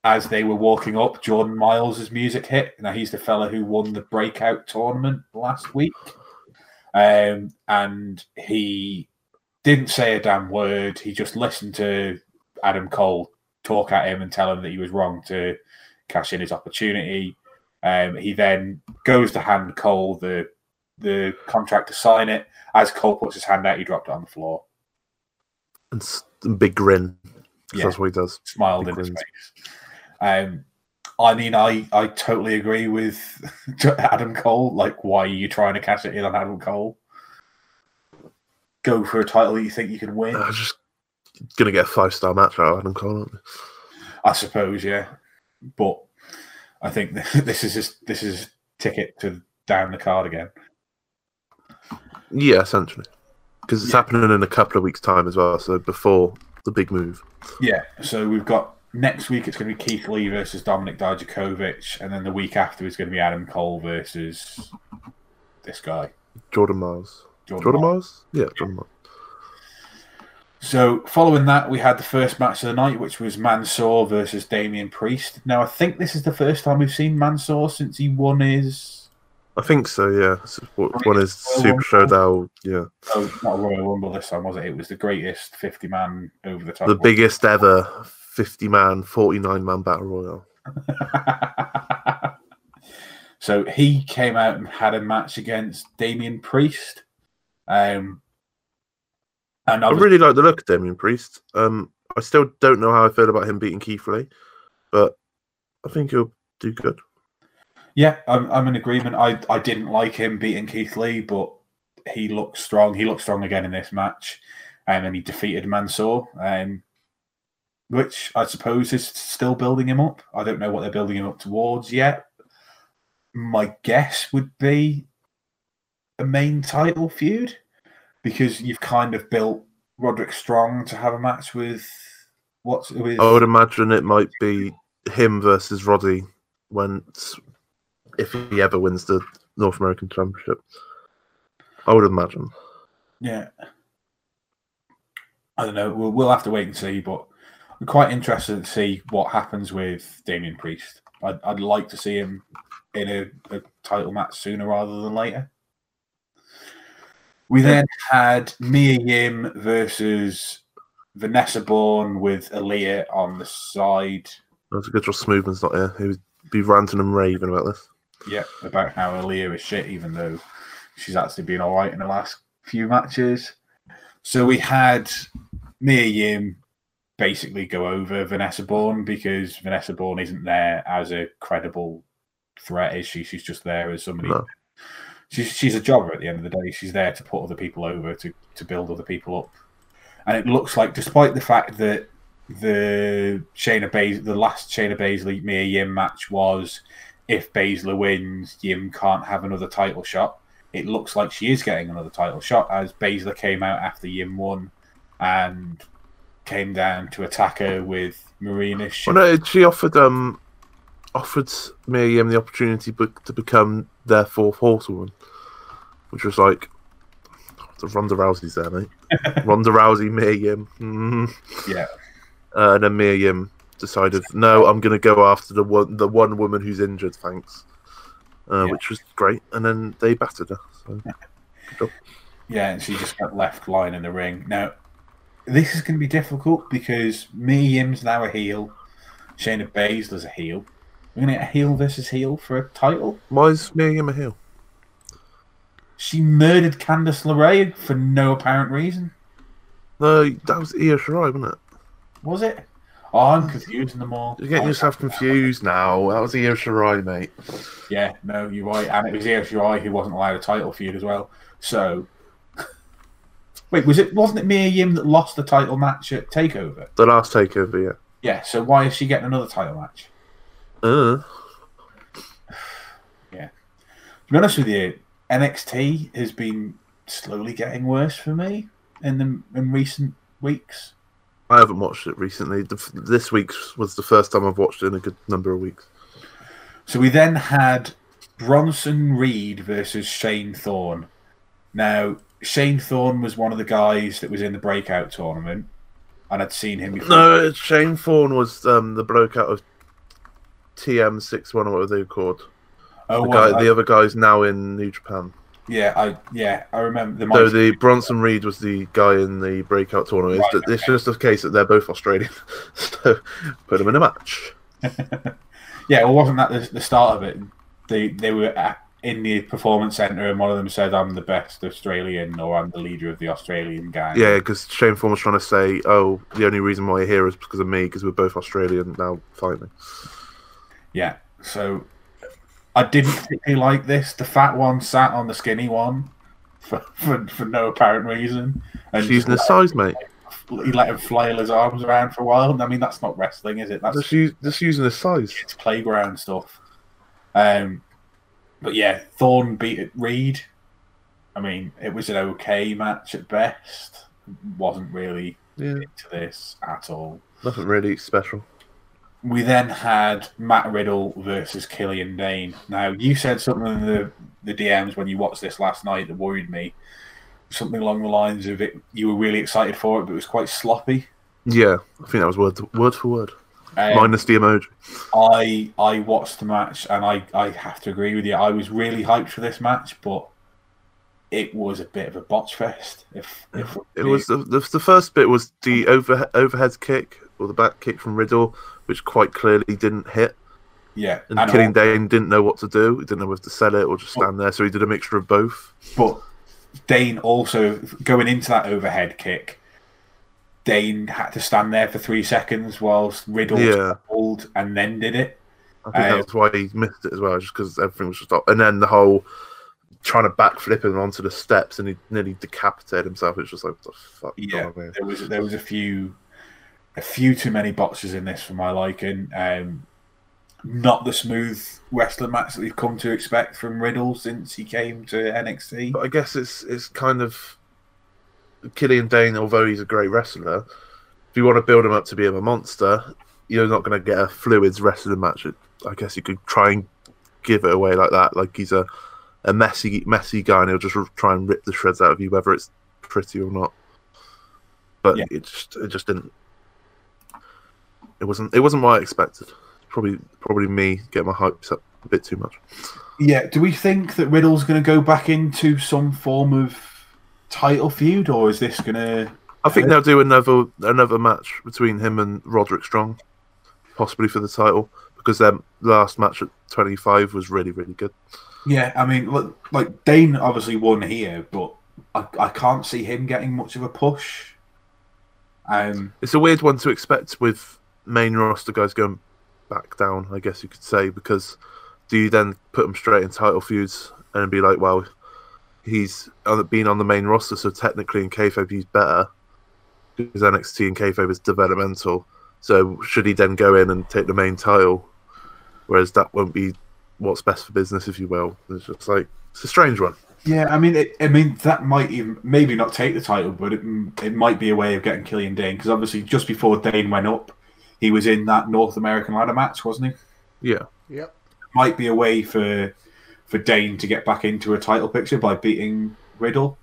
as they were walking up, Jordan Myles' music hit. Now he's the fella who won the breakout tournament last week. Um, and he didn't say a damn word. He just listened to Adam Cole talk at him and tell him that he was wrong to cash in his opportunity. Um, he then goes to hand Cole the the contract to sign it. As Cole puts his hand out, he dropped it on the floor. And, big grin. Yeah. That's what he does. smiled Big in his face. Um, I mean, I, I totally agree with Adam Cole. Like, why are you trying to cash it in on Adam Cole? Go for a title that you think you can win. I was just gonna get a five star match out of Adam Cole. aren't they? I suppose, yeah. But I think this is just this is ticket to down the card again. Yeah, essentially. Because it's Yeah. happening in a couple of weeks' time as well. So before the big move. Yeah. So we've got next week. It's going to be Keith Lee versus Dominik Dijakovic, and then the week after is going to be Adam Cole versus this guy, Jordan Myles. Jordan Jordan Myles. Myles? Yeah, Jordan Myles. So, following that, we had the first match of the night, which was Mansoor versus Damian Priest. Now, I think this is the first time we've seen Mansoor since he won his. I think so, yeah. One is Super. Showdown, yeah. Oh, not a Royal Rumble this time, was it? It was the greatest 50 man over the top. The biggest ever 50 man, 49 man battle royal. so, he came out and had a match against Damian Priest. Um, and I I really like the look of Damian Priest. Um, I still don't know how I feel about him beating Keith Lee, but I think he'll do good. yeah, I'm, I'm in agreement. I, I didn't like him beating Keith Lee, but he looked strong. He looked strong again in this match, um, and he defeated Mansoor, um, which I suppose is still building him up. I don't know what they're building him up towards yet. My guess would be a main title feud because you've kind of built Roderick Strong to have a match with what's with I would imagine it might be him versus Roddy when if he ever wins the North American Championship. I would imagine. Yeah. I don't know. We'll, we'll have to wait and see, but I'm quite interested to see what happens with Damian Priest. I'd, I'd like to see him in a, a title match sooner rather than later. We then had Mia Yim versus Vanessa Borne with Aliyah on the side. That's a good job Smoothman's not here. He would be ranting and raving about this. Yeah, about how Aliyah is shit, even though she's actually been all right in the last few matches. So we had Mia Yim basically go over Vanessa Borne because Vanessa Borne isn't there as a credible threat, is she? She's just there as somebody. No. She's she's a jobber at the end of the day. She's there to put other people over to to build other people up. And it looks like, despite the fact that the Shayna Bas- the last Shayna Baszler Mia Yim match was if Baszler wins, Yim can't have another title shot. It looks like she is getting another title shot as Baszler came out after Yim won and came down to attack her with Marina. Well, no, she offered um offered Mia Yim the opportunity to become their fourth horsewoman, which was like the Ronda Rousey's there, mate. Ronda Rousey, Miriam. Yim, mm. Yeah. uh, and then Mia Yim decided, no, I'm going to go after the one the one woman who's injured, thanks, uh, Yeah. which was great. And then they battered her. So. Yeah, and she just got left lying in the ring. Now, this is going to be difficult because Mia Yim's now a heel. Shayna Baszler's a heel. We're going to get a heel versus heel for a title. Why is Mia Yim a heel? She murdered Candice LeRae for no apparent reason. No, that was Io Shirai, wasn't it? Was it? Oh, I'm confusing them all. You're getting yourself confused now. That was Io Shirai, mate. Yeah, no, you're right. And it was Io Shirai who wasn't allowed a title feud as well. So, wait, was it? Wasn't it Mia Yim that lost the title match at Takeover? The last takeover, yeah. Yeah. So why is she getting another title match? Uh, Yeah. To be honest with you, NXT has been slowly getting worse for me in the in recent weeks. I haven't watched it recently. This week's was the first time I've watched it in a good number of weeks. So we then had Bronson Reed versus Shane Thorne. Now, Shane Thorne was one of the guys that was in the breakout tournament, and I'd seen him before. No, Shane Thorne was um, the bloke out of TM61 or whatever they were called. oh, The, well, guy, the other guy's now in New Japan. Yeah, I yeah I remember the. So the Bronson Reed was the guy in the breakout tournament. It's, Right, it's just a case that they're both Australian, so put them in a match. Yeah, well, wasn't that the, the start of it? They they were at, in the performance center, and one of them said, "I'm the best Australian," or "I'm the leader of the Australian gang." Yeah, because Shane Thorne was trying to say, "Oh, the only reason why you're here is because of me, because we're both Australian. Now fight me." yeah. So I didn't particularly like this. The fat one sat on the skinny one for for, for no apparent reason, and She's just size, mate. he let him flail his arms around for a while. I mean, that's not wrestling, is it? That's Just, use, just using the size. it's playground stuff. Um, but yeah, Thorne beat Reed. I mean, it was an okay match at best. Wasn't really Yeah, into this at all. nothing really special. We then had Matt Riddle versus Killian Dain. Now, you said something in the, the DMs when you watched this last night that worried me. Something along the lines of it, you were really excited for it, but it was quite sloppy. Yeah, I think that was word word for word, Um, minus the emoji. I I watched the match and I, I have to agree with you. I was really hyped for this match, but it was a bit of a botch fest. If, if It was the, the the first bit was the over overhead kick or the back kick from Riddle, which quite clearly didn't hit. yeah, And, and Killian Dain didn't know what to do. He didn't know whether to sell it or just stand there. So he did a mixture of both. but Dain also going into that overhead kick. Dain had to stand there for three seconds whilst Riddle Yeah. pulled and then did it. I think that's why he missed it as well, just because everything was just off. And then the whole trying to backflip him onto the steps and he nearly decapitated himself. It's just like, what the fuck? Yeah, here? there was there was a few a few too many botches in this for my liking. Um, not the smooth wrestling match that we've come to expect from Riddle since he came to NXT. But I guess it's it's kind of Killian Dain, although he's a great wrestler, if you want to build him up to be a monster, you're not going to get a fluids wrestling match. I guess you could try and give it away like that, like he's a, a messy messy guy and he'll just try and rip the shreds out of you, whether it's pretty or not. But Yeah. it just it just didn't. It wasn't it wasn't what I expected. Probably probably me getting my hopes up a bit too much. Yeah, do we think that Riddle's going to go back into some form of title feud, or is this to? I think they'll do another another match between him and Roderick Strong, possibly for the title, because their last match at 25 was really really good. Yeah, I mean, look, like Dain obviously won here, but I, I can't see him getting much of a push. Um, It's a weird one to expect with main roster guys going back down, I guess you could say, because do you then put them straight in title feuds and be like, well, he's on- been on the main roster, so technically in kayfabe he's better because NXT and kayfabe is developmental. So should he then go in and take the main title? Whereas that won't be what's best for business, if you will. It's just like it's a strange one. Yeah, I mean, it, I mean that might even maybe not take the title, but it it might be a way of getting Killian Dain because obviously just before Dain went up, he was in that North American ladder match, wasn't he? Yeah. Yep. Might be a way for for Dain to get back into a title picture by beating Riddle.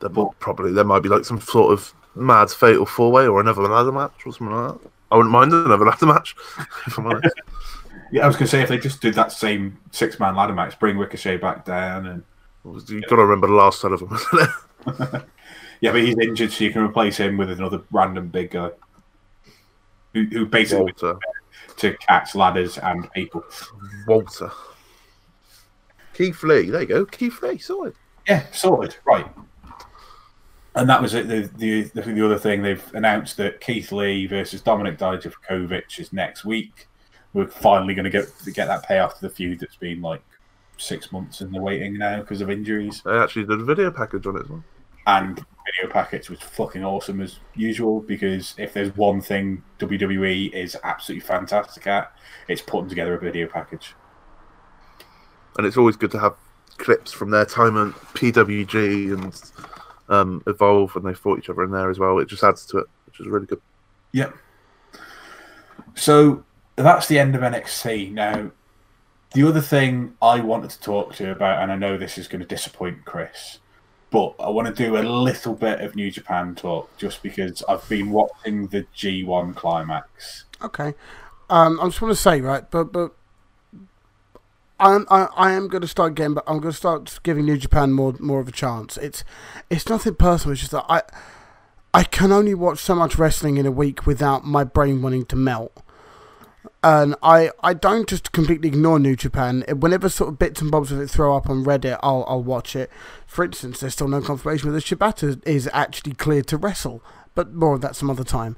There Well- probably there might be like some sort of mad fatal four way or another ladder match or something like that. I wouldn't mind another ladder match. If I'm honest. Yeah, I was gonna say if they just did that same six man ladder match, bring Ricochet back down, and You've got to remember the last son of it? yeah, but he's injured, so you can replace him with another random big guy who, who basically Walter. To catch ladders and people. Walter. Keith Lee. There you go. Keith Lee. Sorted. Yeah, sorted. Right. And that was it. The, the the the other thing they've announced that Keith Lee versus Dominik Dijakovic is next week. We're finally going to get get that payoff to the feud that's been like six months in the waiting now because of injuries. They actually did a video package on it as well. And video package was fucking awesome as usual because if there's one thing WWE is absolutely fantastic at, it's putting together a video package. And it's always good to have clips from their time at PWG and um, Evolve when they fought each other in there as well. It just adds to it, which is really good. Yep. So that's the end of NXT. Now, the other thing I wanted to talk to you about, and I know this is going to disappoint Chris, but I want to do a little bit of New Japan talk just because I've been watching the G1 climax. Okay. Um, I just want to say, right, but but I'm, I, I am going to start again, but I'm going to start giving New Japan more more of a chance. It's it's nothing personal. It's just that I I can only watch so much wrestling in a week without my brain wanting to melt. And I, I don't just completely ignore New Japan. Whenever sort of bits and bobs of it throw up on Reddit, I'll I'll watch it. For instance, there's still no confirmation whether Shibata is actually cleared to wrestle, but more of that some other time.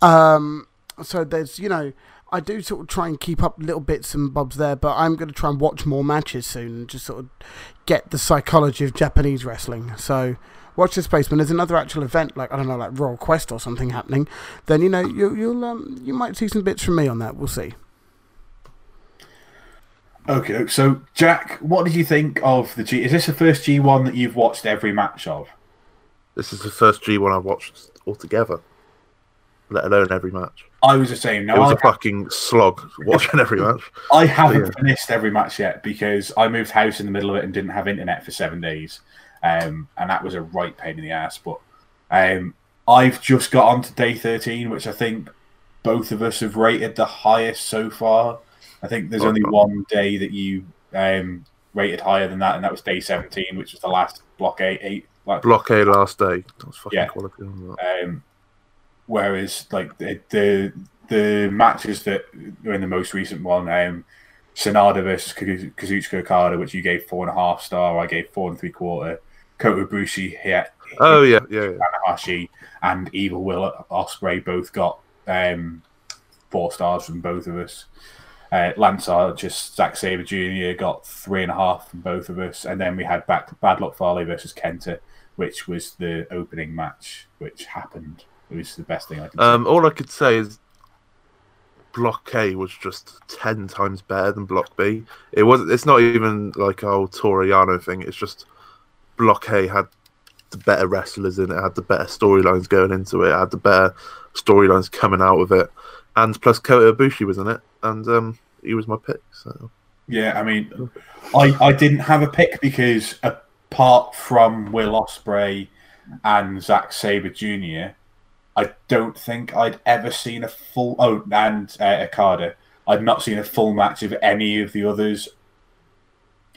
Um, so there's you know I do sort of try and keep up little bits and bobs there, but I'm going to try and watch more matches soon and just sort of get the psychology of Japanese wrestling. So watch this space. When there's another actual event, like I don't know, like Royal Quest or something happening, then you know you, you'll um, you might see some bits from me on that. We'll see. Okay, so Jack, what did you think of the G? Is this the first G1 that you've watched every match of? This is the first G1 I've watched altogether, let alone every match. I was the same. No, it was I, a fucking slog watching every match. I haven't yeah. finished every match yet because I moved house in the middle of it and didn't have internet for seven days, um, and that was a right pain in the ass. But um, I've just got on to day thirteen, which I think both of us have rated the highest so far. I think there's only one day that you um, rated higher than that, and that was day seventeen, which was the last block eight. eight like, Block A last day. That was fucking Yeah. quality. Um, whereas, like the, the the matches that were in the most recent one, um, Sanada versus Kazu- Kazuchika Okada, which you gave four and a half star, I gave four and three quarter. Kota Ibushi, yeah, Oh yeah, yeah, yeah. Tanahashi, and Evil Will Ospreay both got um, four stars from both of us. Uh, Lance just Zack Sabre Jr. got three and a half from both of us, and then we had back Bad Luck Fale versus Kenta, which was the opening match, which happened. It was the best thing I could. Um, all I could say is Block A was just ten times better than Block B. It was. It's not even like our Toru Yano thing. It's just Block A had the better wrestlers in it. Had the better storylines going into it. Had the better storylines coming out of it. And plus, Kota Ibushi was in it, and um, he was my pick. So Yeah, I mean, I, I didn't have a pick because apart from Will Ospreay and Zack Sabre Jr., I don't think I'd ever seen a full. Oh, and uh, Okada. I'd not seen a full match of any of the others.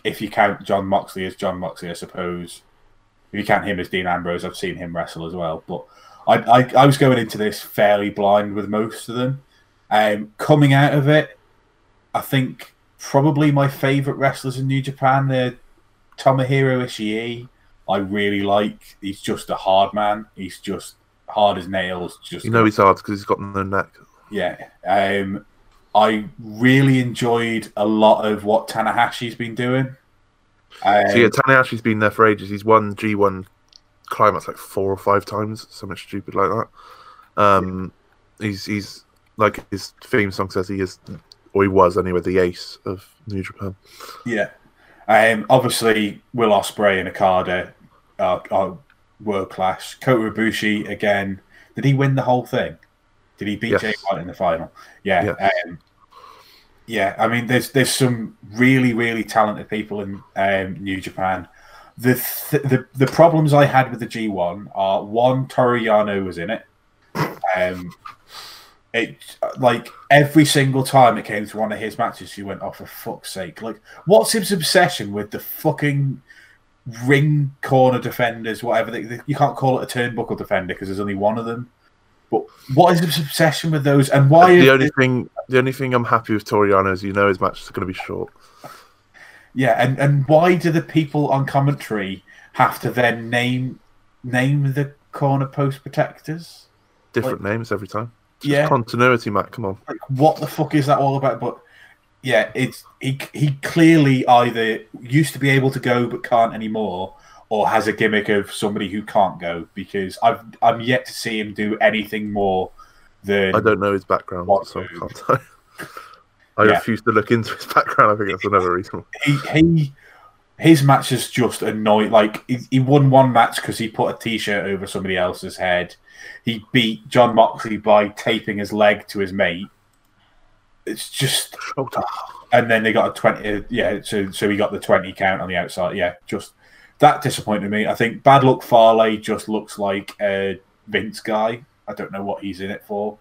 If you count Jon Moxley as Jon Moxley, I suppose. If you count him as Dean Ambrose, I've seen him wrestle as well. But I, I, I was going into this fairly blind with most of them. Um, coming out of it, I think probably my favorite wrestlers in New Japan. They're Tomohiro Ishii. I really like. He's just a hard man. He's just hard as nails. Just you know he's hard because he's got no neck. yeah. Um, I really enjoyed a lot of what Tanahashi's been doing. Um, So yeah, Tanahashi's been there for ages. He's won G1 climax like four or five times, something stupid like that. Um, he's he's like his theme song says he is, or he was anyway, the ace of New Japan. Yeah. Um, obviously, Will Ospreay and Okada are, are world class. Kota Ibushi again. Did he win the whole thing? Did he beat Yes. Jay White in the final? Yeah. Um, yeah. I mean, there's there's some really really talented people in um, New Japan. The, th- the the problems I had with the G1 are one Toru Yano was in it. Um, it like every single time it came to one of his matches, he went, "Oh, for fuck's sake!" Like, what's his obsession with the fucking ring corner defenders? Whatever they, they- you can't call it a turnbuckle defender because there's only one of them. But what is his obsession with those? And why? the is only it- thing, the only thing I'm happy with Toru Yano is you know his matches are going to be short. yeah, and and why do the people on commentary have to then name name the corner post protectors? Different names every time. It's Yeah. continuity, Matt. Come on. like what the fuck is that all about but yeah it's he he clearly either used to be able to go but can't anymore or has a gimmick of somebody who can't go because i've i'm yet to see him do anything more than I don't know his background, so I. I Yeah. refuse to look into his background. I think that's another reason. he, he his matches just annoy like he, he won one match because he put a t-shirt over somebody else's head he beat jon moxley by taping his leg to his mate it's just and then they got a 20 yeah so so he got the 20 count on the outside yeah just that disappointed me i think bad luck fale just looks like a vince guy i don't know what he's in it for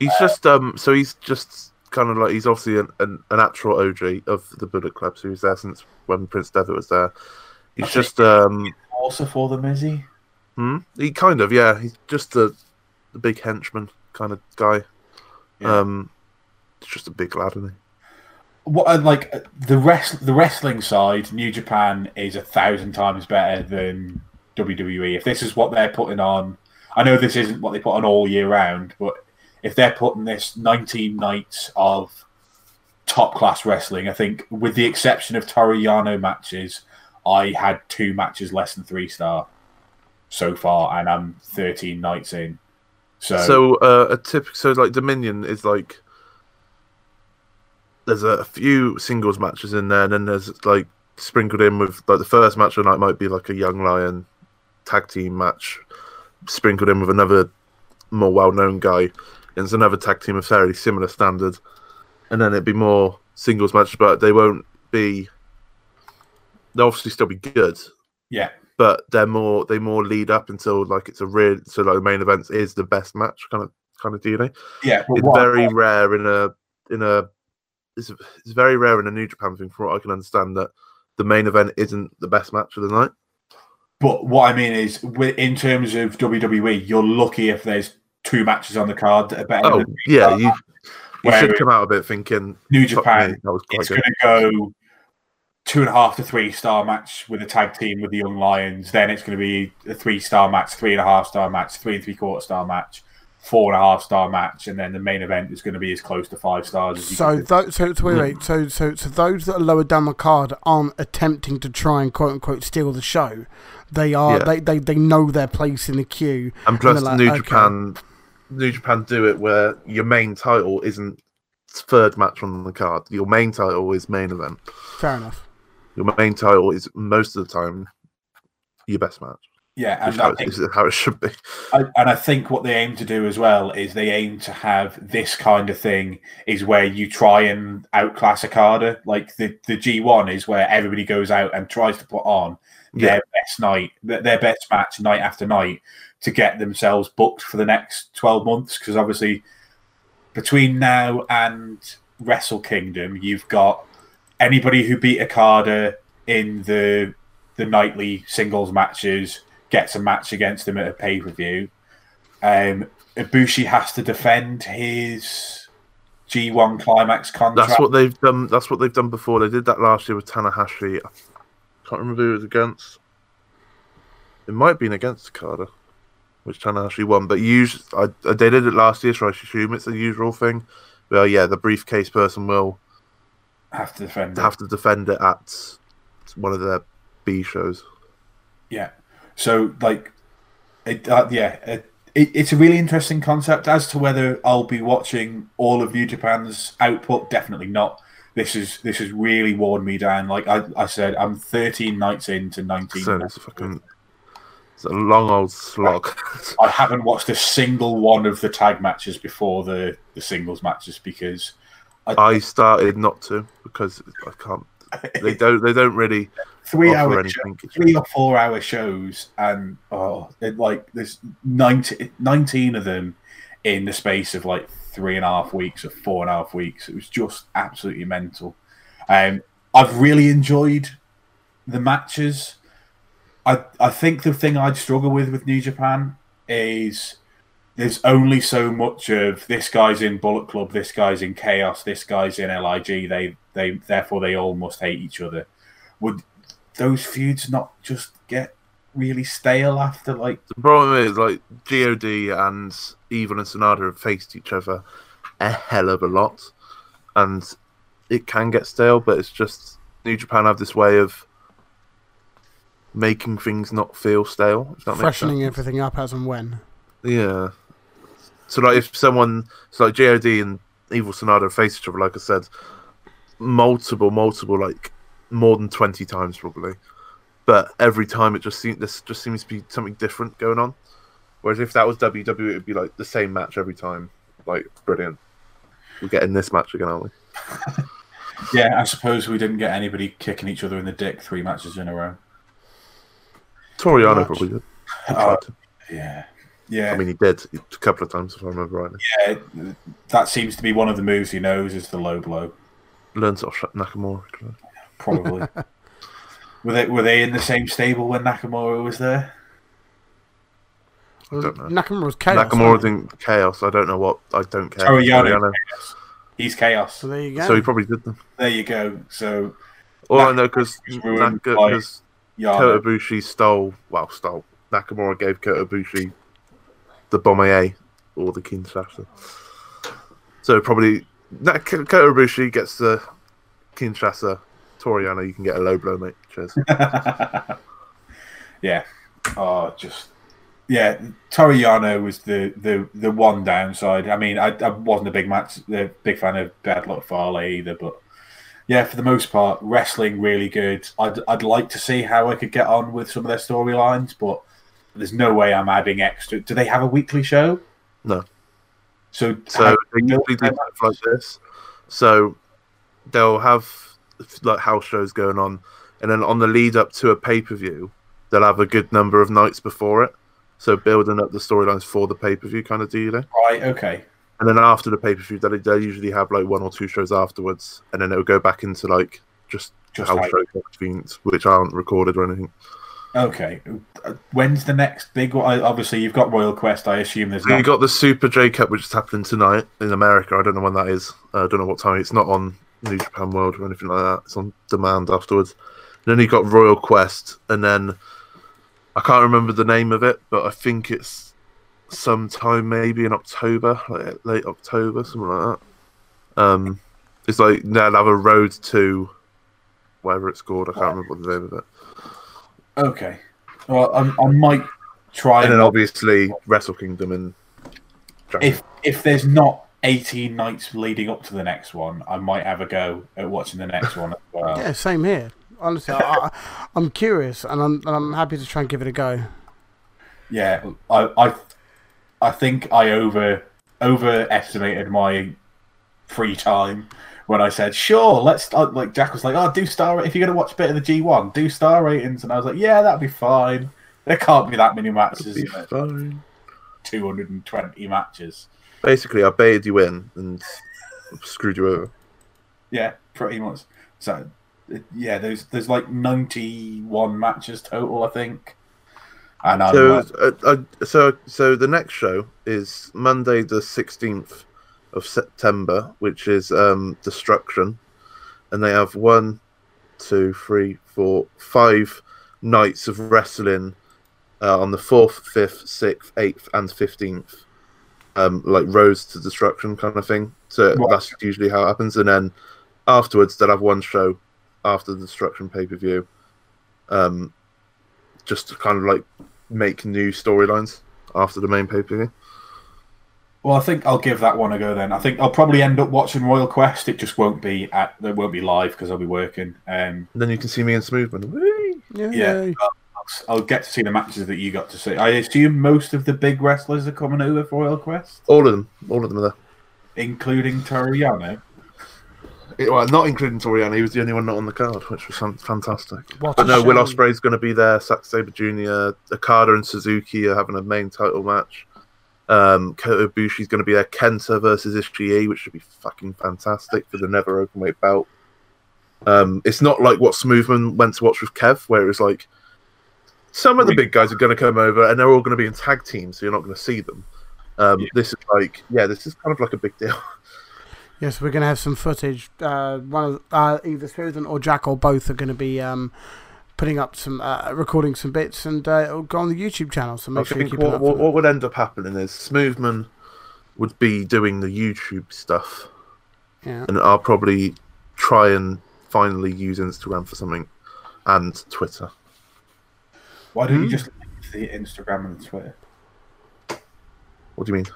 He's just um. So he's just kind of like he's obviously an, an, an actual OG of the Bullet Club, so he was there since when Prince Devitt was there. He's just um, Also for them, is he? hmm? he kind of yeah, he's just a, a big henchman kind of guy. Yeah. Um, he's just a big lad, isn't he? What uh, like uh, the rest the wrestling side, New Japan is a thousand times better than WWE. If this is what they're putting on, I know this isn't what they put on all year round, but if they're putting this 19 nights of top class wrestling, I think with the exception of Toru Yano matches, I had two matches less than three star so far, and I'm 13 nights in. So, So uh, a tip, so like Dominion is like there's a few singles matches in there, and then there's like sprinkled in with like the first match of the night might be like a Young Lion tag team match, sprinkled in with another more well-known guy, and it's another tag team of fairly similar standard, and then it'd be more singles match, but they won't be. They'll obviously still be good, yeah, but they're more they more lead up until like it's a real so like the main event is the best match kind of kind of dealing. yeah. It's what- very rare in a in a it's, it's very rare in a New Japan thing from what I can understand that the main event isn't the best match of the night. But what I mean is, in terms of WWE, you're lucky if there's two matches on the card that are better. Oh than yeah, you you should come out of it thinking New Japan. me, that was quite It's going to go two and a half to three star match with a tag team with the Young Lions. Then it's going to be a three star match, three and a half star match, three and three quarter star match, four and a half star match, and then the main event is going to be as close to five stars as you So, can. do. so, so wait, wait. So, so, so those that are lower down the card aren't attempting to try and quote unquote steal the show. They are. Yeah. They, they, they know their place in the queue. And plus, they're like, New okay. Japan, New Japan do it where your main title isn't third match on the card. Your main title is main event. Fair enough. Your main title is most of the time your best match. Yeah, and how, think is how it should be. I, and I think what they aim to do as well is they aim to have this kind of thing is where you try and outclass Okada. Like the, the G1 is where everybody goes out and tries to put on their best night, their best match night after night to get themselves booked for the next 12 months. Because obviously, between now and Wrestle Kingdom, you've got anybody who beat Okada in the the nightly singles matches gets a match against him at a pay per view. Um, Ibushi has to defend his G1 climax contract. That's what they've done. That's what they've done before. They did that last year with Tanahashi. I can't remember who it was against. It might have been against Okada, which Tanahashi won. But usually, I, they did it last year, so I assume it's the usual thing. Well, yeah, the briefcase person will have to defend. it. have to defend it at one of their B shows. Yeah. So like, it, uh, yeah, it, it, it's a really interesting concept. As to whether I'll be watching all of New Japan's output, definitely not. This is this has really worn me down. Like I, I said, I'm 13 nights into 19. So it's fucking it's a long old slog. I haven't watched a single one of the tag matches before the the singles matches because I started not to because I can't. They don't. They don't really three hour anything. three or four hour shows and oh it, like there's 19, 19 of them in the space of like three and a half weeks or four and a half weeks it was just absolutely mental um i've really enjoyed the matches i i think the thing i'd struggle with with new japan is there's only so much of this guy's in bullet club this guy's in chaos this guy's in lig they they therefore they all must hate each other would those feuds not just get really stale after like The problem is like God and Evil and Sanada have faced each other a hell of a lot, and it can get stale. But it's just New Japan have this way of making things not feel stale. If that Freshening sense. everything up as and when. Yeah. So like if someone so like God and Evil Sanada face each other, like I said, multiple, multiple, like more than twenty times probably. But every time it just seems this just seems to be something different going on. Whereas if that was WWE, it would be like the same match every time. Like brilliant. We're getting this match again, aren't we? yeah i suppose we didn't get anybody kicking each other in the dick three matches in a row Toru Yano Much. probably did. Oh, yeah Yeah, I mean, he did a couple of times if I remember rightly. yeah, that seems to be one of the moves he knows is the low blow. Learns off Nakamura. Probably. were they were they in the same stable when Nakamura was there? I don't know. Nakamura was chaos. Nakamura's in chaos. I don't know what. I don't care. Oh, yeah, Toru Yano. Chaos. He's chaos. So there you go. So he probably did them. There you go. So All I know because was ruined Kota Yano. Ibushi stole. Well, stole. Nakamura gave Kota Ibushi the Bomaye or the Kinshasa. So probably Kota Ibushi gets the Kinshasa. Toru Yano, you can get a low blow, mate. Cheers. yeah. Oh, just yeah. Toru Yano was the, the the one downside. I mean, I, I wasn't a big match, a big fan of Bad Luck Fale either, but yeah, for the most part, wrestling really good. I'd I'd like to see how I could get on with some of their storylines, but there's no way I'm adding extra. Do they have a weekly show? No. So So they usually do stuff like this. So they'll have like house shows going on, and then on the lead up to a pay per view, they'll have a good number of nights before it. So building up the storylines for the pay per view kind of deal. right? Okay. And then after the pay per view, they they usually have like one or two shows afterwards, and then it'll go back into like just, Just house like- shows which aren't recorded or anything. Okay. When's the next big one? Obviously, you've got Royal Quest. I assume there's you got the Super J Cup, which is happening tonight in America. I don't know when that is. Uh, I don't know what time. It's not on New Japan World or anything like that. It's on demand afterwards. then you got Royal Quest, and then I can't remember the name of it, but I think it's sometime maybe in October, like late October, something like that. Um, it's like they'll have a road to whatever it's called. I can't remember the name of it. Okay. Well, I, I might try. And And then obviously Wrestle Kingdom and. January. if if there's not 18 nights leading up to the next one, I might have a go at watching the next one as well. Yeah, same here. Honestly, I, I, I'm curious, and I'm and I'm happy to try and give it a go. Yeah, I, I, I think I over overestimated my free time when I said, "Sure, let's." uh, Like Jack was like, "Oh, do star if you're gonna watch a bit of the G1, do star ratings," and I was like, "Yeah, that'd be fine." There can't be that many matches, in it. fine. 220 matches. Basically, I baited you in and screwed you over. Yeah, pretty much. So, uh, yeah, there's there's like 91 matches total, I think. And So, uh, uh, so, so the next show is Monday, the sixteenth of September, which is um, Destruction, and they have one, two, three, four, five nights of wrestling uh, on the fourth, fifth, sixth, eighth, and fifteenth. Um, like roads to destruction kind of thing. So Right. that's usually how it happens, and then afterwards they'll have one show after the destruction pay per view. Um, just to kind of like make new storylines after the main pay per view. Well, I think I'll give that one a go then. I think I'll probably end up watching Royal Quest. It just won't be at, it won't be live because I'll be working. Um, Then you can see me in Smoothman. Whee! Yeah, Yeah. I'll get to see the matches that you got to see. I assume most of the big wrestlers are coming over for Royal Quest, All of them, all of them are there. including Toru Yano. Yeah, Well, not including Toru Yano, he was the only one not on the card, which was fantastic. What But a no, Will shame. Ospreay's going to be there. Zack Sabre Jr., Okada and Suzuki are having a main title match. Um, Kota Ibushi's going to be there. Kenta versus Ishii, which should be fucking fantastic for the never openweight belt. Um, it's not like what Smoothman went to watch with Kev, where it's like some of the big guys are going to come over and they're all going to be in tag teams, so you're not going to see them. Um, Yeah. This is like, yeah, this is kind of like a big deal. Yes, we're going to have some footage. Uh, one of uh, either Smoothman or Jack or both are going to be um, putting up some, uh, recording some bits, and uh, it'll go on the YouTube channel. So I make sure you think keep an eye what, what, what would end up happening is Smoothman would be doing the YouTube stuff. Yeah. and I'll probably try and finally use Instagram for something and Twitter. Why don't you Hmm. just link the Instagram and the Twitter? What do you mean?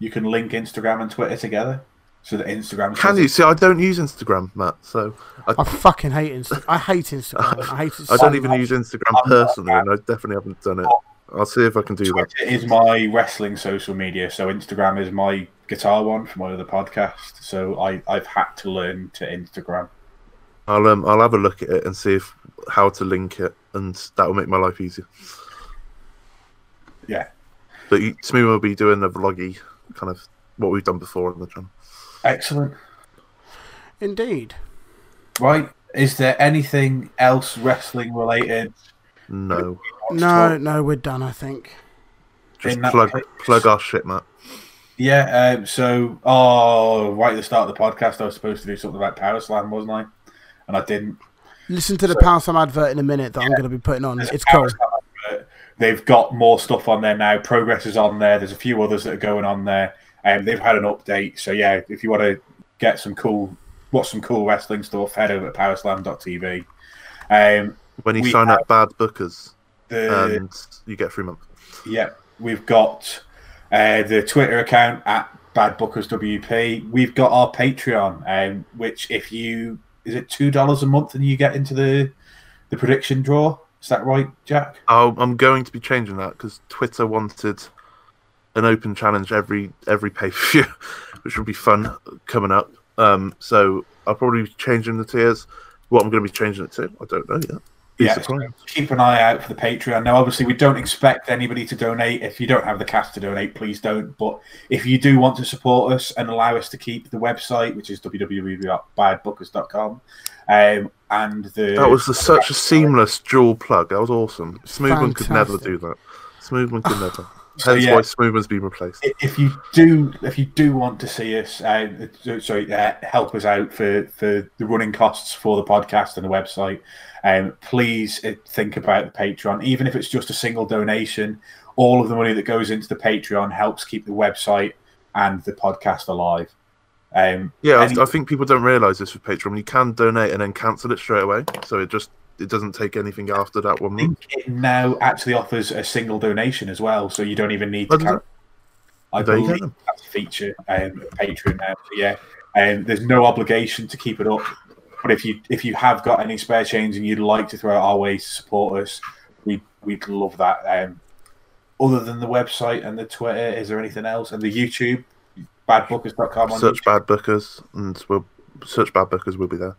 You can link Instagram and Twitter together, so that Instagram. Can you see? I don't use Instagram, Matt. So I, I fucking hate Instagram. I hate Instagram. I hate it. I don't even use Instagram personally, and I definitely haven't done it. I'll see if I can do that. Twitter is my wrestling social media, so Instagram is my guitar one for my other podcast. So I I've had to learn to Instagram. I'll um, I'll have a look at it and see if how to link it, and that will make my life easier. Yeah. But you- Smooth will be doing the vloggy kind of what we've done before on the channel. Excellent. Indeed. Right. Is there anything else wrestling related? No, No, no, we're done. I think. just plug case- plug our shit, Matt. Yeah. Um, so, oh, right at the start of the podcast, I was supposed to do something about Power Slam, wasn't I? And I didn't. Listen to the Power Slam advert in a minute that I'm going to be putting on. It's Power cool. They've got more stuff on there now. Progress is on there. There's a few others that are going on there, and they've had an update. So yeah, if you want to get some cool, watch some cool wrestling stuff, head over to powerslam.tv. Um, When you sign up Bad Bookers, the and you get three months. Yeah, we've got uh, the Twitter account at Bad Bookers WP. We've got our Patreon, um, which if you is it two dollars a month and you get into the the prediction draw. Is that right, Jack? I'll, I'm going to be changing that because Twitter wanted an open challenge every every pay per view, which will be fun coming up. Um, so I'll probably be changing the tiers. What I'm going to be changing it to, I don't know yet. Be Yeah, surprised. keep an eye out for the Patreon. Now, obviously, we don't expect anybody to donate. If you don't have the cash to donate, please don't. But if you do want to support us and allow us to keep the website, which is www.badbookers.com, um, and the That was a, such a seamless dual plug. That was awesome. Smoothman could never do that. Smoothman could never. So, Hence yeah. why Smoothman's been replaced. if you do if you do want to see us uh, sorry uh, help us out for for the running costs for the podcast and the website um, please uh, think about the patreon even if it's just a single donation all of the money that goes into the patreon helps keep the website and the podcast alive um, Yeah, any- I think people don't realise this with Patreon. You can donate and then cancel it straight away, so it just it doesn't take anything after that one I month. think it now actually offers a single donation as well so you don't even need to carry? I There believe that's a feature um, Patreon now. So yeah, and there's no obligation to keep it up. But if you if you have got any spare change and you'd like to throw it our way to support us, we we'd love that. Um, other than the website and the Twitter, is there anything else? And the YouTube, badbookers.com. On Search YouTube. Bad Bookers, and we'll search Bad Bookers. We'll be there.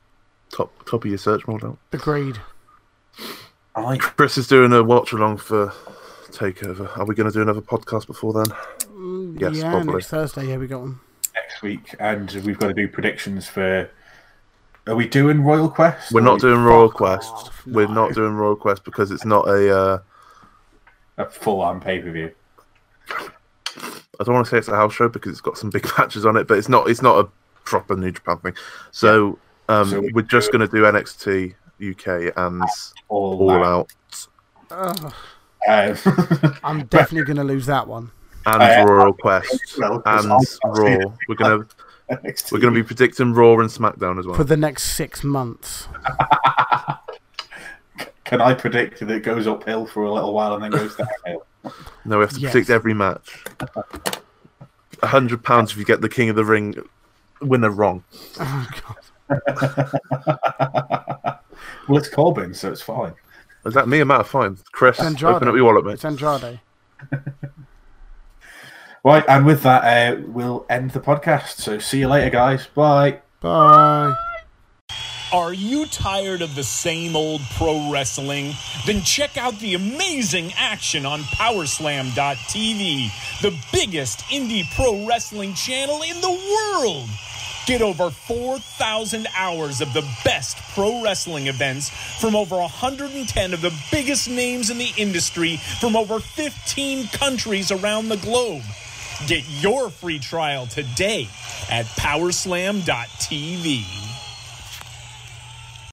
Top top of your search, no doubt. Agreed. Aye. Chris is doing a watch along for Takeover. Are we going to do another podcast before then? Mm, Yes, yeah, probably. next Thursday. Yeah, we got one. next week, and we've got to do predictions for. Are we doing Royal Quest? We're not we- doing Royal Quest. off, We're no. not doing Royal Quest because it's not a. Uh, a full on pay per view. I don't want to say it's a house show because it's got some big matches on it, but it's not. It's not a proper New Japan thing. So, um, So we we're just going to do NXT UK and All, All out. Out Ugh, Um, I'm definitely going to lose that one. and Uh, Royal Quest well, 'cause and I'll- I'll see Raw. We're gonna we're gonna be predicting Raw and SmackDown as well. For the next six months. Can I predict that it goes uphill for a little while and then goes downhill? No, we have to Yes. predict every match. A hundred pounds if you get the King of the Ring winner wrong. Oh, God. well, it's Corbin, so it's fine. Is that me? A matter of fine. Chris, Andrade. open up your wallet, mate. It's Andrade. Right, and with that, uh, we'll end the podcast. So see you later, guys. Bye. Bye. Are you tired of the same old pro wrestling? Then check out the amazing action on Powerslam.tv, the biggest indie pro wrestling channel in the world. Get over 4,000 hours of the best pro wrestling events from over 110 of the biggest names in the industry from over 15 countries around the globe. Get your free trial today at Powerslam.tv.